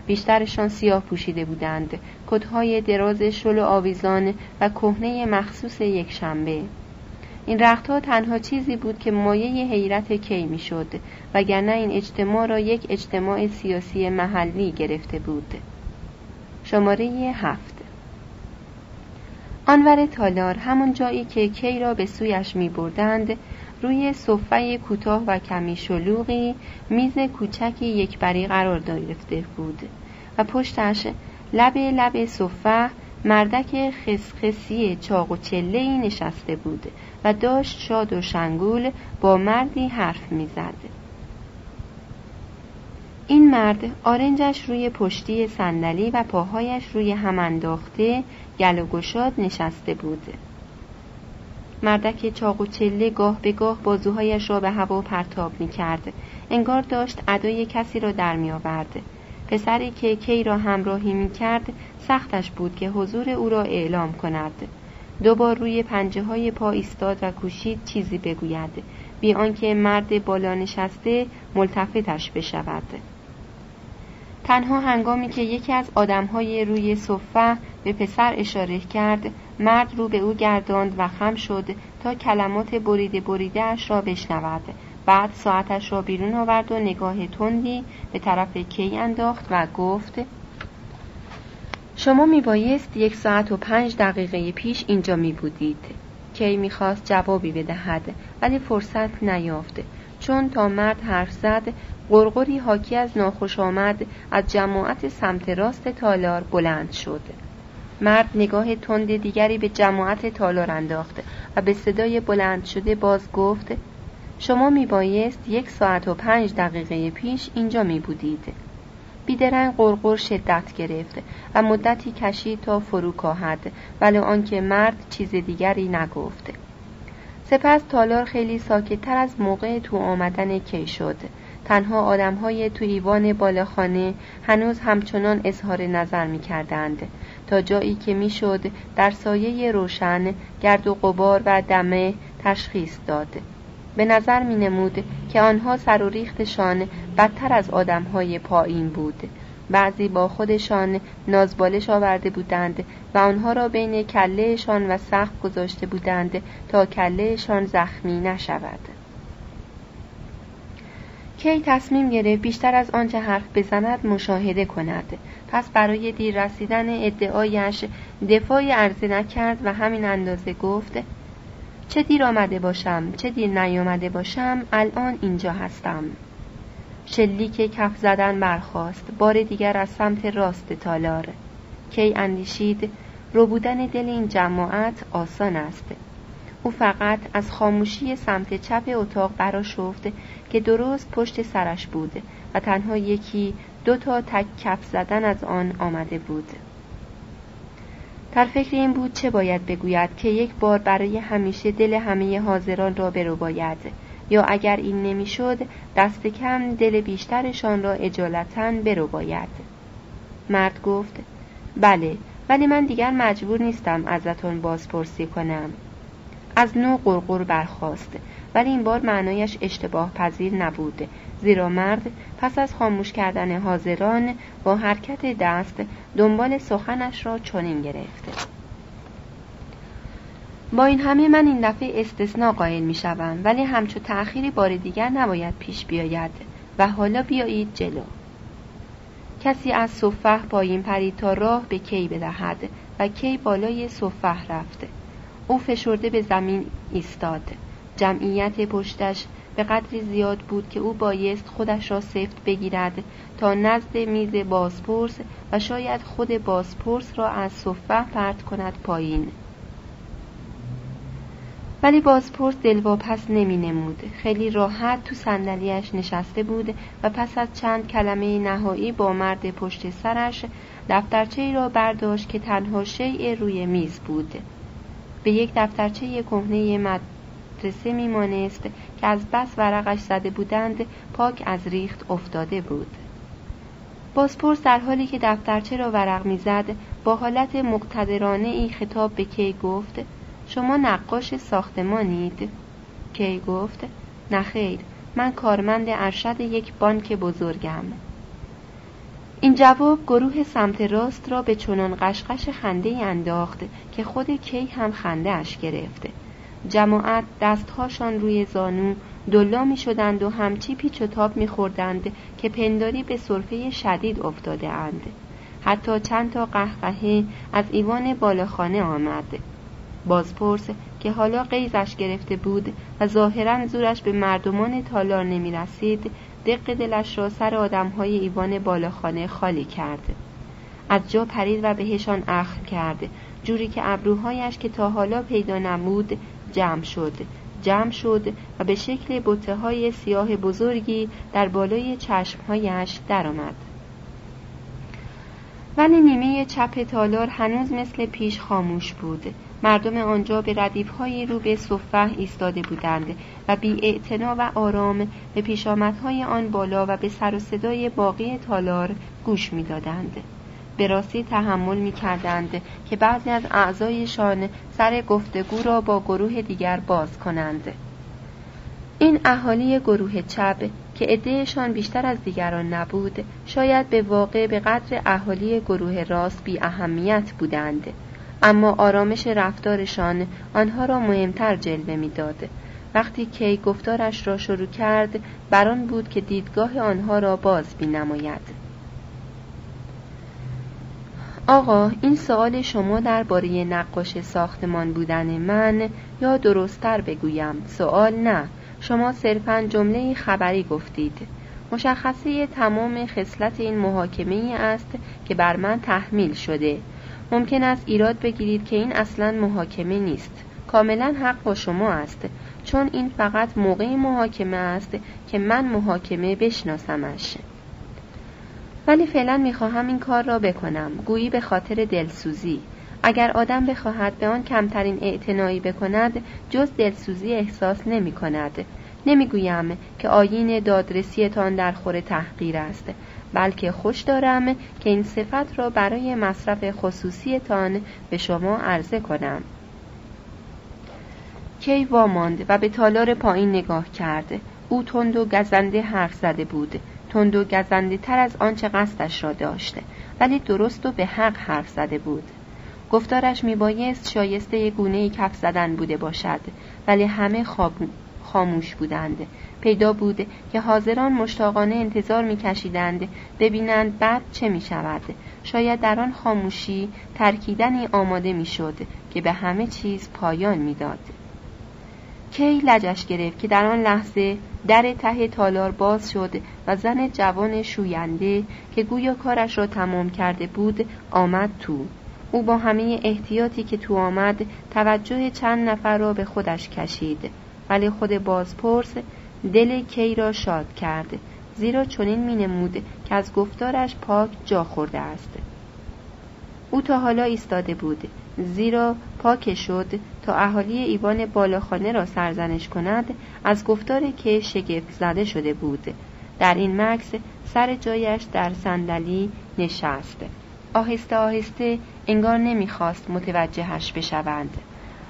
بیشترشان سیاه پوشیده بودند. کتهای دراز شل و آویزان و کهنه مخصوص یک شنبه. این رختها تنها چیزی بود که مایه حیرت کی می‌شد وگرنه این اجتماع را یک اجتماع سیاسی محلی گرفته بود. شماره هفت. آنور تالار همون جایی که کی را به سویش می بردند روی صفه کوتاه و کمی شلوغی میز کوچکی یک بری قرار گرفته بود و پشتش لب لب صفه مردک خسخسی چاق و چله نشسته بود و داشت شاد و شنگول با مردی حرف می‌زد. این مرد آرنجش روی پشتی صندلی و پاهایش روی هم انداخته گل و گشاد نشسته بود. مردک چاق و چله گاه به گاه بازوهایش را به هوا پرتاب می کرد. انگار داشت ادای کسی را در می آورد. پسری که کی را همراهی می کرد سختش بود که حضور او را اعلام کند. دوبار روی پنجه های پا ایستاد و کوشید چیزی بگوید بی آنکه مرد بالا نشسته ملتفتش بشود تنها هنگامی که یکی از آدمهای روی صفه به پسر اشاره کرد مرد رو به او گرداند و خم شد تا کلمات بریده بریده اش را بشنود. بعد ساعتش را بیرون آورد و نگاه تندی به طرف کی انداخت و گفت شما می بایست یک ساعت و پنج دقیقه پیش اینجا می بودید کی می‌خواست جوابی بدهد ولی فرصت نیافت. چون تا مرد حرف زد قرقری حاکی از ناخوش آمد از جماعت سمت راست تالار بلند شد. مرد نگاه تند دیگری به جماعت تالار انداخت و به صدای بلند شده باز گفت شما می بایست یک ساعت و پنج دقیقه پیش اینجا می بودید بیدرنگ قرقر شدت گرفت و مدتی کشید تا فرو کاهد ولی آنکه مرد چیز دیگری نگفت. سپس تالار خیلی ساکتتر از موقع تو آمدن کی شد. تنها آدمهای تو ایوان بالاخانه هنوز همچنان اظهار نظر می کردند تا جایی که می‌شد در سایه روشن گرد و غبار و دمه تشخیص داد. به نظر می نمود که آنها سر و ریختشان بدتر از آدمهای پایین بود. بعضی با خودشان نازبالش آورده بودند و آنها را بین کلهشان و سخت گذاشته بودند تا کلهشان زخمی نشود. کی تصمیم گرفت بیشتر از آنچه حرف بزند مشاهده کند؟ پس برای دیر رسیدن ادعایش دفاعی عرضه نکرد و همین اندازه گفت چه دیر آمده باشم چه دیر نیامده باشم الان اینجا هستم. شلیک کف زدن برخاست بار دیگر از سمت راست تالار. کی اندیشید رو بودن دل این جماعت آسان است. او فقط از خاموشی سمت چپ اتاق براشفت که درست پشت سرش بود و تنها یکی دو تا تک کف زدن از آن آمده بود. در فکر این بود چه باید بگوید که یک بار برای همیشه دل همه حاضران را برو باید. یا اگر این نمی‌شد دست کم دل بیشترشان را اجالتا برو باید مرد گفت بله ولی من دیگر مجبور نیستم ازتون بازپرسی کنم. از نو قرقر برخاست ولی این بار معنایش اشتباه پذیر نبود زیرا مرد پس از خاموش کردن حاضران با حرکت دست دنبال سخنش را چنین گرفته با این همه من این دفعه استثناء قائل می شوم ولی همچو تأخیری بار دیگر نباید پیش بیاید و حالا بیایید جلو. کسی از صفح پایین پرید تا راه به کی بدهد و کی بالای صفح رفت؟ او فشرده به زمین ایستاد. جمعیت پشتش به قدری زیاد بود که او بایست خودش را سفت بگیرد تا نزد میز بازپرس و شاید خود بازپرس را از صفه پرت کند پایین. ولی بازپرس دلواپس نمی نمود خیلی راحت تو صندلیاش نشسته بود و پس از چند کلمه نهایی با مرد پشت سرش دفترچه را برداشت که تنها شیء روی میز بود. به یک دفترچه کهنه مدرسه میمانست که از بس ورقش زده بودند پاک از ریخت افتاده بود. بازپرس در حالی که دفترچه را ورق می‌زد با حالت مقتدرانه ای خطاب به کی گفت شما نقاش ساختمانید کی گفت نخیر من کارمند ارشد یک بانک بزرگم این جواب گروه سمت راست را به چنان قشقش خنده انداخت که خود کی هم خنده اش گرفته جماعت دستهاشان روی زانو دلا می شدند و همچی پیچ و تاب می خوردند که پنداری به صرفه شدید افتاده اند. حتی چند تا قهقهه از ایوان بالاخانه آمد. بازپرس که حالا قیزش گرفته بود و ظاهرا زورش به مردمان تالار نمی رسید دق دلش را سر آدمهای ایوان بالاخانه خالی کرد. از جا پرید و بهشان اخم کرد جوری که ابروهایش که تا حالا پیدا نمود جمع شد جمع شد و به شکل بوته های سیاه بزرگی در بالای چشمهایش درآمد. ولی نیمه چپ تالار هنوز مثل پیش خاموش بود مردم آنجا به ردیفهایی رو به صفه ایستاده بودند و بی و آرام به پیشامدهای آن بالا و به سر و صدای باقی تالار گوش می‌دادند. به راستی تحمل می کردند که بعضی از اعضایشان سر گفتگو را با گروه دیگر باز کنند. این اهالی گروه چپ که عدهشان بیشتر از دیگران نبود شاید به واقع به قدر اهالی گروه راست بی اهمیت بودند اما آرامش رفتارشان آنها را مهمتر جلوه می‌داد. وقتی کی گفتارش را شروع کرد بران بود که دیدگاه آنها را باز بینماید. آقا این سوال شما درباره نقاش ساختمان بودن من یا درستتر بگویم؟ سوال نه. شما صرفا جمله خبری گفتید. مشخصه تمام خصلت این محاکمه است که بر من تحمیل شده. ممکن است ایراد بگیرید که این اصلا محاکمه نیست. کاملا حق با شما است. چون این فقط موقع محاکمه است که من محاکمه بشناسمش. ولی فعلا می‌خواهم این کار را بکنم. گویی به خاطر دلسوزی. اگر آدم بخواهد به آن کمترین اعتنایی بکند جز دلسوزی احساس نمی کند نمی‌گویم که آیین دادرسیتان در خور تحقیر است. بلکه خوش دارم که این صفت را برای مصرف خصوصیتان به شما عرضه کنم. کی واماند و به تالار پایین نگاه کرد. او تند و گزنده حرف زده بود. تند و گزنده تر از آنچه قصدش را داشته ولی درست و به حق حرف زده بود. گفتارش میبایست شایسته گونه کف زدن بوده باشد. ولی همه خاموش بودند. پیدا بود که حاضران مشتاقانه انتظار میکشیدند ببینند بعد چه می شود شاید در آن خاموشی ترکیدنی آماده می‌شد که به همه چیز پایان می‌داد. کی لجش گرفت که در آن لحظه در ته تالار باز شد و زن جوان شوینده که گویا کارش را تمام کرده بود آمد تو. او با همه احتیاطی که تو آمد توجه چند نفر را به خودش کشید. ولی خود بازپرس دل کی را شاد کرد. زیرا چنین می نمود که از گفتارش پاک جا خورده است. او تا حالا ایستاده بود. زیرا پاک شد تا اهالی ایوان بالاخانه را سرزنش کند از گفتار که شگفت زده شده بود. در این مکس سر جایش در صندلی نشست. آهسته آهسته انگار نمی‌خواست متوجهش بشوند.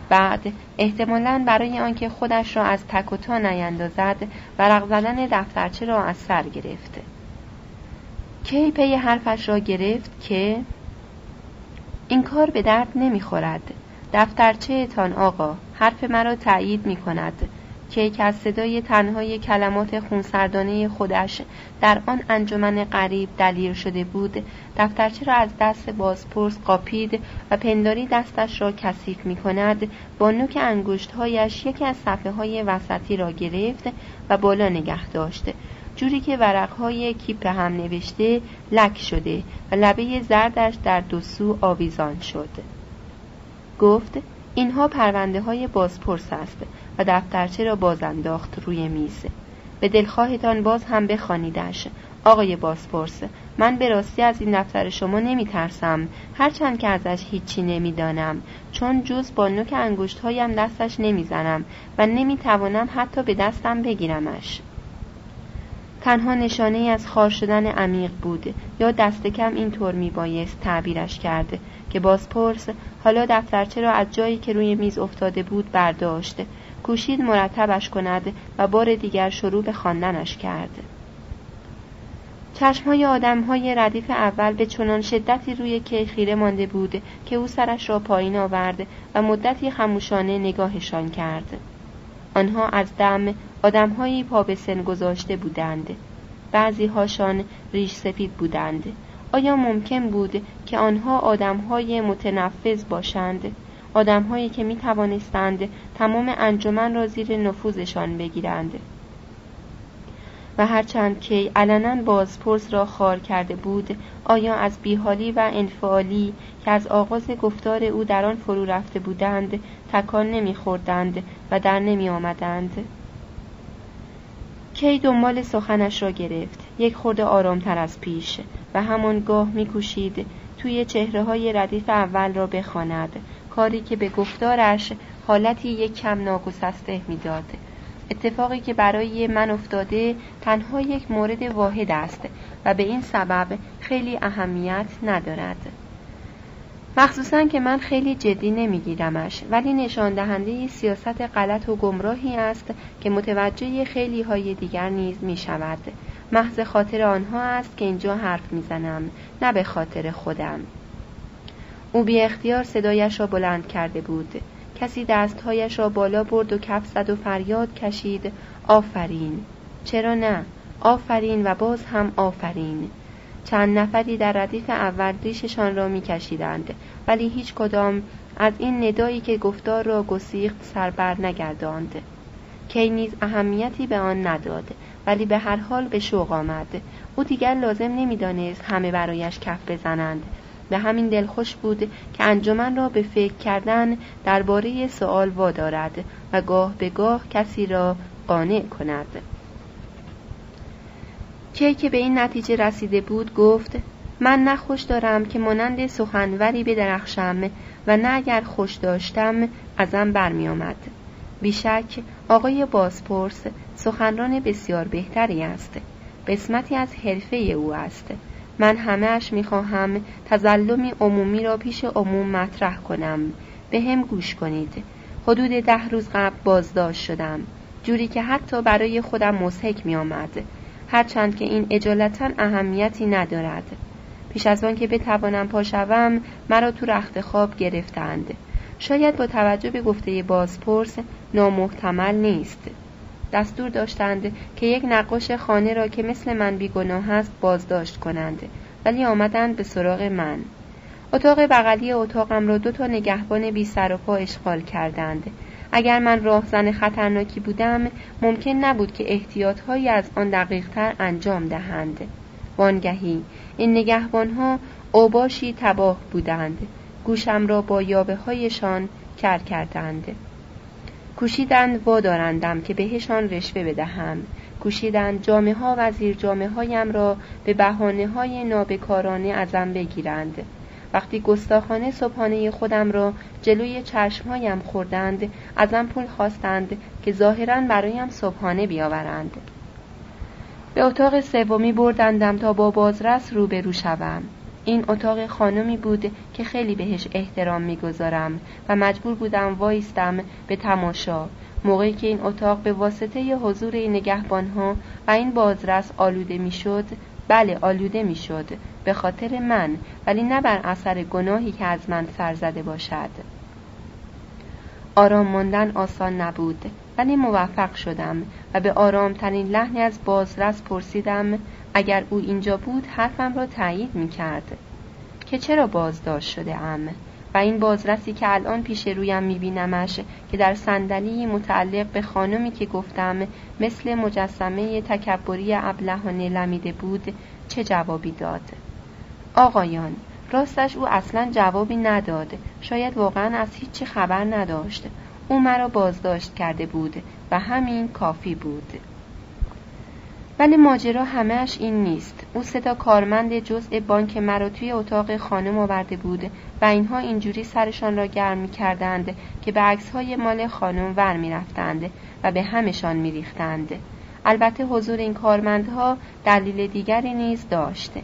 بعد احتمالا برای آنکه خودش را از تک و تا نیندازد ورق زدن دفترچه را از سر گرفت. کی پی حرفش را گرفت که این کار به درد نمی‌خورد. دفترچه تان آقا حرف مرا تایید می کند که از صدای تنهای کلمات خونسردانه خودش در آن انجمن غریب دلیر شده بود دفترچه را از دست بازپرس قاپید و پنداری دستش را کثیف می کند با نوک انگشتهایش یکی از صفحه های وسطی را گرفت و بالا نگه داشت. جوری که ورقهای کیپ هم نوشته لک شده و لبه زردش در دو سو آویزان شد. گفت اینها پرونده های بازپرس است و دفترچه را باز انداخت روی میز. به دلخواهتان باز هم بخوانیدش. آقای بازپرس من به راستی از این دفتر شما نمی ترسم هرچند که ازش هیچی نمی‌دانم. چون جز با نوک انگشت هایم دستش نمی‌زنم و نمی توانم حتی به دستم بگیرمش. تنها نشانه از خار شدن عمیق بود یا دست کم اینطور می بایست تعبیرش کرد که بازپرس حالا دفترچه را از جایی که روی میز افتاده بود برداشت کوشید مرتبش کند و بار دیگر شروع به خواندنش کرد. چشمهای آدمهای ردیف اول به چنان شدتی روی کی خیره مانده بود که او سرش را پایین آورد و مدتی خموشانه نگاهشان کرد. آنها از دم آدمهایی پا به سن گذاشته بودند. بعضی هاشان ریش سفید بودند. آیا ممکن بود که آنها آدمهای متنفذ باشند؟ آدمهایی که می توانستند تمام انجمن را زیر نفوذشان بگیرند. و هرچند که علنا بازپرس را خار کرده بود آیا از بیحالی و انفعالی که از آغاز گفتار او در آن فرو رفته بودند تکان نمیخوردند و در نمی آمدند کی دنبال سخنش را گرفت؟ یک خورده آرامتر از پیش و همانگاه میکوشید توی چهره های ردیف اول را بخواند. کاری که به گفتارش حالتی یک کم ناگسسته می‌داد. اتفاقی که برای من افتاده تنها یک مورد واحد است و به این سبب خیلی اهمیت ندارد. مخصوصا که من خیلی جدی نمیگیرمش ولی نشان دهنده سیاست غلط و گمراهی است که متوجه خیلی های دیگر نیز می شود محض خاطر آنها است که اینجا حرف می‌زنم نه به خاطر خودم. او بی اختیار صدایش را بلند کرده بود. کسی دستهایش را بالا برد و کف زد و فریاد کشید آفرین. چرا نه؟ آفرین و باز هم آفرین. چند نفری در ردیف اول ریششان را میکشیدند ولی هیچ کدام از این ندایی که گفتار را گسیخت سربر نگرداند. کی نیز اهمیتی به آن نداد ولی به هر حال به شوق آمد. او دیگر لازم نمی‌دانست همه برایش کف بزنند. به همین دلخوش بود که انجمن را به فکر کردن درباره سوال وادارد و گاه به گاه کسی را قانع کند کی که به این نتیجه رسیده بود گفت من نه خوش دارم که مانند سخنوری بدرخشم و نه اگر خوش داشتم ازم برمی آمد. بیشک آقای بازپرس سخنران بسیار بهتری است قسمتی از حرفه او است من همهش می‌خواهم تظلمی عمومی را پیش عموم مطرح کنم. به هم گوش کنید. حدود ده روز قبل بازداشت شدم. جوری که حتی برای خودم مزهک می آمد هرچند که این اجالتا اهمیتی ندارد. پیش از آن که بتوانم پاشوم مرا تو رخت خواب گرفتند. شاید با توجه به گفته بازپرس نامحتمل نیست. دستور داشتند که یک نقاش خانه را که مثل من بیگناه است بازداشت کنند ولی آمدند به سراغ من. اتاق بغلی اتاقم را دو تا نگهبان بی سر و پا اشغال کردند. اگر من راهزن خطرناکی بودم ممکن نبود که احتیاطهایی از آن دقیقتر انجام دهند. وانگهی این نگهبانها اوباشی تباه بودند. گوشم را با یابه هایشان کر کردند. کوشیدند وادارندم که بهشان رشوه بدهم. کوشیدند جامعه ها و زیر جامعه هایم را به بحانه های نابکارانه ازم بگیرند. وقتی گستاخانه صبحانه خودم را جلوی چشمهایم خوردند ازم پول خواستند که ظاهرا برایم صبحانه بیاورند. به اتاق سومی بردندم تا با بازرس روبرو شوم. این اتاق خانمی بود که خیلی بهش احترام می‌گذارم و مجبور بودم وایستم به تماشا. موقعی که این اتاق به واسطه حضور این نگهبانها و این بازرس آلوده می‌شد بله آلوده می‌شد به خاطر من ولی نه بر اثر گناهی که از من سر زده باشد. آرام ماندن آسان نبود. ولی موفق شدم و به آرامترین لحنی از بازرس پرسیدم اگر او اینجا بود حرفم را تایید می کرد که چرا بازداشت شده ام؟ و این بازرسی که الان پیش رویم می بینمش که در صندلی متعلق به خانمی که گفتم مثل مجسمه تکبری ابلهانه لمیده بود چه جوابی داد؟ آقایان راستش او اصلا جوابی نداد. شاید واقعا از هیچی خبر نداشت. او مرا بازداشت کرده بود و همین کافی بود. ولی ماجرا همهش این نیست. او ستا کارمند جزء بانک مرا توی اتاق خانم آورده بود و اینها اینجوری سرشان را گرم می کردند که به عکس های مال خانم ور می رفتند و به همشان می ریختند. البته حضور این کارمندها دلیل دیگری نیز داشته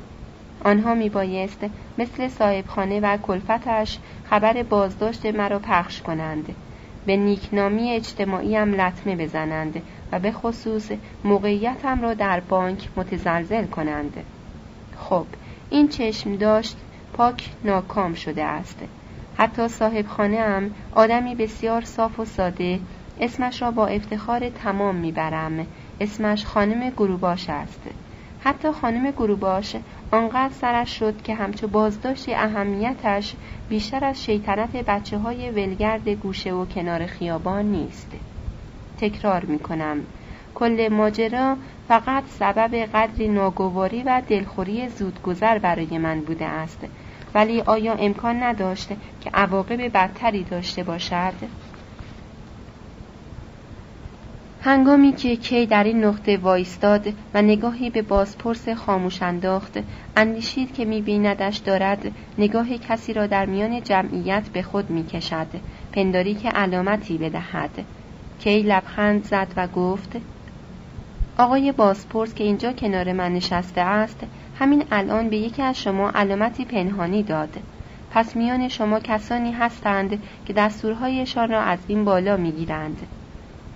آنها می بایست مثل صاحبخانه و کلفتش خبر بازداشت مرا پخش کنند. به نیکنامی اجتماعیم لطمه بزنند و به خصوص موقعیتم را در بانک متزلزل کنند. خب این چشم داشت پاک ناکام شده است. حتی صاحب خانه هم آدمی بسیار صاف و ساده اسمش را با افتخار تمام می‌برم. اسمش خانم گروباش است. حتی خانم گروباش آنقدر سرش شد که همچو بازداشت اهمیتش بیشتر از شیطنت بچه های ولگرد گوشه و کنار خیابان نیست. تکرار می کنم کل ماجرا فقط سبب قدری ناگواری و دلخوری زودگذر برای من بوده است. ولی آیا امکان نداشته که عواقب بدتری داشته باشد؟ هنگامی که کی در این نقطه وایستاد و نگاهی به بازپرس خاموش انداخت اندیشید که میبیندش دارد نگاه کسی را در میان جمعیت به خود می‌کشد پنداری که علامتی بدهد. کی لبخند زد و گفت آقای بازپرس که اینجا کنار من نشسته است همین الان به یکی از شما علامتی پنهانی داد. پس میان شما کسانی هستند که دستورهایشان را از این بالا می‌گیرند.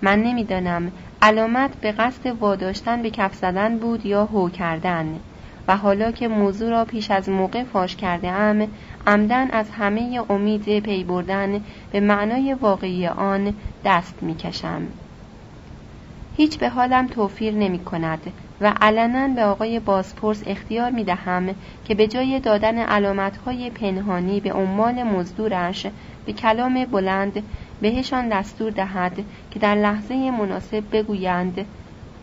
من نمی‌دانم علامت به قصد واداشتن به کف زدن بود یا هو کردن و حالا که موضوع را پیش از موقع فاش کرده ام عمدن از همه امید پی بردن به معنای واقعی آن دست می‌کشم. هیچ به حالم توفیر نمی کند و علنا به آقای بازپرس اختیار می دهم که به جای دادن علامت پنهانی به عمال مزدورش به کلام بلند بهشان دستور دهد که در لحظه مناسب بگویند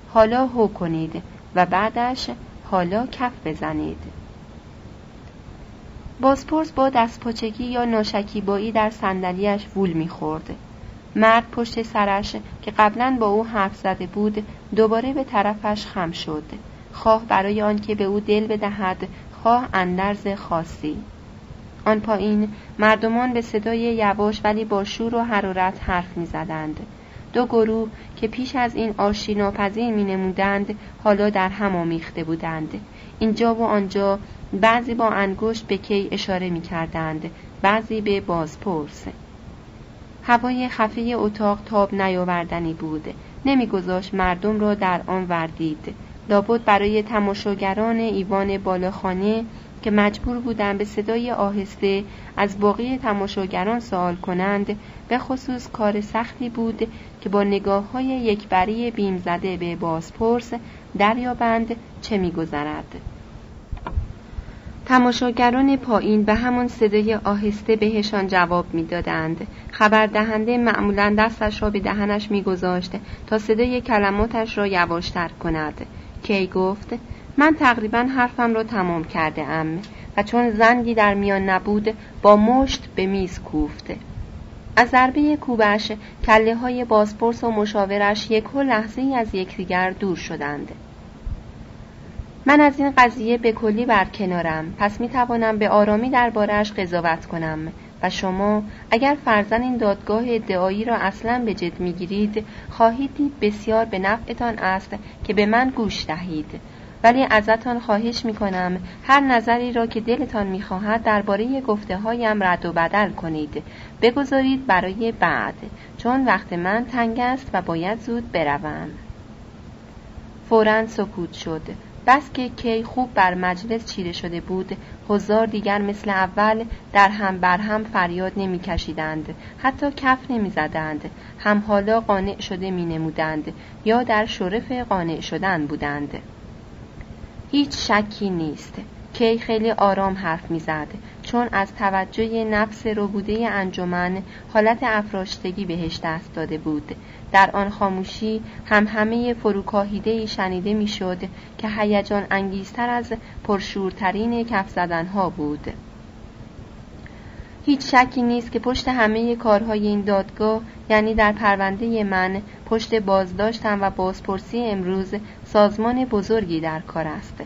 حالا هو کنید و بعدش حالا کف بزنید بازپرس با دستپاچگی یا ناشکیبایی در صندلیاش وول می‌خورد. مرد پشت سرش که قبلا با او حرف زده بود دوباره به طرفش خم شد. خواه برای آنکه به او دل بدهد خواه اندرز خاصی. آن پایین مردمان به صدای یواش ولی با شور و حرارت حرف می‌زدند. دو گروه که پیش از این آشی ناپذیر می نمودند حالا در هم آمیخته بودند. اینجا و آنجا بعضی با انگشت به کی اشاره می کردند بعضی به بازپرس. هوای خفه اتاق تاب نیاوردنی بود. نمیگذاشت مردم را در آن وردید. لابد برای تماشاگران ایوان بالاخانه که مجبور بودند به صدای آهسته از باقی تماشاگران سوال کنند به خصوص کار سختی بود که با نگاه های یکبری بیم زده به بازپرس دریابند چه میگذرد. تماشاگران پایین به همان صدای آهسته بهشان جواب می‌دادند. خبر دهنده معمولا دستش را به دهنش میگذاشت تا صدای کلماتش را یواشتر کند. کی گفت؟ من تقریبا حرفم را تمام کرده ام و چون زنگی در میان نبود با مشت به میز کوفته. از ضربه کوبش کله های بازپرس و مشاورش یک لحظه ای از یکدیگر دور شدند. من از این قضیه به کلی برکنارم. پس می توانم به آرامی دربارهش قضاوت کنم و شما اگر فرزن این دادگاه ادعایی را اصلا به جد می‌گیرید خواهید دید بسیار به نفعتان است که به من گوش دهید. ولی ازتان خواهش می کنم هر نظری را که دلتان می خواهد درباره گفته هایم رد و بدل کنید. بگذارید برای بعد چون وقت من تنگ است و باید زود بروم. فورا سکوت شد. بس که کی خوب بر مجلس چیره شده بود هزار دیگر مثل اول در هم بر هم فریاد نمی کشیدند حتی کف نمی زدند هم حالا قانع شده می نمودند یا در شرف قانع شدن بودند. هیچ شکی نیست. کی خیلی آرام حرف می‌زد. چون از توجه نفس ربوده انجمن حالت افراشتگی بهش دست داده بود. در آن خاموشی هم همه فروکاهیده شنیده می‌شد که هیجان انگیزتر از پرشورترین کف زدنها بود. هیچ شکی نیست که پشت همه کارهای این دادگاه یعنی در پرونده من پشت بازداشتم و بازپرسی امروز سازمان بزرگی در کار است.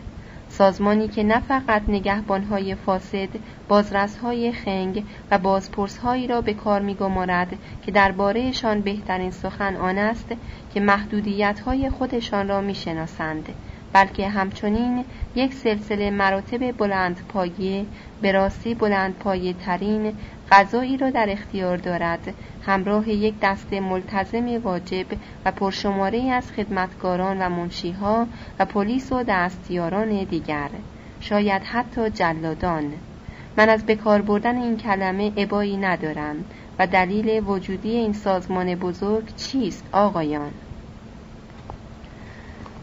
سازمانی که نه فقط نگهبانهای فاسد بازرسهای خنگ و بازپرسهایی را به کار میگمارد که دربارهشان بهترین سخن آن است که محدودیتهای خودشان را می‌شناسند بلکه همچنین یک سلسله مراتب بلند پایه به راستی بلند پایه ترین غذایی را در اختیار دارد. همراه یک دست ملتزم واجب و پرشماره از خدمتکاران و منشیها و پلیس و دستیاران دیگر. شاید حتی جلادان. من از بکار بردن این کلمه عبایی ندارم و دلیل وجودی این سازمان بزرگ چیست آقایان؟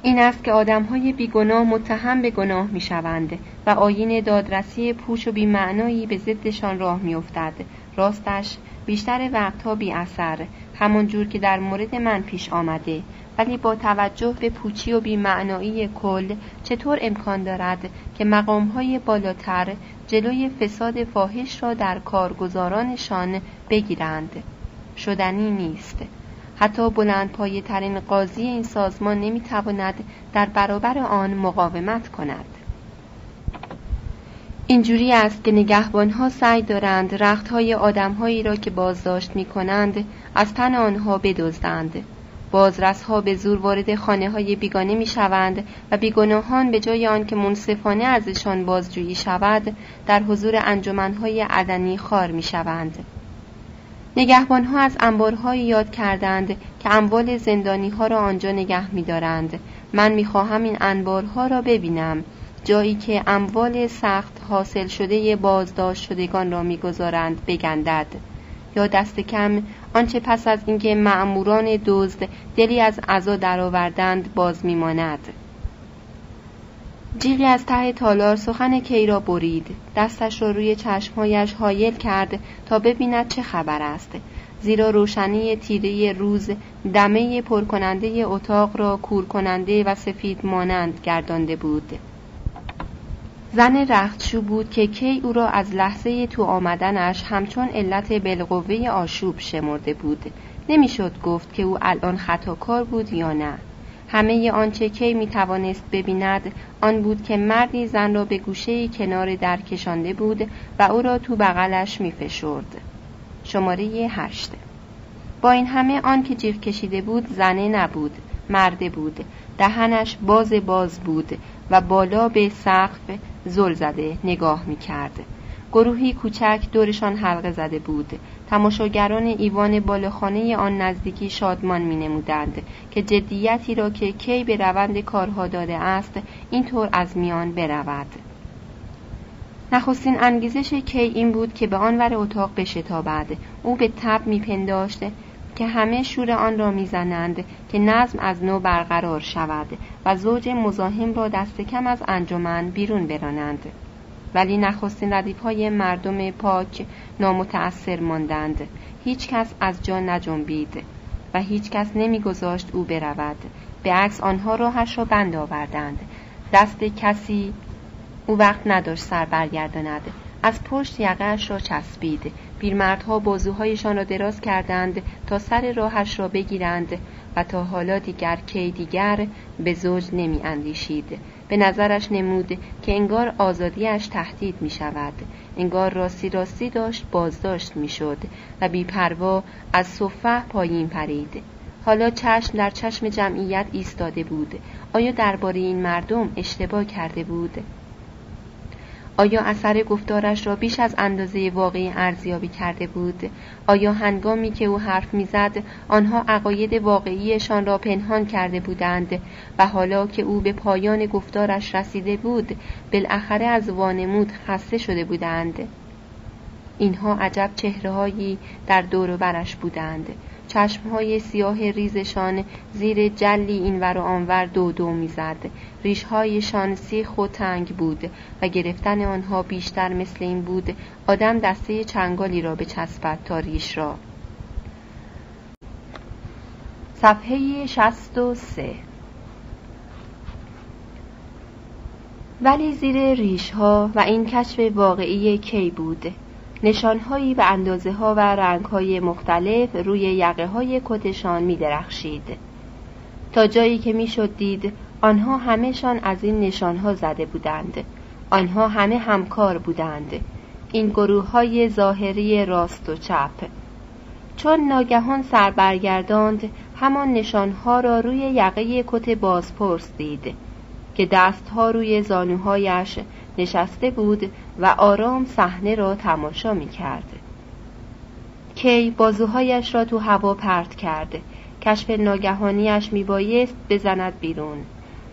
این است که آدمهای بیگناه متهم به گناه می شوند و آین دادرسی پوش و بیمعنایی به ضدشان راه می افتد. راستش بیشتر وقتها بی اثر همون جور که در مورد من پیش آمده. ولی با توجه به پوچی و بیمعنایی کل چطور امکان دارد که مقامهای بالاتر جلوی فساد فاحش را در کارگزارانشان بگیرند؟ شدنی نیست. حتی بلند پایه ترین قاضی این سازمان نمی‌تواند در برابر آن مقاومت کند. اینجوری است که نگهبانها سعی دارند رختهای آدمهایی را که بازداشت می کنند از تن آنها بدزدند. بازرسها به زور وارد خانه های بیگانه می شوند و بیگناهان به جای آنکه منصفانه ازشان بازجویی شود در حضور انجمنهای عدنی خار می شوند نگهبانها از انبارهایی یاد کردند که اموال زندانی ها را آنجا نگه می دارند. من می خواهم این انبارها را ببینم. جایی که اموال سخت حاصل شده بازداشت شدگان را می‌گذارند بگندد. یا دست کم آنچه پس از اینکه معموران دزد دلی از عزا درآوردند باز میماند. جیغی از ته تالار سخن کی را برید؟ دستش را روی چشمهایش حایل کرد تا ببیند چه خبر است. زیرا روشنی تیره روز دمه پرکننده اتاق را کور کننده و سفید مانند گردانده بود. زن رختشو بود که کی او را از لحظه تو آمدنش همچون علت بالقوه آشوب شمرده بود. نمی‌شد گفت که او الان خطاکار بود یا نه. همه آنچه کی می توانست ببیند آن بود که مردی زن را به گوشه کنار در کشانده بود و او را تو بغلش می فشرد. شماره هشت با این همه آن که جیغ کشیده بود زنه نبود مرده بود دهنش باز باز بود و بالا به سقف زل زده نگاه می کرد. گروهی کوچک دورشان حلقه زده بود تماشاگران ایوان بالخانه آن نزدیکی شادمان می نمودند که جدیتی را که کی به روند کارها داده است اینطور از میان برود. نخستین انگیزش کی این بود که به آنور اتاق بشتابد. او به تب میپنداشت که همه شور آن را می‌زنند که نظم از نو برقرار شود و زوج مزاحم را دست کم از انجمن بیرون برانند. ولی نخستین ردیف های مردم پاک نامتأثر ماندند. هیچ کس از جا نجنبید و هیچ کس نمیگذاشت او برود. به عکس آنها راهش را بند آوردند. دست کسی او وقت نداشت سر برگرداند. از پشت یقهاش را چسبید. پیرمردها بازوهایشان را دراز کردند تا سر راهش را بگیرند و تا حالا دیگر کی دیگر به زوج نمی اندیشید به نظرش نمود که انگار آزادیش تهدید می شود انگار راستی راستی داشت بازداشت می شد و بیپروا از صفه پایین پرید. حالا چشم در چشم جمعیت ایستاده بود. آیا درباره این مردم اشتباه کرده بود؟ آیا اثر گفتارش را بیش از اندازه واقعی ارزیابی کرده بود؟ آیا هنگامی که او حرف می‌زد آنها عقاید واقعیشان را پنهان کرده بودند و حالا که او به پایان گفتارش رسیده بود بالاخره از وانمود خسته شده بودند؟ اینها عجب چهرههایی در دور برش بودند. چشمهای سیاه ریزشان زیر جلی اینور و آنور دو دو می‌زد. ریشهایشان سیخ و تنگ بود و گرفتن آنها بیشتر مثل این بود آدم دسته چنگالی را به چسبت تا ریش را. صفحه شست و سه. ولی زیر ریشها و این کشف واقعی کی بود؟ نشانهایی به اندازه ها و رنگ های مختلف روی یقه های کتشان می درخشید. تا جایی که می شد دید آنها همهشان از این نشانها زده بودند. آنها همه همکار بودند. این گروه های ظاهری راست و چپ. چون ناگهان سر برگرداند همان نشانها را روی یقه کت بازپرس دید که دستها روی زانوهایش نشسته بود و آرام صحنه را تماشا می کرد. کی بازوهایش را تو هوا پرت کرد. کشف ناگهانیش می بایست بزند بیرون.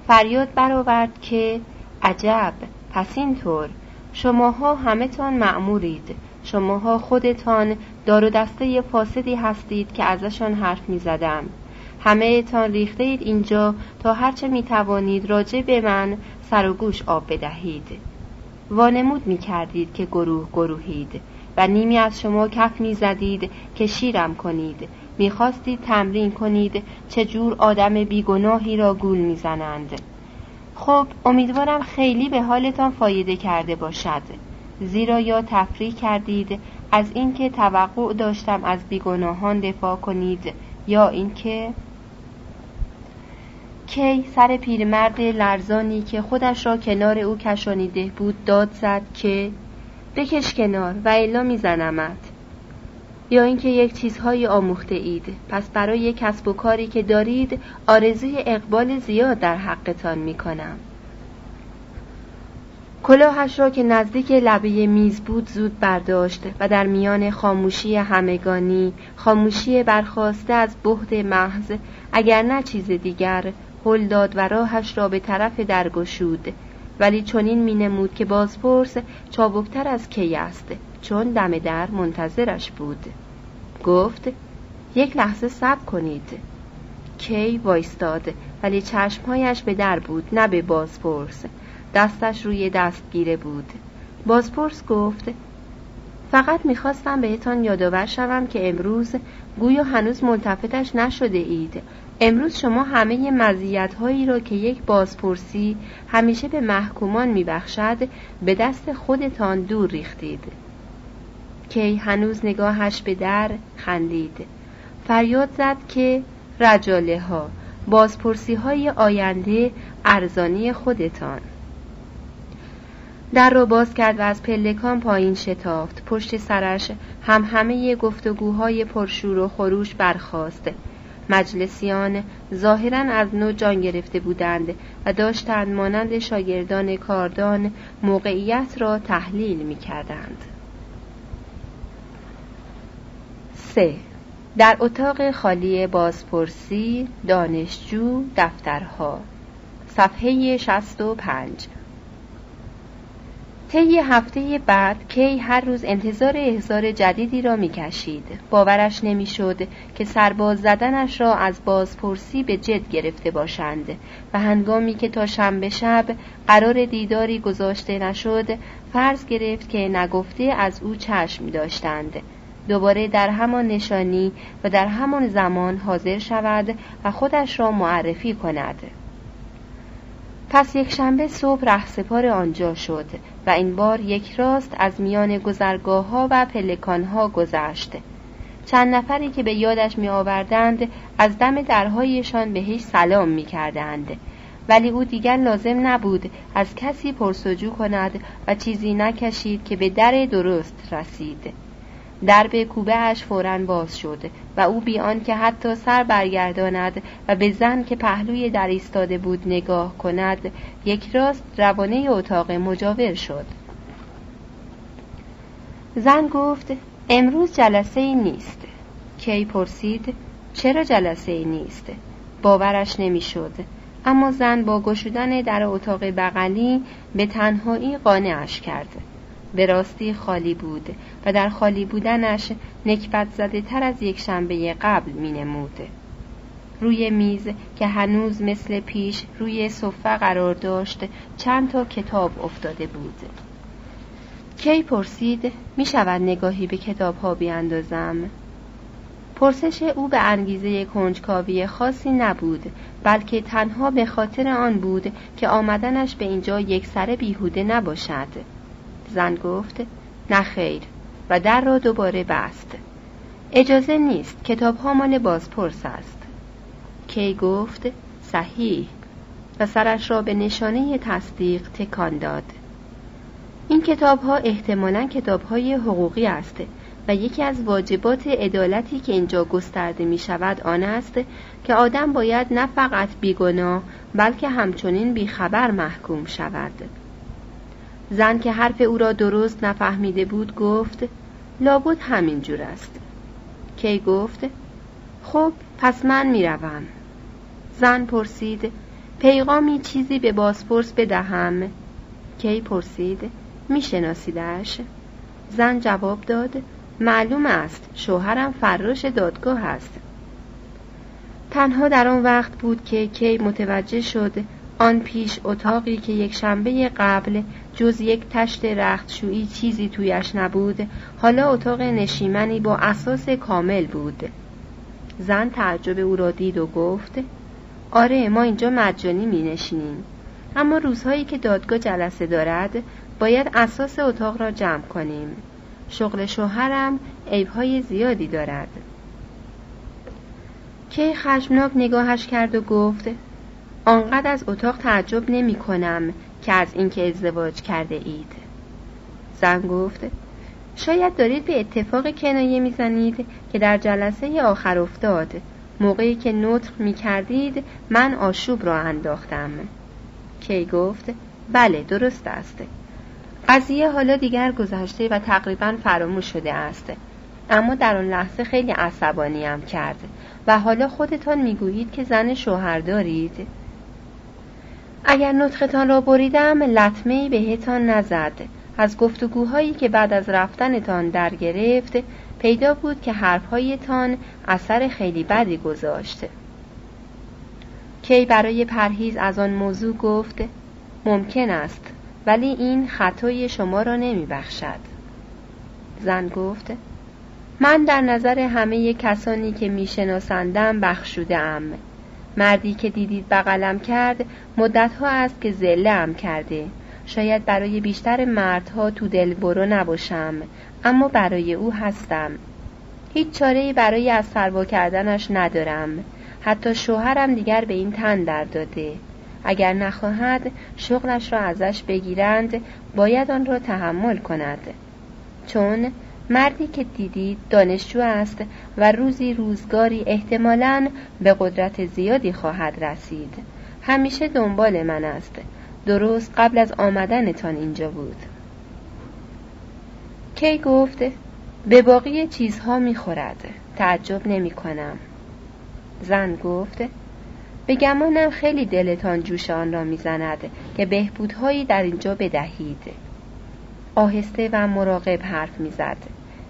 فریاد برآورد که عجب پس اینطور. شماها همهتان معمورید شماها خودتان دار و دسته فاسدی هستید که ازشان حرف می زدم همه تان ریخته اید اینجا تا هرچه می توانید راجع به من سر و گوش آب بدهید. وانمود می کردید که گروه گروهید و نیمی از شما کف می زدید که شیرم کنید می خواستید تمرین کنید چجور آدم بیگناهی را گول می زنند. خب امیدوارم خیلی به حالتان فایده کرده باشد زیرا یا تفریح کردید از اینکه توقع داشتم از بیگناهان دفاع کنید یا اینکه کی سر پیرمرد لرزانی که خودش را کنار او کشانیده بود داد زد که بکش کنار و الا میزنمت یا اینکه یک چیزهایی آموخته اید. پس برای کسب و کاری که دارید آرزوی اقبال زیاد در حقتان می کنم. کلاهش را که نزدیک لبه میز بود زود برداشت و در میان خاموشی همگانی خاموشی برخواسته از بهد محض اگر نه چیز دیگر هل داد و راهش را به طرف در گشود. ولی چنین می نمود که بازپرس چابکتر از کی است چون دم در منتظرش بود. گفت یک لحظه صبر کنید. کی وایستاد ولی چشمهایش به در بود نه به بازپرس. دستش روی دستگیره بود. بازپرس گفت فقط می‌خواستم بهتان یادآور شوم که امروز گویا هنوز ملتفتش نشده اید. امروز شما همه مزیت هایی را که یک بازپرسی همیشه به محکومان میبخشد به دست خودتان دور ریختید. کی هنوز نگاهش به در خندید. فریاد زد که رجاله ها بازپرسی های آینده ارزانی خودتان. در را باز کرد و از پلکان پایین شتافت. پشت سرش هم همه گفتگوهای پرشور و خروش برخواست مجلسیان ظاهرا از نو جان گرفته بودند و داشتند مانند شاگردان کاردان موقعیت را تحلیل می کردند. سه. در اتاق خالی بازپرسی دانشجو دفترها. صفحه 65 طی هفته بعد کی هر روز انتظار احضار جدیدی را می‌کشید. باورش نمی‌شد که سرباز زدنش را از بازپرسی به جد گرفته باشند و هنگامی که تا شنبه شب قرار دیداری گذاشته نشد فرض گرفت که نگفته از او چشم داشتند. دوباره در همان نشانی و در همان زمان حاضر شود و خودش را معرفی کند. پس یک شنبه صبح رهسپار آنجا شد و این بار یک راست از میان گذرگاه ها و پلکان ها گذشت چند نفری که به یادش می آوردند از دم درهایشان بهش سلام می کردند. ولی او دیگر لازم نبود از کسی پرسجو کند و چیزی نکشید که به در درست رسید درب کوبه اش فورا باز شد و او بیان که حتی سر برگرداند و به زن که پهلوی در ایستاده بود نگاه کند یک راست روانه اتاق مجاور شد. زن گفت امروز جلسه ای نیست. کی پرسید چرا جلسه ای نیست؟ باورش نمی‌شد. اما زن با گشودن در اتاق بغلی به تنهایی قانعش کرد. به راستی خالی بود و در خالی بودنش نکبت زده تر از یک شنبه قبل می نمود. روی میز که هنوز مثل پیش روی صفه قرار داشت چند تا کتاب افتاده بود. کی پرسید می شود نگاهی به کتاب ها بیاندازم؟ پرسش او به انگیزه کنجکاوی خاصی نبود بلکه تنها به خاطر آن بود که آمدنش به اینجا یک سر بیهوده نباشد. زن گفت نه خیر. و در را دوباره بست. اجازه نیست کتاب ها مال بازپرس است. کی گفت صحیح. و سرش را به نشانه تصدیق تکان داد. این کتاب ها احتمالا کتاب های حقوقی است و یکی از واجبات عدالتی که اینجا گسترده می شود آن است که آدم باید نه فقط بیگناه بلکه همچنین بیخبر محکوم شود. زن که حرف او را درست نفهمیده بود گفت لابد همین جور است. کی گفت خب پس من می‌روم. زن پرسید پیغامی چیزی به بازپرس بدهم؟ کی پرسید میشناسیدش؟ زن جواب داد معلوم است شوهرم فراش دادگاه است. تنها در آن وقت بود که کی متوجه شد آن پیش اتاقی که یک شنبه قبل جز یک تشت رختشویی چیزی تویش نبود حالا اتاق نشیمنی با اساس کامل بود. زن تعجب او را دید و گفت آره ما اینجا مجانی می نشینیم. اما روزهایی که دادگاه جلسه دارد باید اساس اتاق را جمع کنیم. شغل شوهرم عیبهای زیادی دارد. کی خشمناک نگاهش کرد و گفت آنقدر از اتاق تعجب نمی کنم که از اینکه ازدواج کرده اید. زن گفت شاید دارید به اتفاق کنایه می‌زنید که در جلسه آخر افتاد. موقعی که نطق می کردید من آشوب را انداختم. کی گفت بله درست است. قضیه حالا دیگر گذشته و تقریبا فراموش شده است. اما در آن لحظه خیلی عصبانیم کرد و حالا خودتان می‌گویید که زن شوهر دارید. اگر نطختان را بریدم لطمه بهتان نزد از گفتگوهایی که بعد از رفتنتان در گرفت پیدا بود که حرفهایتان اثر خیلی بدی گذاشت کی برای پرهیز از آن موضوع گفت ممکن است ولی این خطای شما را نمی بخشد. زن گفت من در نظر همه کسانی که میشناسندم بخشوده ام. مردی که دیدید بغلم کرد مدتها است که زله کرده. شاید برای بیشتر مردها تو دل برو نباشم اما برای او هستم. هیچ چاره برای از سروا کردنش ندارم. حتی شوهرم دیگر به این تن در داده. اگر نخواهد شغلش را ازش بگیرند باید آن را تحمل کند. چون مردی که دیدید دانشجو است و روزی روزگاری احتمالاً به قدرت زیادی خواهد رسید. همیشه دنبال من است. درست قبل از آمدنتان اینجا بود. کی گفت به باقی چیزها می‌خورد. تعجب نمی کنم زن گفت به گمانم خیلی دلتان جوش آن را می‌زند که بهبودهایی در اینجا بدهید. آهسته و مراقب حرف می‌زد.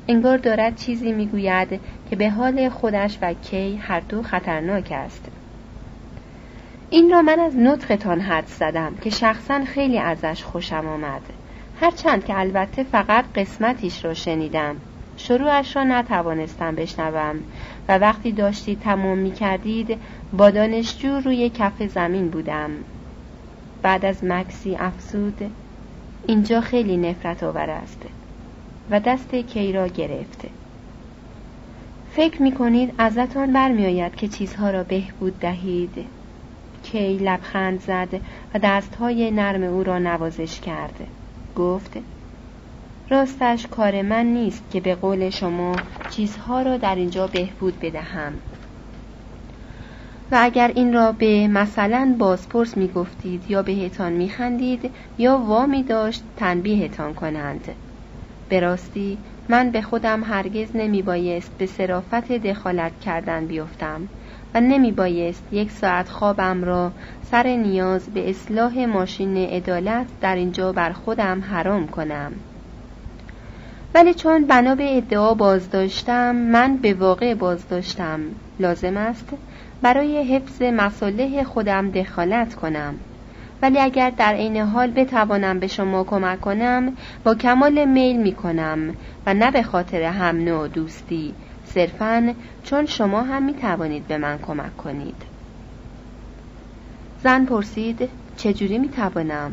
انگار دارد چیزی می‌گوید که به حال خودش و کی هر دو خطرناک است. این را من از نطقتان حد زدم که شخصا خیلی ازش خوشم آمد. هرچند که البته فقط قسمتیش را شنیدم. شروعش را نتوانستم بشنوم و وقتی داشتید تمام می کردید با دانشجو روی کف زمین بودم. بعد از مکسی افزود اینجا خیلی نفرت آور است. و دست کی را گرفته. فکر می کنید ازتان برمیآید که چیزها را بهبود دهید. کی لبخند زد و دستهای نرم او را نوازش کرد. گفت راستش کار من نیست که به قول شما چیزها را در اینجا بهبود بدهم. و اگر این را به مثلا بازپرس می گفتید یا بهتان می خندید یا وامی داشت تنبیهتان کنند. به راستی من به خودم هرگز نمی بایست به صرافت دخالت کردن بیفتم و نمی بایست یک ساعت خوابم را سر نیاز به اصلاح ماشین عدالت در اینجا بر خودم حرام کنم. ولی چون بنا به ادعا بازداشتم من به واقع بازداشتم. لازم است برای حفظ مصالح خودم دخالت کنم. ولی اگر در عین حال بتوانم به شما کمک کنم با کمال میل می کنم و نه به خاطر هم نوع دوستی. صرفا چون شما هم می توانید به من کمک کنید. زن پرسید چجوری می توانم؟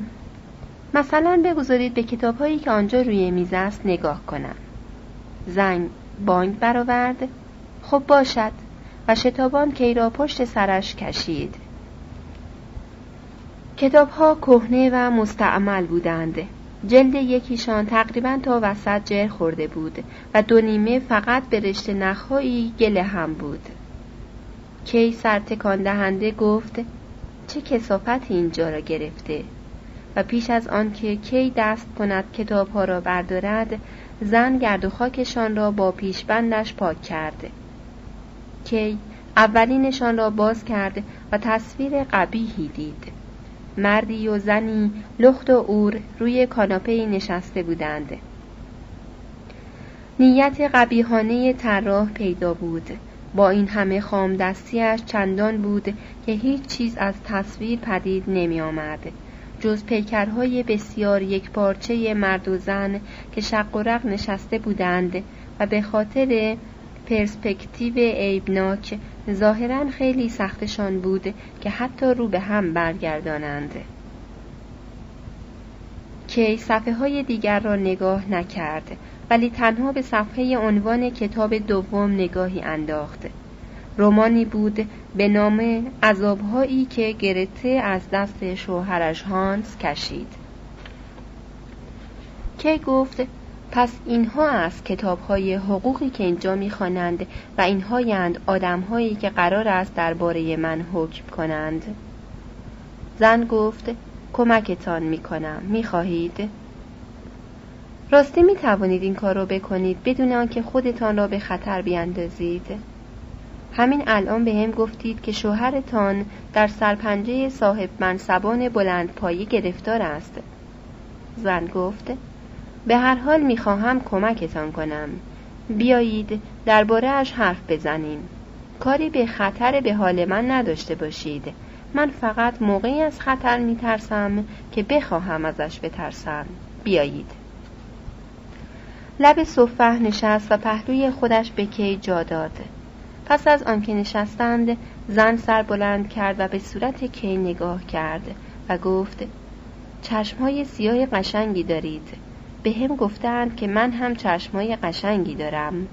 مثلا بگذارید به کتاب هایی که آنجا روی میز است نگاه کنم. زن بانگ برآورد. خب باشد. و شتابان کی را پشت سرش کشید. کتاب ها کهنه و مستعمل بودند. جلد یکیشان تقریبا تا وسط جر خورده بود و دو نیمه فقط به رشته نخهایی گله هم بود. کی سرتکان دهنده گفت چه کسافتی اینجا را گرفته؟ و پیش از آنکه کی دست کند کتاب ها را بردارد زن گرد و خاکشان را با پیشبندش پاک کرد. کی اولینشان را باز کرد و تصویر قبیهی دید. مردی و زنی لخت و اور روی کاناپه نشسته بودند. نیت قبیهانه طراح پیدا بود. با این همه خام دستیش چندان بود که هیچ چیز از تصویر پدید نمی آمد جز پیکرهای بسیار یک پارچه مرد و زن که شق و رق نشسته بودند و به خاطر پرسپکتیو عیبناک ظاهرا خیلی سختشان بود که حتی رو به هم برگردانند. کی صفحه های دیگر را نگاه نکرد ولی تنها به صفحه عنوان کتاب دوم نگاهی انداخت. رومانی بود به نام عذابهایی که گرته از دست شوهرش هانس کشید. کی گفت پس اینها است کتاب های حقوقی که اینجا می‌خوانند و اینهایند آدم هایی که قرار است درباره من حکم کنند. زن گفت کمکتان می‌کنم. می‌خواهید؟ راستی می توانید این کار را بکنید بدون آنکه خودتان را به خطر بیاندازید. همین الان به هم گفتید که شوهرتان در سرپنجه صاحب منصبان بلند پایی گرفتار است. زن گفت به هر حال می‌خواهم کمکتان کنم. بیایید درباره اش حرف بزنیم. کاری به خطر به حال من نداشته باشید. من فقط موقعی از خطر میترسم که بخواهم ازش بترسم. بیایید. لب صفه نشست و پهلوی خودش به کی جا داد. پس از آنکه نشستند زن سر بلند کرد و به صورت کی نگاه کرد و گفت چشمهای سیاه قشنگی دارید. به هم گفتند که من هم چشمای قشنگی دارم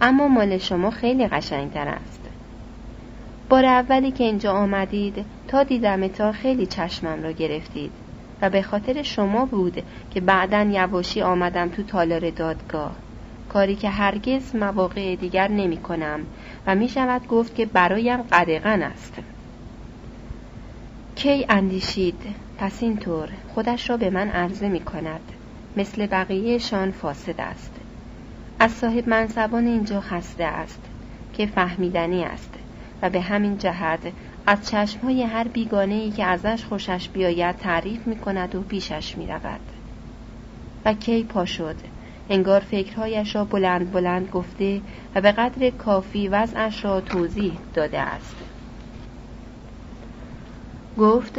اما مال شما خیلی قشنگتر است. بار اولی که اینجا آمدید تا دیدم تا خیلی چشمم را گرفتید و به خاطر شما بود که بعدا یواشی آمدم تو تالار دادگاه. کاری که هرگز مواقع دیگر نمی کنم و می شود گفت که برایم قدغن است. کی اندیشید؟ پس اینطور خودش را به من عرضه می کند. مثل بقیهشان فاسد است. از صاحب منصبان اینجا خسته است که فهمیدنی است و به همین جهت از چشمهای هر بیگانه ای که ازش خوشش بیاید تعریف می کند و پیشش می رود. و کی پا شد؟ انگار فکرهایش را بلند بلند گفته و به قدر کافی وضعش را توضیح داده است. گفت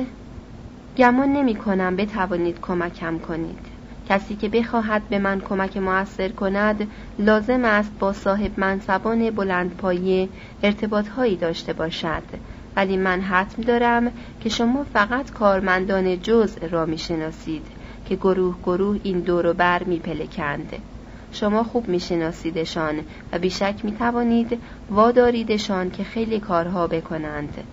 گمان نمی کنم بتوانید کمکم کنید. کسی که بخواهد به من کمک موثر کند لازم است با صاحب منصبان بلند پایه ارتباط هایی داشته باشد. ولی من حتم دارم که شما فقط کارمندان جزء را می‌شناسید که گروه گروه این دور و بر میپلکند. شما خوب میشناسیدشان و بیشک می‌توانید واداریدشان که خیلی کارها بکنند.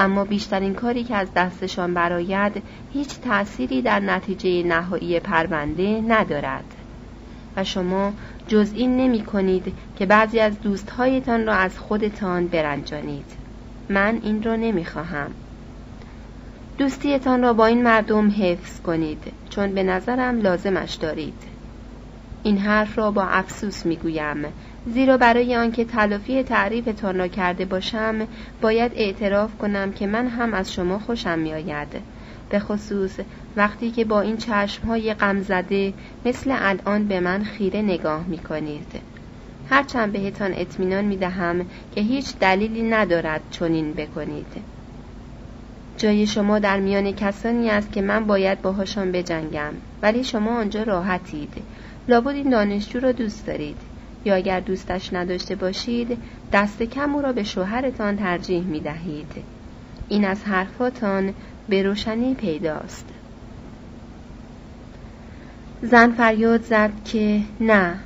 اما بیشترین کاری که از دستشان براید هیچ تأثیری در نتیجه نهایی پرونده ندارد. و شما جز این نمی کنید که بعضی از دوستهایتان را از خودتان برنجانید. من این را نمی خواهم. دوستیتان را با این مردم حفظ کنید چون به نظرم لازمش دارید. این حرف را با افسوس می گویم. زیرا برای آنکه تلافی تعریفتان را کرده باشم باید اعتراف کنم که من هم از شما خوشم می آید به خصوص وقتی که با این چشم های غمزده مثل الان به من خیره نگاه می کنید هرچند بهتان اطمینان می دهم که هیچ دلیلی ندارد چنین بکنید. جای شما در میان کسانی است که من باید باهاشان بجنگم ولی شما آنجا راحتید. لابد این دانشجو را دوست دارید. یا اگر دوستش نداشته باشید دست کم او را به شوهرتان ترجیح می دهید. این از حرفاتان به روشنی پیداست. زن فریاد زد که نه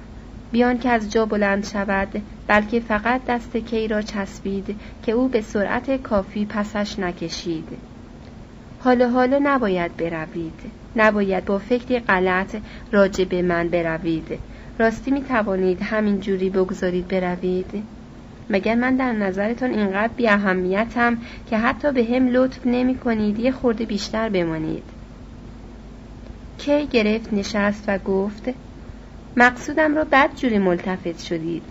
بیان که از جا بلند شود بلکه فقط دست کی را چسبید که او به سرعت کافی پسش نکشید. حالا حالا نباید بروید نباید با فکری غلط راجع به من بروید. راستی می توانید همین جوری بگذارید بروید؟ مگر من در نظرتان اینقدر بی اهمیتم که حتی به هم لطف نمی کنید یه خورده بیشتر بمانید؟ کی گرفت نشست و گفت مقصودم را بد جوری ملتفت شدید.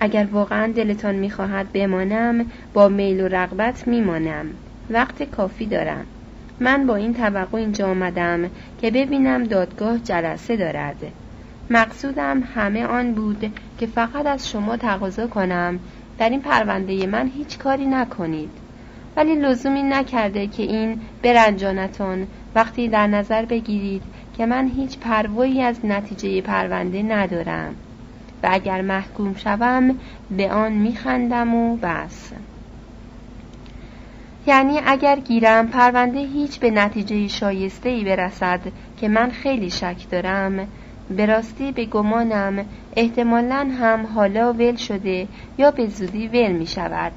اگر واقعا دلتان می‌خواهد بمانم با میل و رغبت میمانم. وقت کافی دارم. من با این توقع اینجا آمدم که ببینم دادگاه جلسه دارد. مقصودم همه آن بود که فقط از شما تقاضا کنم. در این پرونده من هیچ کاری نکنید. ولی لزومی نکرده که این برنجانتان وقتی در نظر بگیرید که من هیچ پروایی از نتیجه پرونده ندارم. و اگر محکوم شوم به آن میخندم و بس. یعنی اگر گیرم پرونده هیچ به نتیجه شایسته ای برسد که من خیلی شک دارم. به راستی به گمانم احتمالا هم حالا ول شده یا به زودی ول می شود.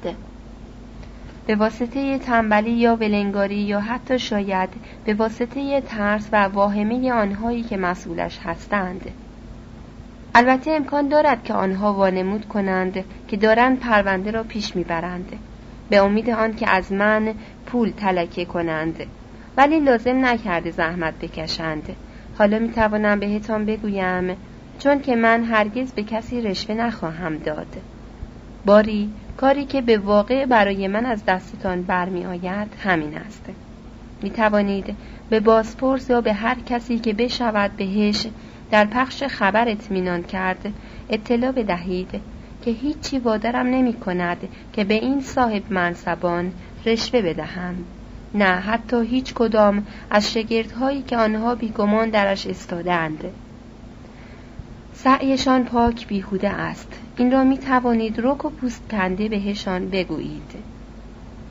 به واسطه تنبلی یا ولنگاری یا حتی شاید به واسطه ترس و واهمه آنهایی که مسئولش هستند. البته امکان دارد که آنها وانمود کنند که دارند پرونده را پیش می‌برند. به امید آن که از من پول تلکه کنند. ولی لازم نکرده زحمت بکشند. حالا می توانم بهتان بگویم چون که من هرگز به کسی رشوه نخواهم داد. باری کاری که به واقع برای من از دستتان برمی آید همین است. می توانید به بازپرس یا به هر کسی که بشود بهش در پخش خبر اطمینان کرد اطلاع بدهید که هیچی وادرم نمی کند که به این صاحب منصبان رشوه بدهم. نه حتی هیچ کدام از شگردهایی که آنها بیگمان درش استادند سعیشان پاک بیهوده است. این را می توانید رک و پوست کنده بهشان بگویید.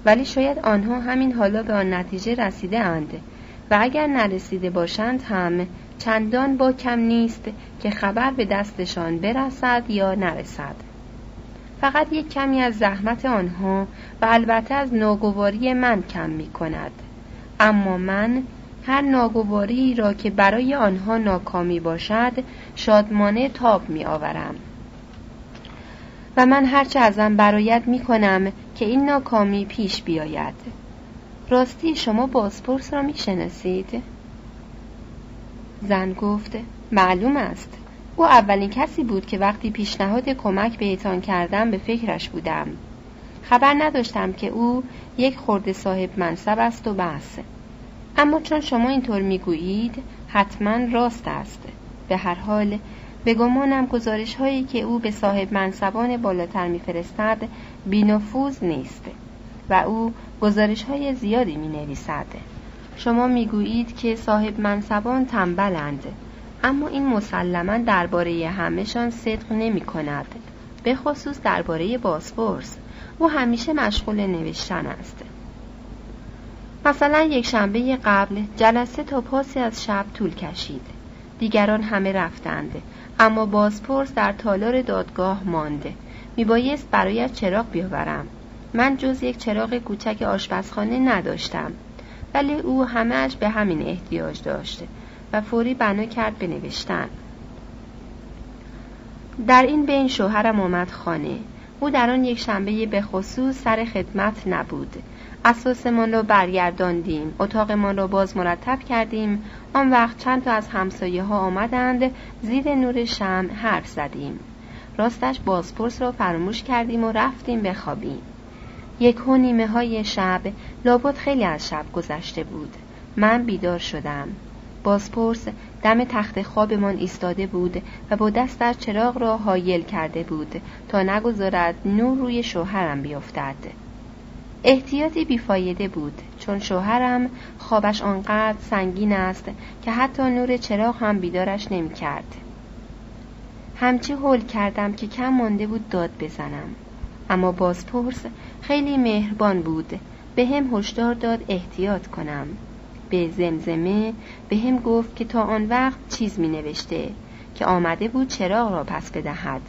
ولی شاید آنها همین حالا به آن نتیجه رسیده اند و اگر نرسیده باشند هم چندان با کم نیست که خبر به دستشان برسد یا نرسد. فقط یک کمی از زحمت آنها و البته از ناگواری من کم می کند. اما من هر ناگواری را که برای آنها ناکامی باشد شادمانه تاب می آورم. و من هرچه ازم برایت می کنم که این ناکامی پیش بیاید. راستی شما بازپرس را می شناسید؟ زن گفت معلوم است. او اولین کسی بود که وقتی پیشنهاد کمک بهتان کردم به فکرش بودم. خبر نداشتم که او یک خورده صاحب منصب است و بس اما چون شما اینطور می‌گویید حتما راست است. به هر حال به گمانم گزارش هایی که او به صاحب منصبان بالاتر میفرستد بینفوذ نیست و او گزارش های زیادی می نویسد شما می‌گویید که صاحب منصبان تنبلند. اما این مسلما درباره همهشان صدق نمی کند به خصوص درباره باسپورس او همیشه مشغول نوشتن است. مثلا یک شنبه قبل جلسه تا پاسی از شب طول کشید. دیگران همه رفتند اما بازپرس در تالار دادگاه مانده. میبایست برایش چراغ بیاورم. من جز یک چراغ کوچک آشپزخانه نداشتم ولی او همهش به همین احتیاج داشته و فوری بنا کرد به در این بین شوهرم آمد خانه. او در آن یک شنبه به خصوص سر خدمت نبود. اساسمان را برگرداندیم. اتاقمان را باز مرتب کردیم. آن وقت چند تا از همسایه ها آمدند. زیر نور شم حرف زدیم. راستش بازپرس را فراموش کردیم و رفتیم بخوابیم. یک و نیمه های شب لابد خیلی از شب گذشته بود. من بیدار شدم. بازپرس دم تخت خوابمان ایستاده بود و با دستش چراغ را حایل کرده بود تا نگذارد نور روی شوهرم بیفتد. احتیاطی بیفایده بود چون شوهرم خوابش آنقدر سنگین است که حتی نور چراغ هم بیدارش نمی کرد. همچی حل کردم که کم مانده بود داد بزنم. اما بازپرس خیلی مهربان بود به هم هشدار داد احتیاط کنم. به زمزمه به هم گفت که تا آن وقت چیز می نوشته که آمده بود چراغ را پس بدهد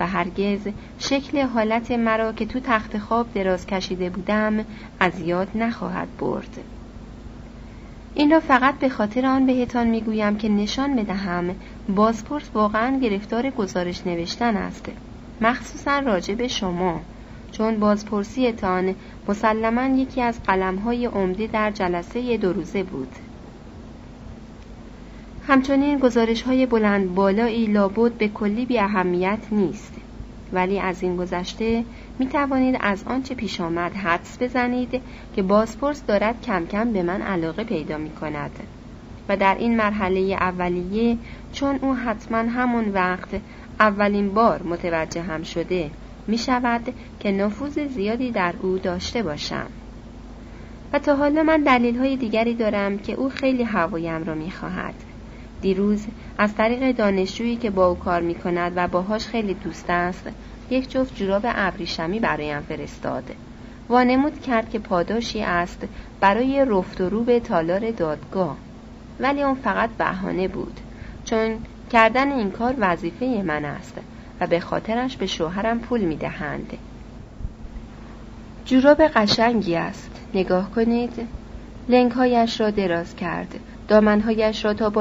و هرگز شکل حالت مرا که تو تخت خواب دراز کشیده بودم از یاد نخواهد برد. این را فقط به خاطر آن بهتان می‌گویم که نشان بدهم بازپرس واقعا گرفتار گزارش نوشتن است. مخصوصا راجع به شما چون بازپرسیتان مسلما یکی از قلمهای عمده در جلسه دو روزه بود. همچنین گزارش های بلند بالایی لابد به کلی بی اهمیت نیست. ولی از این گذشته می توانید از آنچه پیش آمد حدس بزنید که بازپرس دارد کم کم به من علاقه پیدا می کند و در این مرحله اولیه چون او حتما همون وقت اولین بار متوجه هم شده. می شود که نفوذ زیادی در او داشته باشم. و تا حالا من دلیل های دیگری دارم که او خیلی هوایم را می خواهد. دیروز از طریق دانشجویی که با او کار می کند و باهاش خیلی دوست است یک جفت جوراب ابریشمی برایم فرستاد. وانمود کرد که پاداشی است برای رفت و رو به تالار دادگاه. ولی اون فقط بهانه بود چون کردن این کار وظیفه من است. و به خاطرش به شوهرم پول می دهند. جوراب قشنگی است. نگاه کنید. لنگهایش را دراز کرد. دامنهایش را تا